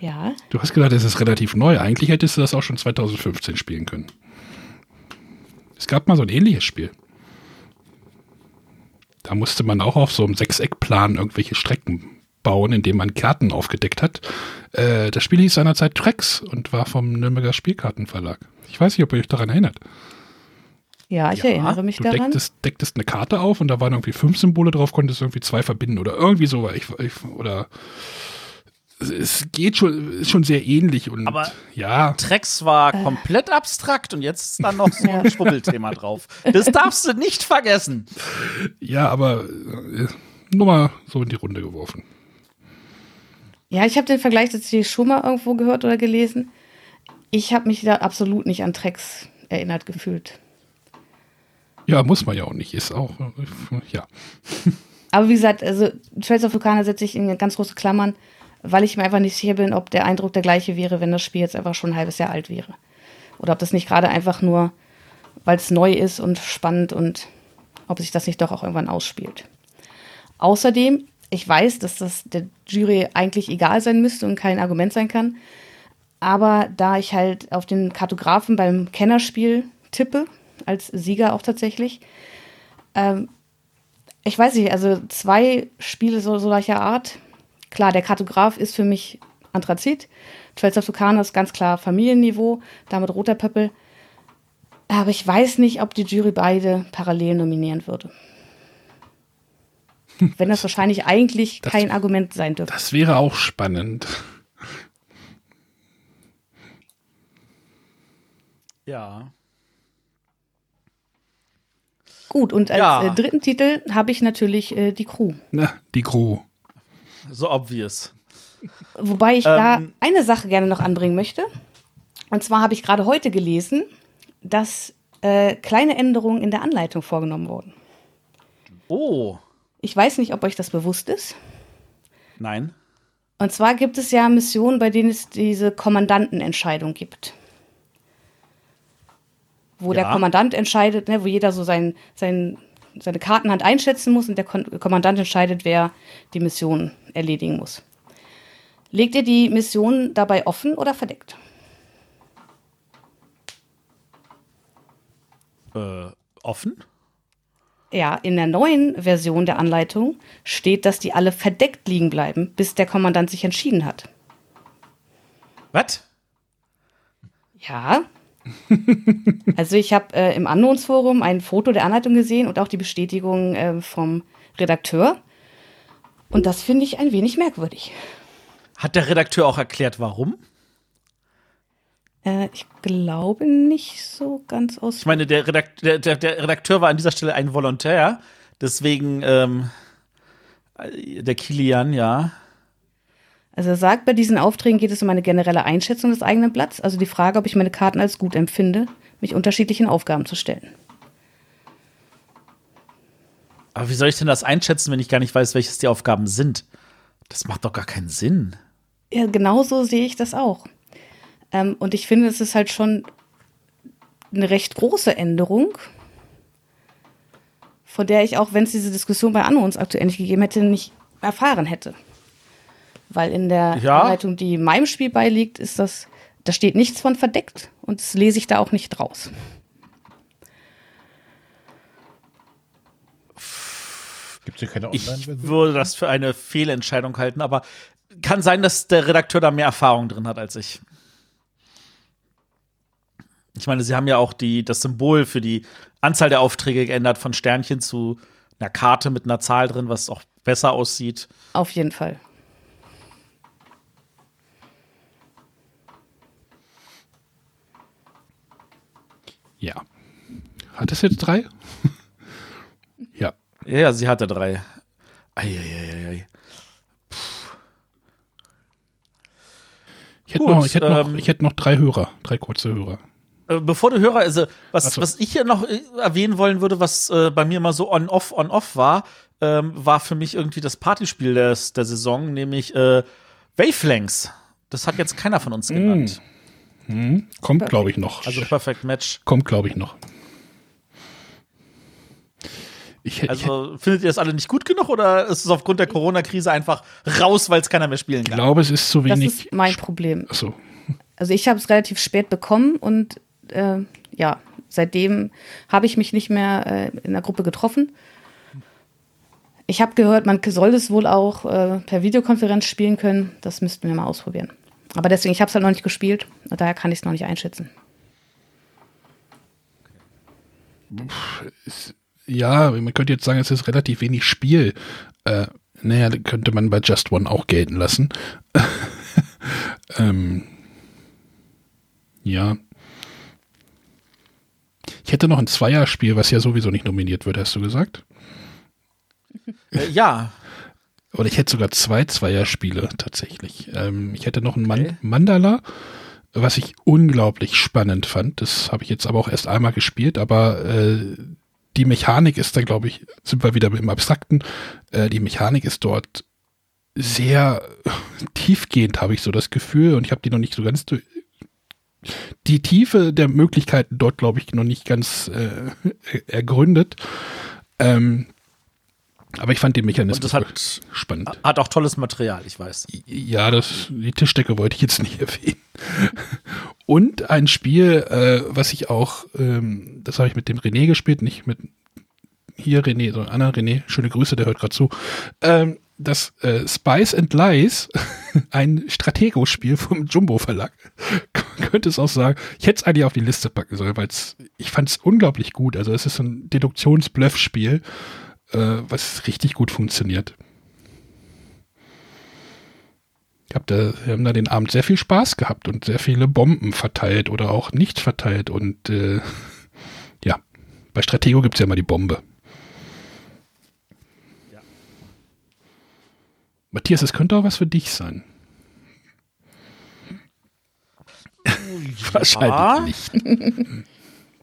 Ja. du hast gesagt, es ist relativ neu. Eigentlich hättest du das auch schon 2015 spielen können. Es gab mal so ein ähnliches Spiel. Da musste man auch auf so einem Sechseckplan irgendwelche Strecken bauen, indem man Karten aufgedeckt hat. Äh, das Spiel hieß seinerzeit Trex und war vom Nürnberger Spielkartenverlag. Ich weiß nicht, ob ihr euch daran erinnert. Ja, ich Ja, erinnere mich Du daran. decktest, decktest eine Karte auf und da waren irgendwie fünf Symbole drauf, konntest irgendwie zwei verbinden oder irgendwie so. Ich, ich, oder es- geht schon, ist schon sehr ähnlich und Aber- ja, Trex war komplett abstrakt und jetzt ist dann noch so ein Schwubbelthema drauf. Das darfst du nicht vergessen. ja, aber äh, nur mal so in die Runde geworfen. Ja, ich habe den Vergleich tatsächlich schon mal irgendwo gehört oder gelesen. Ich habe mich da absolut nicht an Tracks erinnert gefühlt. Ja, muss man ja auch nicht. Ist auch, ja. Aber wie gesagt, also Trails of Vulcana setze ich in ganz große Klammern, weil ich mir einfach nicht sicher bin, ob der Eindruck der gleiche wäre, wenn das Spiel jetzt einfach schon ein halbes Jahr alt wäre. Oder ob das nicht gerade einfach nur, weil es neu ist und spannend und ob sich das nicht doch auch irgendwann ausspielt. Außerdem, ich weiß, dass das der Jury eigentlich egal sein müsste und kein Argument sein kann. Aber da ich halt auf den Kartografen beim Kennerspiel tippe, als Sieger auch tatsächlich, ähm, ich weiß nicht, also zwei Spiele so, solcher Art. Klar, der Kartograf ist für mich Anthrazit. Trails of Tucana ist ganz klar Familienniveau, damit roter Pöppel. Aber ich weiß nicht, ob die Jury beide parallel nominieren würde. Wenn das wahrscheinlich eigentlich Das- kein Argument sein dürfte. Das wäre auch spannend. Ja. Gut, und als Ja. äh, dritten Titel habe ich natürlich äh, die Crew. Na, die Crew. So obvious. Wobei ich da Ähm. eine Sache gerne noch anbringen möchte. Und zwar habe ich gerade heute gelesen, dass äh, kleine Änderungen in der Anleitung vorgenommen wurden. Oh. Ich weiß nicht, ob euch das bewusst ist. Nein. Und zwar gibt es ja Missionen, bei denen es diese Kommandantenentscheidung gibt. Wo der Ja. Kommandant entscheidet, ne, wo jeder so sein, sein, seine Kartenhand einschätzen muss und der Kon Kommandant entscheidet, wer die Mission erledigen muss. Legt ihr die Mission dabei offen oder verdeckt? Äh, offen? Ja, in der neuen Version der Anleitung steht, dass die alle verdeckt liegen bleiben, bis der Kommandant sich entschieden hat. Was? Ja. also ich habe äh, im Unknowns-Forum ein Foto der Anleitung gesehen und auch die Bestätigung äh, vom Redakteur. Und das finde ich ein wenig merkwürdig. Hat der Redakteur auch erklärt, warum? Äh, ich glaube nicht so ganz aus. Ich meine, der, Redakt der, der, der Redakteur war an dieser Stelle ein Volontär. Deswegen, ähm, äh, der Kilian, ja. Also er sagt, bei diesen Aufträgen geht es um eine generelle Einschätzung des eigenen Blatts, also die Frage, ob ich meine Karten als gut empfinde, mich unterschiedlichen Aufgaben zu stellen. Aber wie soll ich denn das einschätzen, wenn ich gar nicht weiß, welches die Aufgaben sind? Das macht doch gar keinen Sinn. Ja, genauso sehe ich das auch. Ähm, und ich finde, es ist halt schon eine recht große Änderung, von der ich auch, wenn es diese Diskussion bei Anno uns aktuell nicht gegeben hätte, nicht erfahren hätte. Weil in der Ja. Anleitung, die meinem Spiel beiliegt, ist das, da steht nichts von verdeckt und das lese ich da auch nicht raus. Gibt es hier keine Ich Online-Version? würde das für eine Fehlentscheidung halten, aber kann sein, dass der Redakteur da mehr Erfahrung drin hat als ich. Ich meine, sie haben ja auch die, das Symbol für die Anzahl der Aufträge geändert von Sternchen zu einer Karte mit einer Zahl drin, was auch besser aussieht. Auf jeden Fall. Ja. Hat es jetzt drei? ja. Ja, sie hatte drei. Eieieiei. Ich hätte, Gut, noch, ich, hätte noch, ähm, ich hätte noch drei Hörer, drei kurze Hörer. Äh, Bevor du Hörer, also was, so. was ich hier noch äh, erwähnen wollen würde, was äh, bei mir mal so on-off, on-off war, ähm, war für mich irgendwie das Partyspiel des, der Saison, nämlich äh, Wavelengths. Das hat jetzt keiner von uns genannt. Hm, kommt, glaube ich, noch. Also Perfect Match. kommt, glaube ich, noch. Ich, ich Also findet ihr das alle nicht gut genug oder ist es aufgrund der Corona-Krise einfach raus, weil es keiner mehr spielen kann? glaube, es ist zu Das wenig. ist mein Problem. Achso. Also ich habe es relativ spät bekommen und äh, ja, seitdem habe ich mich nicht mehr äh, in der Gruppe getroffen. Ich habe gehört, man soll es wohl auch äh, per Videokonferenz spielen können. Das müssten wir mal ausprobieren. Aber deswegen, ich habe es halt noch nicht gespielt. Und daher kann ich es noch nicht einschätzen. Ja, man könnte jetzt sagen, es ist relativ wenig Spiel. Äh, naja, könnte man bei Just One auch gelten lassen. ähm, ja. Ich hätte noch ein Zweierspiel, was ja sowieso nicht nominiert wird, hast du gesagt? Äh, ja, Oder ich hätte sogar zwei Zweierspiele tatsächlich. Ähm, ich hätte noch ein Man Okay. Mandala, was ich unglaublich spannend fand. Das habe ich jetzt aber auch erst einmal gespielt, aber äh, die Mechanik ist dann, glaube ich, sind wir wieder im Abstrakten. Äh, die Mechanik ist dort sehr tiefgehend, habe ich so das Gefühl, und ich habe die noch nicht so ganz durch. Die Tiefe der Möglichkeiten dort, glaube ich, noch nicht ganz äh, ergründet. Ähm, Aber ich fand den Und Mechanismus das hat, spannend. hat auch tolles Material, ich weiß. Ja, das, die Tischdecke wollte ich jetzt nicht erwähnen. Und ein Spiel, äh, was ich auch, ähm, das habe ich mit dem René gespielt, nicht mit hier René, sondern anderen René. Schöne Grüße, der hört gerade zu. Ähm, das äh, Spice and Lies, ein Stratego-Spiel vom Jumbo Verlag, könnte es auch sagen. Ich hätte es eigentlich auf die Liste packen sollen, weil ich fand es unglaublich gut. Also es ist so ein Deduktions-Bluff-Spiel, was richtig gut funktioniert. Ich hab da, wir haben da den Abend sehr viel Spaß gehabt und sehr viele Bomben verteilt oder auch nicht verteilt. Und äh, ja, bei Stratego gibt es ja immer die Bombe. Matthias, es könnte auch was für dich sein. Wahrscheinlich nicht.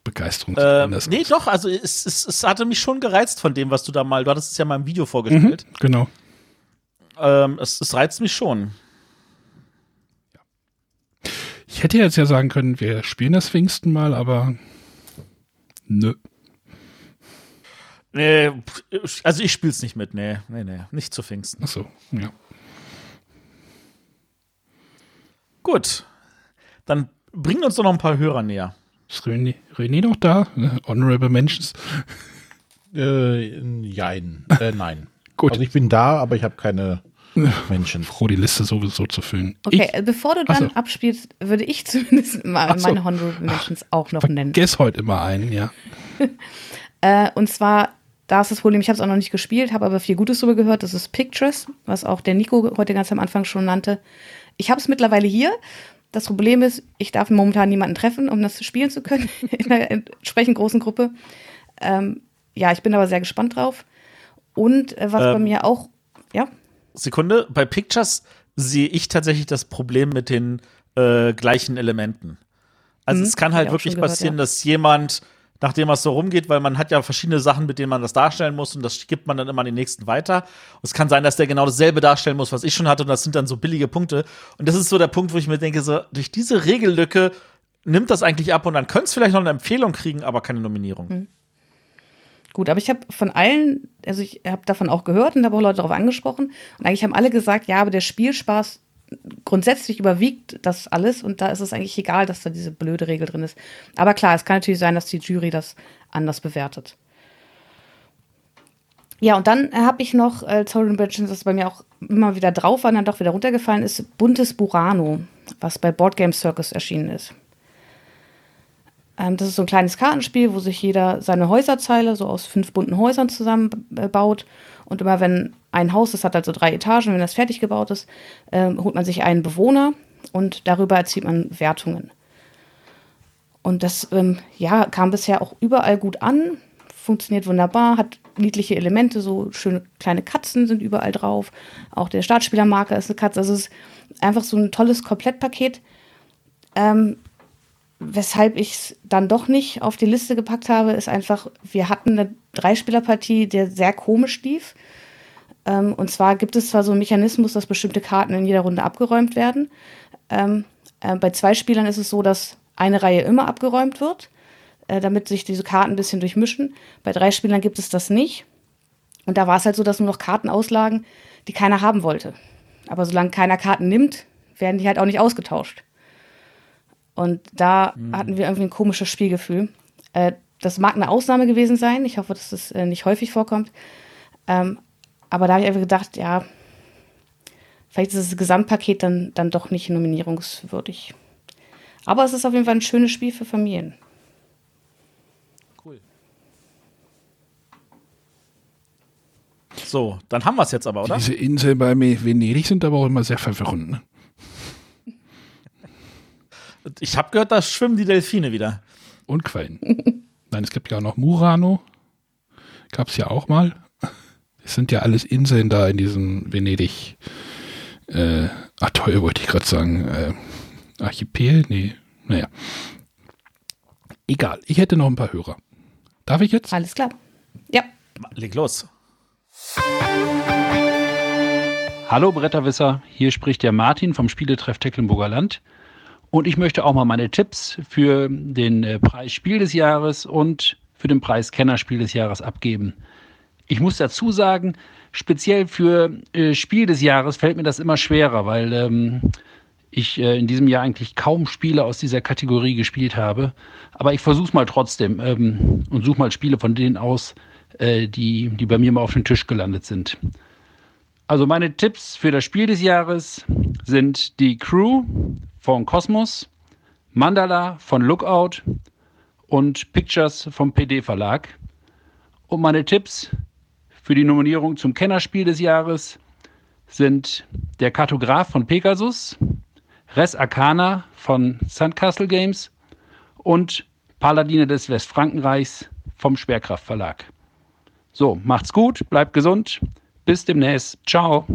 Begeisterung. Ähm, nee, doch, also es, es, es hatte mich schon gereizt von dem, was du da mal, du hattest es ja mal im Video vorgestellt. Mhm, genau. Ähm, es, es reizt mich schon. Ich hätte jetzt ja sagen können, wir spielen das Pfingsten mal, aber nö. Nee, also ich spiel's nicht mit, nee, nee, nee, nicht zu Pfingsten. Ach so, ja. Gut, dann bringen uns doch noch ein paar Hörer näher. Ist René, René noch da? Honorable Mentions? Äh, jein. Äh, nein. Gut. Also ich bin da, aber ich habe keine Menschen. Froh, die Liste sowieso zu füllen. Okay, ich, äh, bevor du dann so. abspielst, würde ich zumindest mal so. meine Honorable Mentions auch noch nennen. vergess heute immer einen, ja. Äh, und zwar, da ist das Problem, ich habe es auch noch nicht gespielt, habe aber viel Gutes darüber gehört. Das ist Pictures, was auch der Nico heute ganz am Anfang schon nannte. Ich habe es mittlerweile hier. Das Problem ist, ich darf momentan niemanden treffen, um das spielen zu können in einer entsprechend großen Gruppe. Ähm, ja, ich bin aber sehr gespannt drauf. Und äh, was bei Ähm, mir auch, ja, Sekunde, bei Pictures sehe ich tatsächlich das Problem mit den äh, gleichen Elementen. Also Mhm, es kann halt wirklich gehört, passieren, ja. dass jemand, nachdem es so rumgeht, weil man hat ja verschiedene Sachen, mit denen man das darstellen muss und das gibt man dann immer an den nächsten weiter. Und es kann sein, dass der genau dasselbe darstellen muss, was ich schon hatte und das sind dann so billige Punkte. Und das ist so der Punkt, wo ich mir denke, so durch diese Regellücke nimmt das eigentlich ab und dann könnte es vielleicht noch eine Empfehlung kriegen, aber keine Nominierung. Mhm. Gut, aber ich habe von allen, also ich habe davon auch gehört und habe auch Leute darauf angesprochen. Und eigentlich haben alle gesagt, ja, aber der Spielspaß grundsätzlich überwiegt das alles und da ist es eigentlich egal, dass da diese blöde Regel drin ist. Aber klar, es kann natürlich sein, dass die Jury das anders bewertet. Ja, und dann habe ich noch äh, Soul Bridges, das bei mir auch immer wieder drauf war und dann doch wieder runtergefallen ist, Buntes Burano, was bei Board Game Circus erschienen ist. Ähm, das ist so ein kleines Kartenspiel, wo sich jeder seine Häuserzeile so aus fünf bunten Häusern zusammenbaut. Und immer wenn ein Haus, das hat halt so drei Etagen, wenn das fertig gebaut ist, ähm, holt man sich einen Bewohner und darüber erzielt man Wertungen. Und das ähm, ja, kam bisher auch überall gut an, funktioniert wunderbar, hat niedliche Elemente, so schöne kleine Katzen sind überall drauf. Auch der Startspielermarker ist eine Katze. Also es ist einfach so ein tolles Komplettpaket. Ähm, weshalb ich es dann doch nicht auf die Liste gepackt habe, ist einfach, wir hatten eine Dreispielerpartie, der sehr komisch lief. Ähm, und zwar gibt es zwar so einen Mechanismus, dass bestimmte Karten in jeder Runde abgeräumt werden. Ähm, äh, bei zwei Spielern ist es so, dass eine Reihe immer abgeräumt wird, äh, damit sich diese Karten ein bisschen durchmischen. Bei drei Spielern gibt es das nicht. Und da war es halt so, dass nur noch Karten auslagen, die keiner haben wollte. Aber solange keiner Karten nimmt, werden die halt auch nicht ausgetauscht. Und da hatten wir irgendwie ein komisches Spielgefühl. Äh, das mag eine Ausnahme gewesen sein. Ich hoffe, dass das äh, nicht häufig vorkommt. Ähm, aber da habe ich einfach gedacht, ja, vielleicht ist das Gesamtpaket dann, dann doch nicht nominierungswürdig. Aber es ist auf jeden Fall ein schönes Spiel für Familien. Cool. So, dann haben wir es jetzt aber, oder? Diese Inseln bei Venedig sind aber auch immer sehr verwirrend. Ne? Ich habe gehört, da schwimmen die Delfine wieder. Und Quellen. Nein, es gibt ja auch noch Murano. Gab es ja auch mal. Es sind ja alles Inseln da in diesem Venedig. Äh, Atoll wollte ich gerade sagen. Äh, Archipel? Nee. Naja. Egal. Ich hätte noch ein paar Hörer. Darf ich jetzt? Alles klar. Ja. Leg los. Hallo Bretterwisser, hier spricht der Martin vom Spieletreff Tecklenburger Land. Und ich möchte auch mal meine Tipps für den äh, Preis Spiel des Jahres und für den Preis Kennerspiel des Jahres abgeben. Ich muss dazu sagen, speziell für äh, Spiel des Jahres fällt mir das immer schwerer, weil ähm, ich äh, in diesem Jahr eigentlich kaum Spiele aus dieser Kategorie gespielt habe. Aber ich versuche es mal trotzdem ähm, und suche mal Spiele von denen aus, äh, die, die bei mir mal auf den Tisch gelandet sind. Also meine Tipps für das Spiel des Jahres sind die Crew von Cosmos, Mandala von Lookout und Pictures vom PD Verlag. Und meine Tipps für die Nominierung zum Kennerspiel des Jahres sind der Kartograf von Pegasus, Res Arcana von Sandcastle Games und Paladine des Westfrankenreichs vom Schwerkraft Verlag. So, macht's gut, bleibt gesund, bis demnächst. Ciao.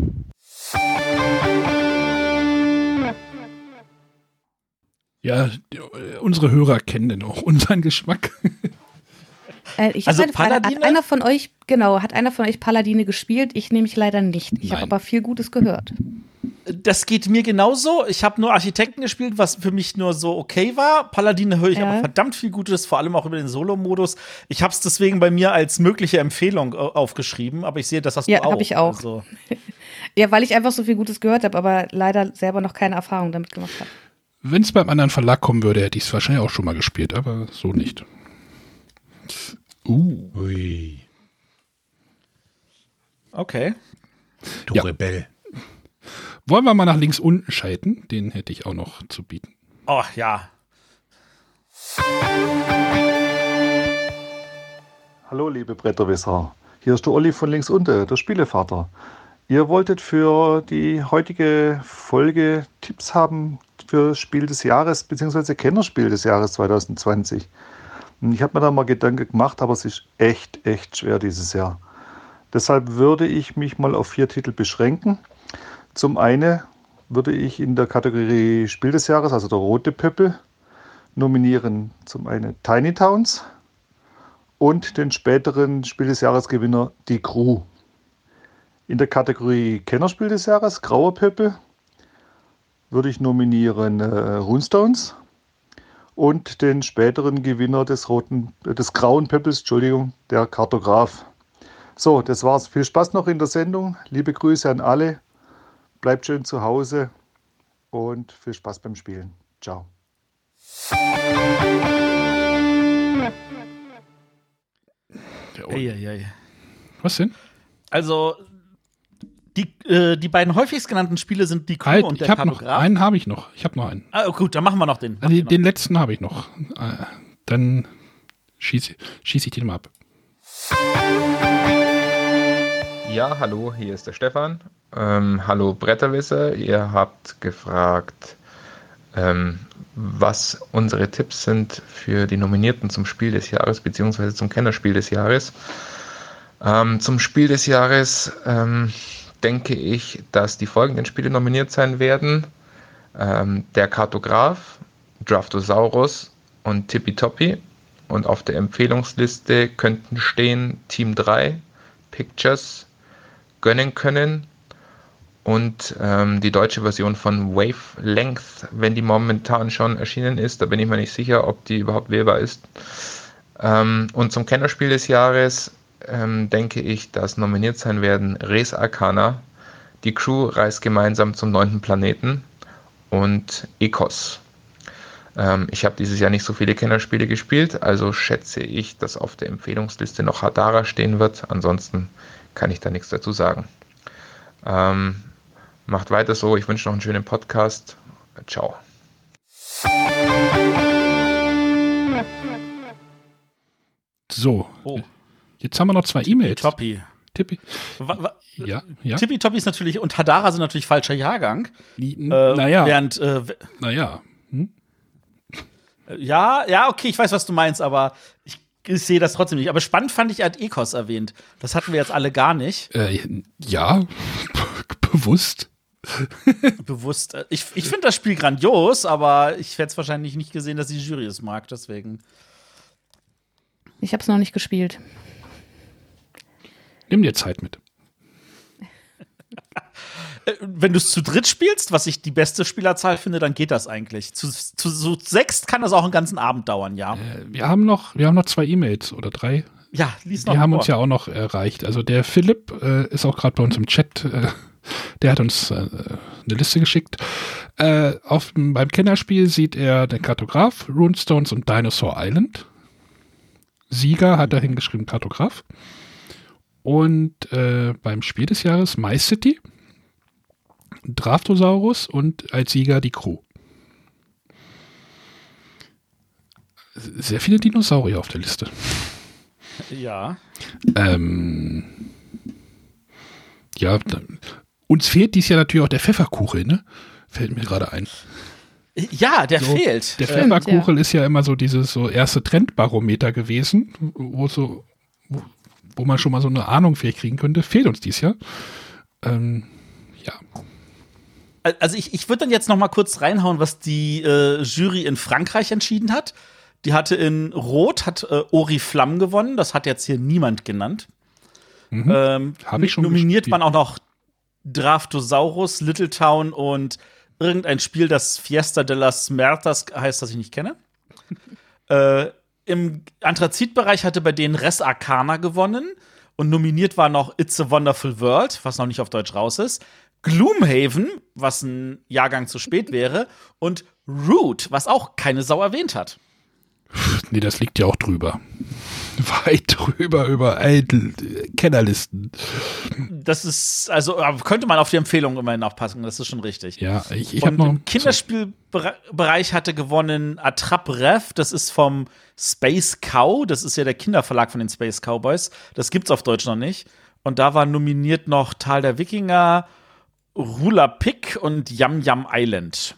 Ja, unsere Hörer kennen denn auch unseren Geschmack. Äh, ich Also also Frage, hat einer von euch, genau, hat einer von euch Paladine gespielt? Ich nämlich leider nicht. Ich habe aber viel Gutes gehört. Das geht mir genauso. Ich habe nur Architekten gespielt, was für mich nur so okay war. Paladine höre ich Ja. aber verdammt viel Gutes, vor allem auch über den Solo-Modus. Ich habe es deswegen bei mir als mögliche Empfehlung äh, aufgeschrieben, aber ich sehe, das hast Ja, du auch. hab ich auch. Also, Ja, weil ich einfach so viel Gutes gehört habe, aber leider selber noch keine Erfahrung damit gemacht habe. Wenn es beim anderen Verlag kommen würde, hätte ich es wahrscheinlich auch schon mal gespielt, aber so nicht. Uh. Ui, okay. du Ja. Rebell. Wollen wir mal nach links unten schalten? Den hätte ich auch noch zu bieten. Oh, ja. Hallo, liebe Bretterwisser. Hier ist der Olli von links unten, der Spielevater. Ihr wolltet für die heutige Folge Tipps haben für das Spiel des Jahres bzw. Kennerspiel des Jahres 2020. Und Ich habe mir da mal Gedanken gemacht, aber es ist echt, echt schwer dieses Jahr. Deshalb würde ich mich mal auf vier Titel beschränken. Zum einen würde ich in der Kategorie Spiel des Jahres, also der rote Pöppel, nominieren zum einen Tiny Towns, und den späteren Spiel des Jahresgewinner Die Crew. In der Kategorie Kennerspiel des Jahres, Grauer Pöppel, würde ich nominieren äh, Runestones und den späteren Gewinner des roten, äh, des grauen Pöppels, Entschuldigung, der Kartograf. So, das war's. Viel Spaß noch in der Sendung. Liebe Grüße an alle. Bleibt schön zu Hause und viel Spaß beim Spielen. Ciao. Ei, ei, ei. Was denn? Also, die, äh, die beiden häufigst genannten Spiele sind die Crew Halt, und der ich habe noch einen habe ich noch. Ich habe noch einen. Ah, gut, dann machen wir noch den. Ah, Den, den letzten habe ich noch. Äh, Dann schieße schieß ich den mal ab. Ja, hallo, hier ist der Stefan. Ähm, hallo Bretterwisser, ihr habt gefragt, ähm, was unsere Tipps sind für die Nominierten zum Spiel des Jahres beziehungsweise zum Kennerspiel des Jahres. Ähm, zum Spiel des Jahres ähm, denke ich, dass die folgenden Spiele nominiert sein werden. Ähm, der Kartograf, Draftosaurus und Tippitoppi. Und auf der Empfehlungsliste könnten stehen Team 3, Pictures, gönnen können und ähm, die deutsche Version von Wavelength, wenn die momentan schon erschienen ist, da bin ich mir nicht sicher, ob die überhaupt wählbar ist. Ähm, und zum Kennerspiel des Jahres ähm, denke ich, dass nominiert sein werden Res Arcana, die Crew reist gemeinsam zum neunten Planeten und Ecos. Ähm, ich habe dieses Jahr nicht so viele Kennerspiele gespielt, also schätze ich, dass auf der Empfehlungsliste noch Hadara stehen wird. Ansonsten kann ich da nichts dazu sagen. Ähm, macht weiter so. Ich wünsche noch einen schönen Podcast. Ciao. So. Oh. Jetzt haben wir noch zwei E-Mails. Toppi. Tippi. Wa- wa- Ja, ja. Tippitoppi ist natürlich und Hadara sind natürlich falscher Jahrgang. Äh, Äh, naja. Während, äh, Naja. Hm? ja, ja, okay, ich weiß, was du meinst, aber ich, ich sehe das trotzdem nicht. Aber spannend fand ich, er hat Ecos erwähnt. Das hatten wir jetzt alle gar nicht. Äh, ja, bewusst. Bewusst. Ich, ich finde das Spiel grandios, aber ich hätte es wahrscheinlich nicht gesehen, dass die Jury es mag, deswegen. Ich habe es noch nicht gespielt. Nimm dir Zeit mit. Äh, Wenn du es zu dritt spielst, was ich die beste Spielerzahl finde, dann geht das eigentlich. Zu, zu, zu sechst kann das auch einen ganzen Abend dauern, ja. Äh, wir haben noch, wir haben noch zwei E-Mails oder drei. Ja, lies noch Die haben vor. uns ja auch noch erreicht. Also der Philipp äh, ist auch gerade bei uns im Chat. Äh, der hat uns äh, eine Liste geschickt. Äh, auf, beim Kennerspiel sieht er den Kartograf, Runestones und Dinosaur Island. Sieger hat er hingeschrieben Kartograf. Und äh, beim Spiel des Jahres My City, Draftosaurus und als Sieger die Crew. Sehr viele Dinosaurier auf der Liste. Ja. Ähm, ja, uns fehlt dies Jahr natürlich auch der Pfefferkuchen, ne? Fällt mir gerade ein. Ja, der So, fehlt. Der Äh, Pfefferkuchen ist ja immer so dieses so erste Trendbarometer gewesen, wo so, wo, wo man schon mal so eine Ahnung vielleicht kriegen könnte. Fehlt uns dies Jahr. Ähm, ja. Also ich, ich würde dann jetzt noch mal kurz reinhauen, was die äh, Jury in Frankreich entschieden hat. Die hatte in Rot hat äh, Ori Flamm gewonnen. Das hat jetzt hier niemand genannt. Mhm. Ähm, Hab ich schon nominiert gespielt. waren auch noch Draftosaurus, Little Town und irgendein Spiel, das Fiesta de las Mertas heißt, das ich nicht kenne. äh, Im Anthrazit-Bereich hatte bei denen Res Arcana gewonnen und nominiert war noch It's a Wonderful World, was noch nicht auf Deutsch raus ist. Gloomhaven, was ein Jahrgang zu spät wäre, und Root, was auch keine Sau erwähnt hat. Nee, das liegt ja auch drüber. Weit drüber über äh, Kennerlisten. Das ist, also äh, könnte man auf die Empfehlung immerhin aufpassen, das ist schon richtig. Ja, ich, ich habe noch. Im Kinderspielbereich hatte gewonnen Attrape Rev, das ist vom Space Cow, das ist ja der Kinderverlag von den Space Cowboys. Das gibt's auf Deutsch noch nicht. Und da war nominiert noch Tal der Wikinger, Rula Pick und Yam Yam Island.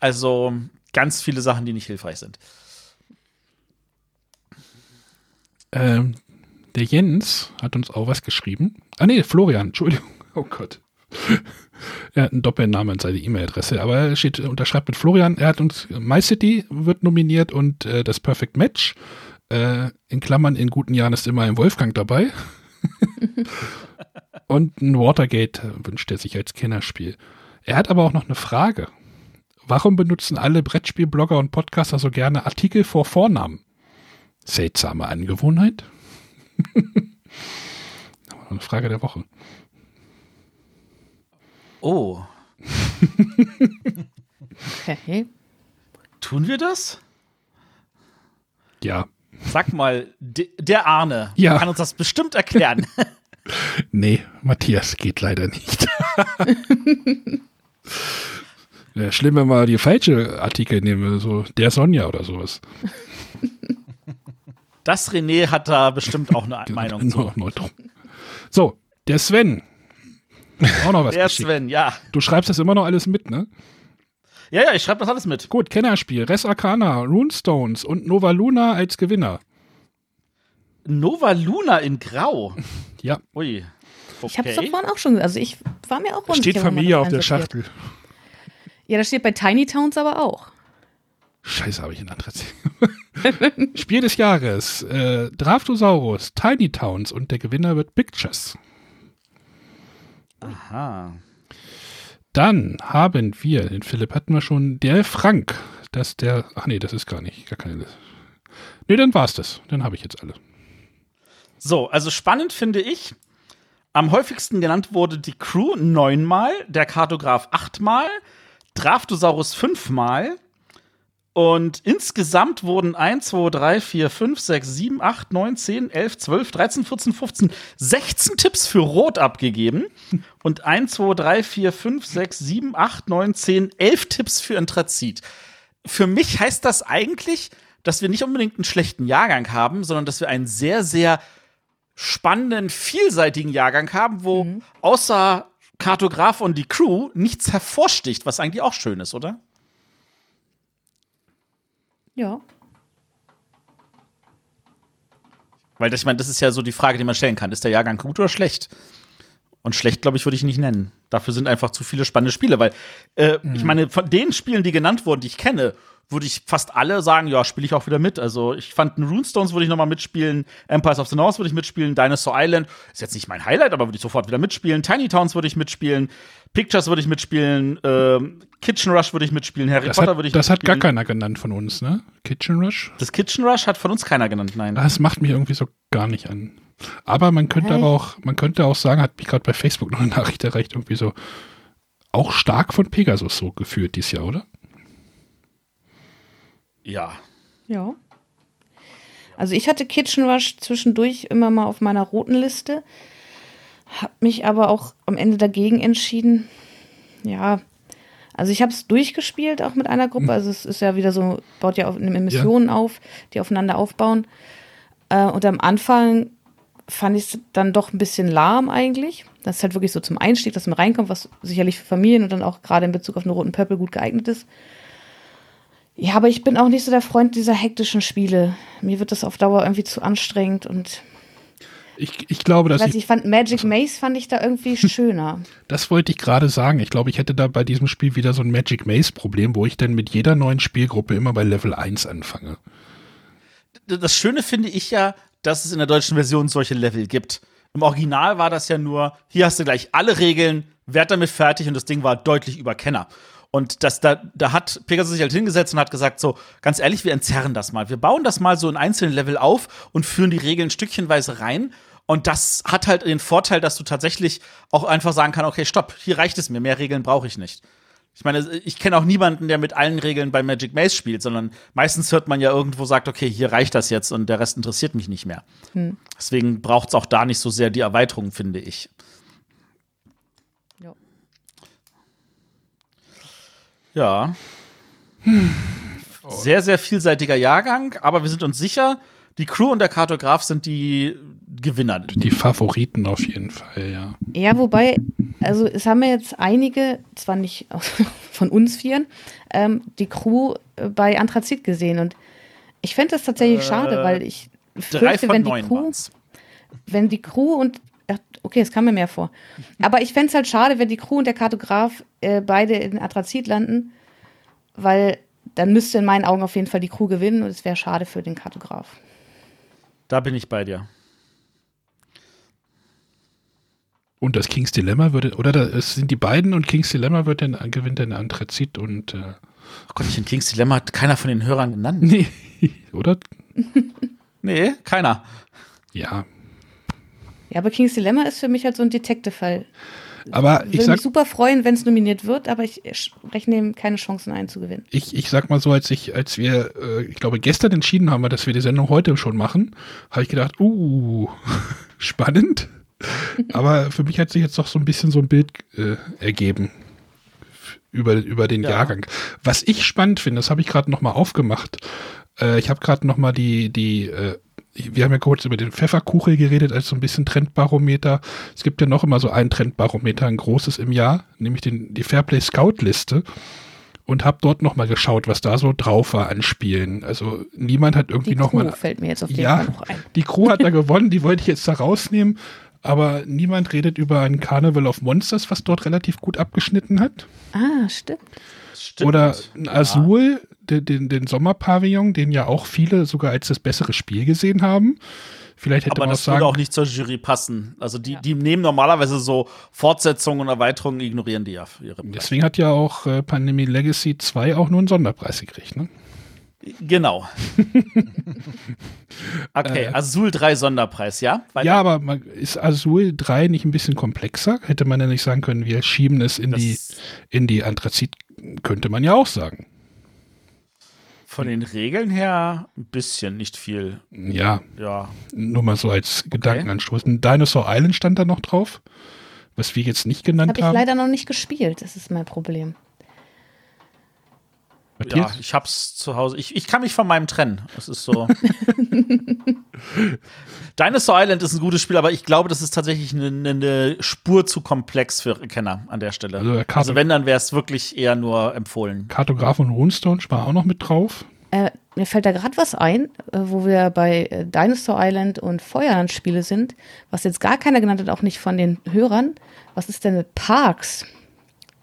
Also ganz viele Sachen, die nicht hilfreich sind. Ähm, der Jens hat uns auch was geschrieben. Ah nee, Florian, Entschuldigung. Oh Gott. Er hat einen Doppelnamen in seine E-Mail-Adresse, aber er steht, unterschreibt mit Florian. Er hat uns My City wird nominiert und äh, das Perfect Match. Äh, in Klammern, in guten Jahren ist immer ein Wolfgang dabei. Und ein Watergate wünscht er sich als Kennerspiel. Er hat aber auch noch eine Frage. Warum benutzen alle Brettspielblogger und Podcaster so gerne Artikel vor Vornamen? Seltsame Angewohnheit? Eine Frage der Woche. Oh, Okay. tun wir das? Ja. Sag mal, de der Arne Ja. kann uns das bestimmt erklären. Nee, Matthias geht leider nicht. ja, schlimm, wenn wir die falsche Artikel nehmen, so der Sonja oder sowas. Das René hat da bestimmt auch eine Meinung zu. So, der Sven. Auch noch was Der geschickt. Sven, ja. Du schreibst das immer noch alles mit, ne? Ja, ja, ich schreibe das alles mit. Gut, Kennerspiel, Res Arcana, Runestones und Nova Luna als Gewinner. Nova Luna in Grau. Ja. Ui. Okay. Ich habe es doch vorhin auch schon, also ich war mir auch Da steht unsicher, man Familie auf der. Schachtel. Ja, das steht bei Tiny Towns aber auch. Scheiße, habe ich in anderer Spiel des Jahres. Äh, Draftosaurus, Tiny Towns und der Gewinner wird Pictures. Aha. Dann haben wir, den Philipp hatten wir schon, der Frank. Das der, ach nee, das ist gar nicht, gar keine Liste. Nee, dann war's das. Dann habe ich jetzt alle. So, also spannend finde ich. Am häufigsten genannt wurde die Crew neunmal, der Kartograf achtmal, Draftosaurus fünfmal. Und insgesamt wurden 1, 2, 3, 4, 5, 6, 7, 8, 9, 10, 11, 12, 13, 14, 15, 16 Tipps für Rot abgegeben. Und 1, 2, 3, 4, 5, 6, 7, 8, 9, 10, 11 Tipps für Anthrazit. Für mich heißt das eigentlich, dass wir nicht unbedingt einen schlechten Jahrgang haben, sondern dass wir einen sehr, sehr spannenden, vielseitigen Jahrgang haben, wo außer Kartograf und die Crew nichts hervorsticht, was eigentlich auch schön ist, oder? Ja. Weil das, ich meine, das ist ja so die Frage, die man stellen kann. Ist der Jahrgang gut oder schlecht? Und schlecht, glaube ich, würde ich nicht nennen. Dafür sind einfach zu viele spannende Spiele, weil äh, ich meine, von den Spielen, die genannt wurden, die ich kenne, würde ich fast alle sagen, ja, spiele ich auch wieder mit. Also ich fand Runestones würde ich noch mal mitspielen, Empires of the North würde ich mitspielen, Dinosaur Island ist jetzt nicht mein Highlight, aber würde ich sofort wieder mitspielen. Tiny Towns würde ich mitspielen, Pictures würde ich mitspielen, ähm, Kitchen Rush würde ich mitspielen, Harry Das, Potter hat, würde ich das hat gar mitspielen. keiner genannt von uns, ne? Kitchen Rush? Das Kitchen Rush hat von uns keiner genannt, nein. Das macht mich irgendwie so gar nicht an. Aber man könnte Hä? aber auch, man könnte auch sagen, hat mich gerade bei Facebook noch eine Nachricht erreicht, irgendwie so auch stark von Pegasus so geführt dieses Jahr, oder? Ja. Ja. Also ich hatte Kitchen Rush zwischendurch immer mal auf meiner roten Liste, habe mich aber auch am Ende dagegen entschieden. Ja, also ich habe es durchgespielt auch mit einer Gruppe. Also es ist ja wieder so, baut ja auf eine Missionen auf, die aufeinander aufbauen. Äh, und am Anfang fand ich es dann doch ein bisschen lahm eigentlich. Das ist halt wirklich so zum Einstieg, dass man reinkommt, was sicherlich für Familien und dann auch gerade in Bezug auf einen roten Pöppel gut geeignet ist. Ja, aber ich bin auch nicht so der Freund dieser hektischen Spiele. Mir wird das auf Dauer irgendwie zu anstrengend und Ich, ich glaube, dass weiß ich, ich fand Magic Maze fand ich da irgendwie schöner. das wollte ich gerade sagen. Ich glaube, ich hätte da bei diesem Spiel wieder so ein Magic Maze Problem, wo ich dann mit jeder neuen Spielgruppe immer bei Level 1 anfange. das Schöne finde ich ja, dass es in der deutschen Version solche Level gibt. Im Original war das ja nur, hier hast du gleich alle Regeln, werd damit fertig und das Ding war deutlich über Kenner. Und das, da, da hat Pegasus sich halt hingesetzt und hat gesagt, so, ganz ehrlich, wir entzerren das mal. Wir bauen das mal so in einzelnen Level auf und führen die Regeln stückchenweise rein. Und das hat halt den Vorteil, dass du tatsächlich auch einfach sagen kannst, okay, stopp, hier reicht es mir, mehr Regeln brauche ich nicht. Ich meine, ich kenne auch niemanden, der mit allen Regeln bei Magic Maze spielt, sondern meistens hört man ja irgendwo sagt, okay, hier reicht das jetzt und der Rest interessiert mich nicht mehr. Hm. Deswegen braucht es auch da nicht so sehr die Erweiterung, finde ich. Ja. Sehr, sehr vielseitiger Jahrgang, aber wir sind uns sicher, die Crew und der Kartograf sind die Gewinner. Die Favoriten auf jeden Fall, ja. Ja, wobei, also es haben ja jetzt einige, zwar nicht von uns vieren, ähm, die Crew äh, bei Anthrazit gesehen und ich fände das tatsächlich Äh, schade, weil ich Drei fürchte, von wenn die Crew, waren's. wenn die Crew und ach, okay, es kam mir mehr vor. Aber ich fände es halt schade, wenn die Crew und der Kartograf äh, beide in Anthrazit landen, weil dann müsste in meinen Augen auf jeden Fall die Crew gewinnen und es wäre schade für den Kartograf. Da bin ich bei dir. Und das King's Dilemma würde, oder da, es sind die beiden und King's Dilemma wird dann, gewinnt dann Anthrazit und, äh, Oh Gott, ich in King's Dilemma hat keiner von den Hörern genannt. nee, oder? Nee, keiner. Ja. Ja, aber King's Dilemma ist für mich halt so ein Detective-Fall. Aber Ich würde mich super freuen, wenn es nominiert wird, aber ich rechne ihm keine Chancen ein zu gewinnen. ich, ich sag mal so, als ich, als wir, äh, ich glaube, gestern entschieden haben, dass wir die Sendung heute schon machen, habe ich gedacht, uh, spannend. Aber für mich hat sich jetzt doch so ein bisschen so ein Bild äh, ergeben über, über den Ja. Jahrgang. Was ich spannend finde, das habe ich gerade noch mal aufgemacht. Äh, ich habe gerade noch mal die, die, äh, wir haben ja kurz über den Pfefferkuchel geredet als so ein bisschen Trendbarometer. Es gibt ja noch immer so ein Trendbarometer, ein großes im Jahr, nämlich den, die Fairplay Scout Liste. Und habe dort noch mal geschaut, was da so drauf war an Spielen. Also niemand hat irgendwie Die noch Crew mal fällt mir jetzt auf jeden ja, Fall noch ein. die Crew hat da gewonnen, die wollte ich jetzt da rausnehmen. Aber niemand redet über ein Carnival of Monsters, was dort relativ gut abgeschnitten hat. Ah, stimmt. Stimmt. Oder ein Azul, den, den, Sommerpavillon, den ja auch viele sogar als das bessere Spiel gesehen haben. Vielleicht hätte Aber man auch das sagen, würde auch nicht zur Jury passen. Also die, die nehmen normalerweise so Fortsetzungen und Erweiterungen, ignorieren die ja für ihre Preise. deswegen hat ja auch äh, Pandemie Legacy 2 auch nur einen Sonderpreis gekriegt. Ne? Genau. okay, Äh. Azul 3 Sonderpreis, ja? Weiter? Ja, aber man, ist Azul 3 nicht ein bisschen komplexer? Hätte man ja nicht sagen können, wir schieben es in Das- die, in die Anthrazit, könnte man ja auch sagen. Von den Regeln her ein bisschen, nicht viel. Ja, Ja. Nur mal so als Gedankenanstoß. Ein Dinosaur Island stand da noch drauf, was wir jetzt nicht genannt Habe ich haben. leider noch nicht gespielt, das ist mein Problem. Ja, ich hab's zu Hause. Ich, ich kann mich von meinem trennen. Es ist so. Dinosaur Island ist ein gutes Spiel, aber ich glaube, das ist tatsächlich eine, eine Spur zu komplex für Kenner an der Stelle. Also, Also, der Karte- wenn, dann wäre es wirklich eher nur empfohlen. Kartograf und Runestone war auch noch mit drauf. Äh, mir fällt da gerade was ein, äh, wo wir bei äh, Dinosaur Island und Feuerland-Spiele sind, was jetzt gar keiner genannt hat, auch nicht von den Hörern. Was ist denn mit Parks?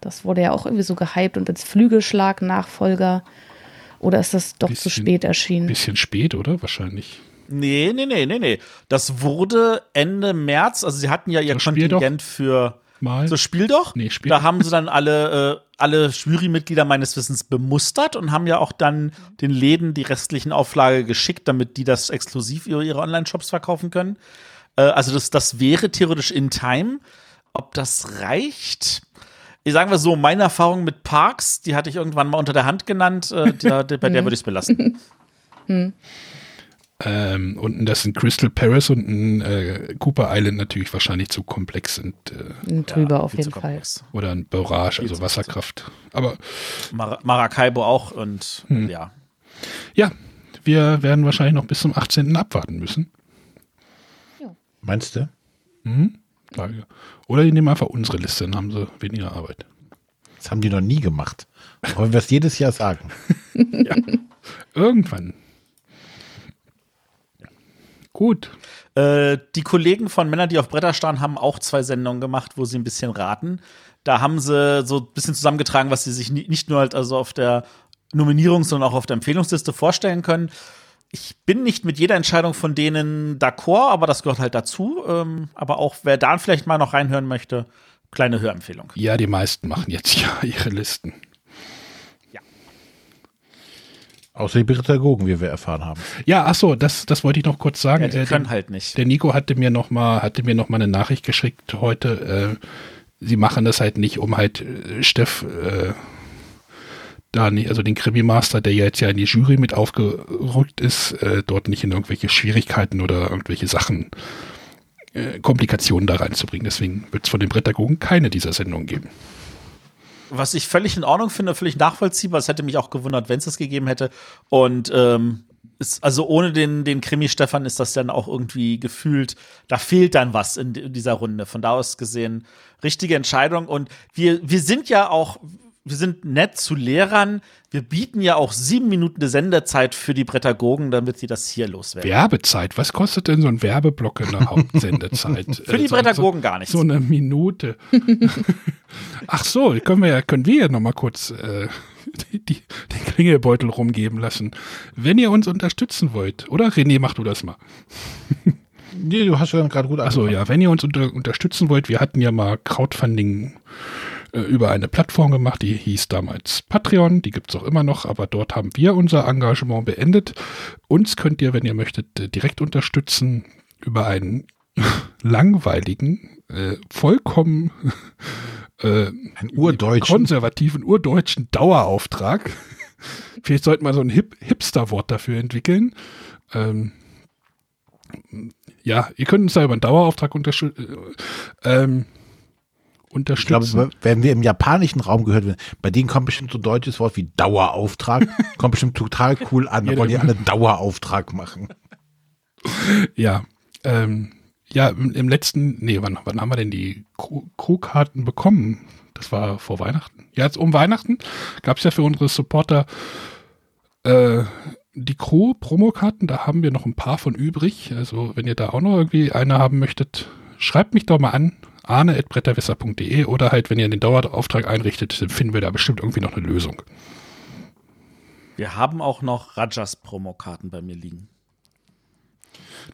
Das wurde ja auch irgendwie so gehypt und als Flügelschlag-Nachfolger. Oder ist das doch zu Bisschen- spät erschienen? Bisschen spät, oder? Wahrscheinlich. Nee, nee, nee, nee, nee. Das wurde Ende März, also sie hatten ja ihr So. Kontingent für Mal. so Spiel doch. Nee, Spiel Da haben sie dann alle, äh, alle Jurymitglieder meines Wissens bemustert und haben ja auch dann den Läden die restlichen Auflage geschickt, damit die das exklusiv über ihre Online-Shops verkaufen können. Äh, also das, das wäre theoretisch in Time. Ob das reicht? Ich sagen wir so, meine Erfahrung mit Parks, die hatte ich irgendwann mal unter der Hand genannt, äh, der, der, bei der würde ich es belassen. Hm. Ähm, und das sind Crystal Paris und ein äh, Cooper Island natürlich wahrscheinlich zu komplex sind. Äh, Ein Drüber auf viel zu jeden Fall. oder ein Barrage, also Wasserkraft. Aber Mar Maracaibo auch und Hm. ja. ja, wir werden wahrscheinlich noch bis zum 18. abwarten müssen. Meinst du? Mhm. Frage. Oder die nehmen einfach unsere Liste, dann haben sie weniger Arbeit. Das haben die noch nie gemacht. Wollen wir es jedes Jahr sagen? Irgendwann. Gut. Äh, die Kollegen von Männer, die auf Bretter starren, haben auch zwei Sendungen gemacht, wo sie ein bisschen raten. Da haben sie so ein bisschen zusammengetragen, was sie sich ni- nicht nur halt also auf der Nominierung, sondern auch auf der Empfehlungsliste vorstellen können. Ich bin nicht mit jeder Entscheidung von denen d'accord, aber das gehört halt dazu. Ähm, aber auch wer da vielleicht mal noch reinhören möchte, kleine Hörempfehlung. Ja, die meisten machen jetzt ja ihre Listen. Außer die Pädagogen, wie wir erfahren haben. Ja, ach so, das, das wollte ich noch kurz sagen. Ja, die Äh, können der, halt nicht. der Nico hatte mir noch mal, hatte mir noch mal eine Nachricht geschickt heute. Äh, sie machen das halt nicht, um halt äh, Steff äh, da nicht, also den Krimi-Master, der ja jetzt ja in die Jury mit aufgerückt ist, äh, dort nicht in irgendwelche Schwierigkeiten oder irgendwelche Sachen, äh, Komplikationen da reinzubringen. Deswegen wird es von den Pädagogen keine dieser Sendungen geben. Was ich völlig in Ordnung finde, völlig nachvollziehbar. Es hätte mich auch gewundert, wenn es es gegeben hätte. Und ähm, ist, also ohne den, den Krimi Stefan ist das dann auch irgendwie gefühlt, da fehlt dann was in, in dieser Runde. Von da aus gesehen, richtige Entscheidung. Und wir, wir sind ja auch, wir sind nett zu Lehrern. Wir bieten ja auch sieben Minuten der Sendezeit für die Pädagogen, damit sie das hier loswerden. Werbezeit, was kostet denn so ein Werbeblock in der Hauptsendezeit? Für die Äh, so- Pädagogen so, gar nichts. So eine Minute. Ach so, können wir ja, können wir ja noch mal kurz äh, die, die, den Klingelbeutel rumgeben lassen. Wenn ihr uns unterstützen wollt, oder René, mach du das mal. Nee, du hast ja gerade gut Achso, ja, wenn ihr uns unter, unterstützen wollt, wir hatten ja mal Crowdfunding äh, über eine Plattform gemacht, die hieß damals Patreon, die gibt's auch immer noch, aber dort haben wir unser Engagement beendet. Uns könnt ihr, wenn ihr möchtet, äh, direkt unterstützen über einen langweiligen, äh, vollkommen äh, Ein urdeutschen. konservativen, urdeutschen Dauerauftrag. Vielleicht sollten wir so ein Hip Hipster-Wort dafür entwickeln. Ähm, ja, ihr könnt uns da über einen Dauerauftrag unterstü ähm, Ich unterstützen. glaube, wenn wir im japanischen Raum gehört werden, bei denen kommt bestimmt so ein deutsches Wort wie Dauerauftrag. kommt bestimmt total cool an. Da wollen die alle einen Dauerauftrag machen. Ja, ähm, ja, im, letzten, nee, wann, wann haben wir denn die Crew- Crewkarten bekommen? Das war vor Weihnachten. Ja, jetzt um Weihnachten gab es ja für unsere Supporter äh, die Crew-Promokarten. Da haben wir noch ein paar von übrig. Also, wenn ihr da auch noch irgendwie eine haben möchtet, schreibt mich doch mal an. arne.bretterwisser.de oder halt, wenn ihr den Dauerauftrag einrichtet, dann finden wir da bestimmt irgendwie noch eine Lösung. Wir haben auch noch Rajas Promokarten bei mir liegen.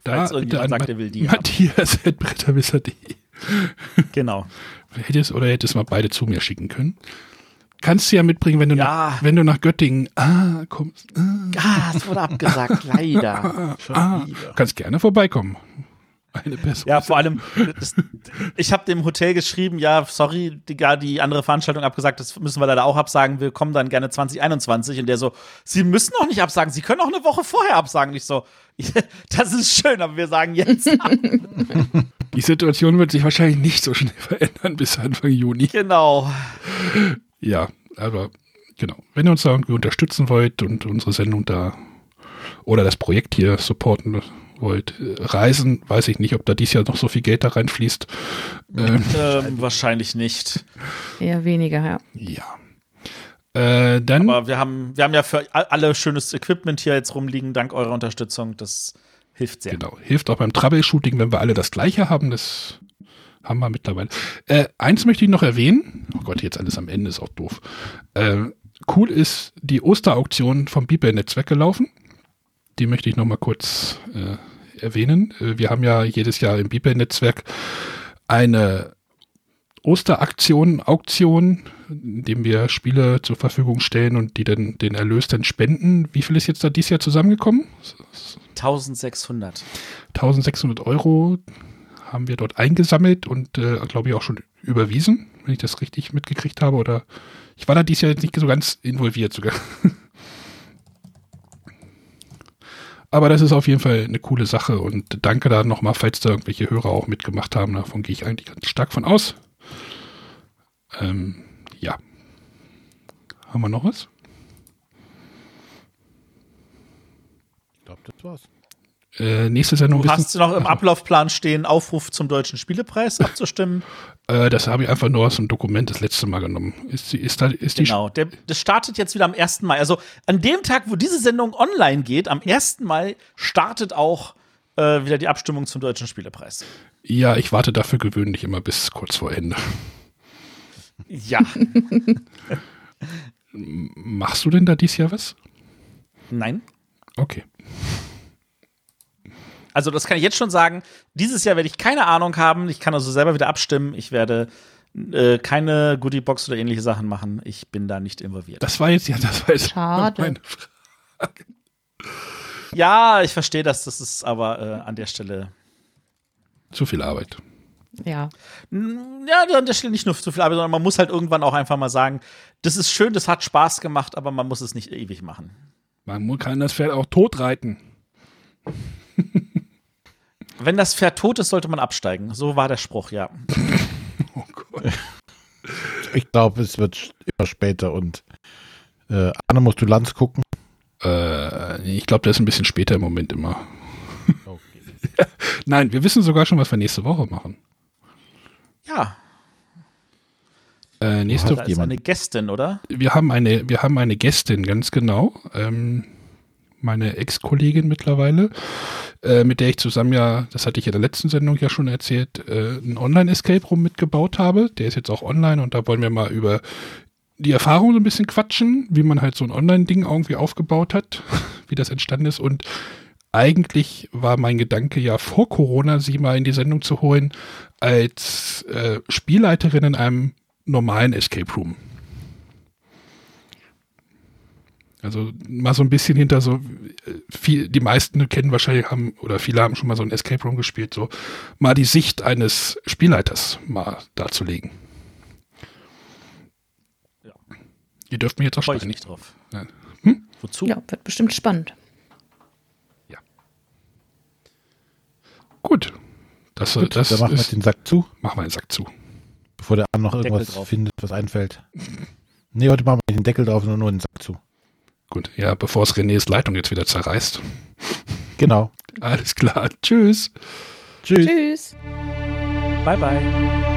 Da Falls irgendjemand sagt, er will die. Matthias.bretterwisser.de Genau. Hättest oder hättest mal beide zu mir schicken können. Kannst du ja mitbringen, wenn du, Ja. nach, wenn du nach Göttingen ah, kommst. Ah, Ah, es wurde abgesagt, leider. ah, kannst gerne vorbeikommen. Eine Person. Ja, vor allem, das, ich habe dem Hotel geschrieben, ja, sorry, die, die andere Veranstaltung abgesagt, das müssen wir leider auch absagen, wir kommen dann gerne 2021. Und der so, Sie müssen auch nicht absagen, Sie können auch eine Woche vorher absagen. Ich so, das ist schön, aber wir sagen jetzt ab. Die Situation wird sich wahrscheinlich nicht so schnell verändern bis Anfang Juni. Genau. Ja, aber genau. Wenn ihr uns da irgendwie unterstützen wollt und unsere Sendung da oder das Projekt hier supporten wollt, Reisen, weiß ich nicht, ob da dies Jahr noch so viel Geld da reinfließt. Ähm, ähm, wahrscheinlich nicht. Eher weniger, ja. ja. Äh, dann Aber wir haben, wir haben ja für all- alle schönes Equipment hier jetzt rumliegen, dank eurer Unterstützung. Das hilft sehr. Genau, hilft auch beim Troubleshooting, wenn wir alle das gleiche haben. Das haben wir mittlerweile. Äh, eins möchte ich noch erwähnen. Oh Gott, jetzt alles am Ende ist auch doof. Äh, cool ist die Osterauktion vom Bibel-Netzwerk gelaufen. Die möchte ich noch mal kurz äh, erwähnen. Äh, wir haben ja jedes Jahr im Bibel-Netzwerk eine Osteraktion, Auktion, in dem wir Spiele zur Verfügung stellen und die dann den Erlös dann spenden. Wie viel ist jetzt da dieses Jahr zusammengekommen? 1600. 1600 Euro haben wir dort eingesammelt und äh, glaube ich auch schon überwiesen, wenn ich das richtig mitgekriegt habe. Oder ich war da dieses Jahr jetzt nicht so ganz involviert sogar. Aber das ist auf jeden Fall eine coole Sache und danke da nochmal, falls da irgendwelche Hörer auch mitgemacht haben. Davon gehe ich eigentlich ganz stark von aus. Ähm, ja. Haben wir noch was? Ich glaube, das war's. Äh, nächste Sendung. Du hast noch im Ablaufplan stehen, Aufruf zum Deutschen Spielepreis abzustimmen. Äh, das habe ich einfach nur aus dem Dokument das letzte Mal genommen. Ist, ist, da, ist die genau, der, das startet jetzt wieder am 1. Mai. Also an dem Tag, wo diese Sendung online geht, am 1. Mai startet auch äh, wieder die Abstimmung zum Deutschen Spielepreis. Ja, ich warte dafür gewöhnlich immer bis kurz vor Ende. Ja. Machst du denn da dieses Jahr was? Nein. Okay. Also das kann ich jetzt schon sagen. Dieses Jahr werde ich keine Ahnung haben. Ich kann also selber wieder abstimmen. Ich werde äh, keine Goodiebox oder ähnliche Sachen machen. Ich bin da nicht involviert. Das war jetzt ja, das war jetzt Schade. meine Frage. Ja, ich verstehe das. Das ist aber äh, an der Stelle Zu viel Arbeit. Ja. Ja, an der Stelle nicht nur zu viel Arbeit, sondern man muss halt irgendwann auch einfach mal sagen, das ist schön, das hat Spaß gemacht, aber man muss es nicht ewig machen. Man kann das Pferd auch tot reiten. Wenn das Pferd tot ist, sollte man absteigen. So war der Spruch, ja. Oh Gott. Ich glaube, es wird immer später und äh, Anne, musst du Lanz gucken? Äh, ich glaube, das ist ein bisschen später im Moment immer. Nein, wir wissen sogar schon, was wir nächste Woche machen. Ja, Äh, nächste da ist eine Gästin, oder? wir haben eine, wir haben eine Gästin, ganz genau. Ähm, meine Ex-Kollegin mittlerweile, äh, mit der ich zusammen ja, das hatte ich in der letzten Sendung ja schon erzählt, äh, einen Online-Escape Room mitgebaut habe. Der ist jetzt auch online und da wollen wir mal über die Erfahrung so ein bisschen quatschen, wie man halt so ein Online-Ding irgendwie aufgebaut hat, wie das entstanden ist. Und eigentlich war mein Gedanke ja vor Corona, sie mal in die Sendung zu holen, als äh, Spielleiterin in einem normalen Escape Room. Also mal so ein bisschen hinter so, viel, die meisten kennen wahrscheinlich haben, oder viele haben schon mal so ein Escape Room gespielt, so mal die Sicht eines Spielleiters mal darzulegen. Ja. Ihr dürft mir jetzt auch Freue ich sprechen. mich drauf. Ja. Wozu? Ja, wird bestimmt spannend. Gut. Das, Gut, das dann machen wir den Sack zu, machen wir den Sack zu. bevor der Arne noch irgendwas drauf. findet, was einfällt. Nee, heute machen wir nicht den Deckel drauf, sondern nur den Sack zu. Gut, ja, bevor es Renés Leitung jetzt wieder zerreißt. Genau. Alles klar. Tschüss. Tschüss. Tschüss. Bye, bye.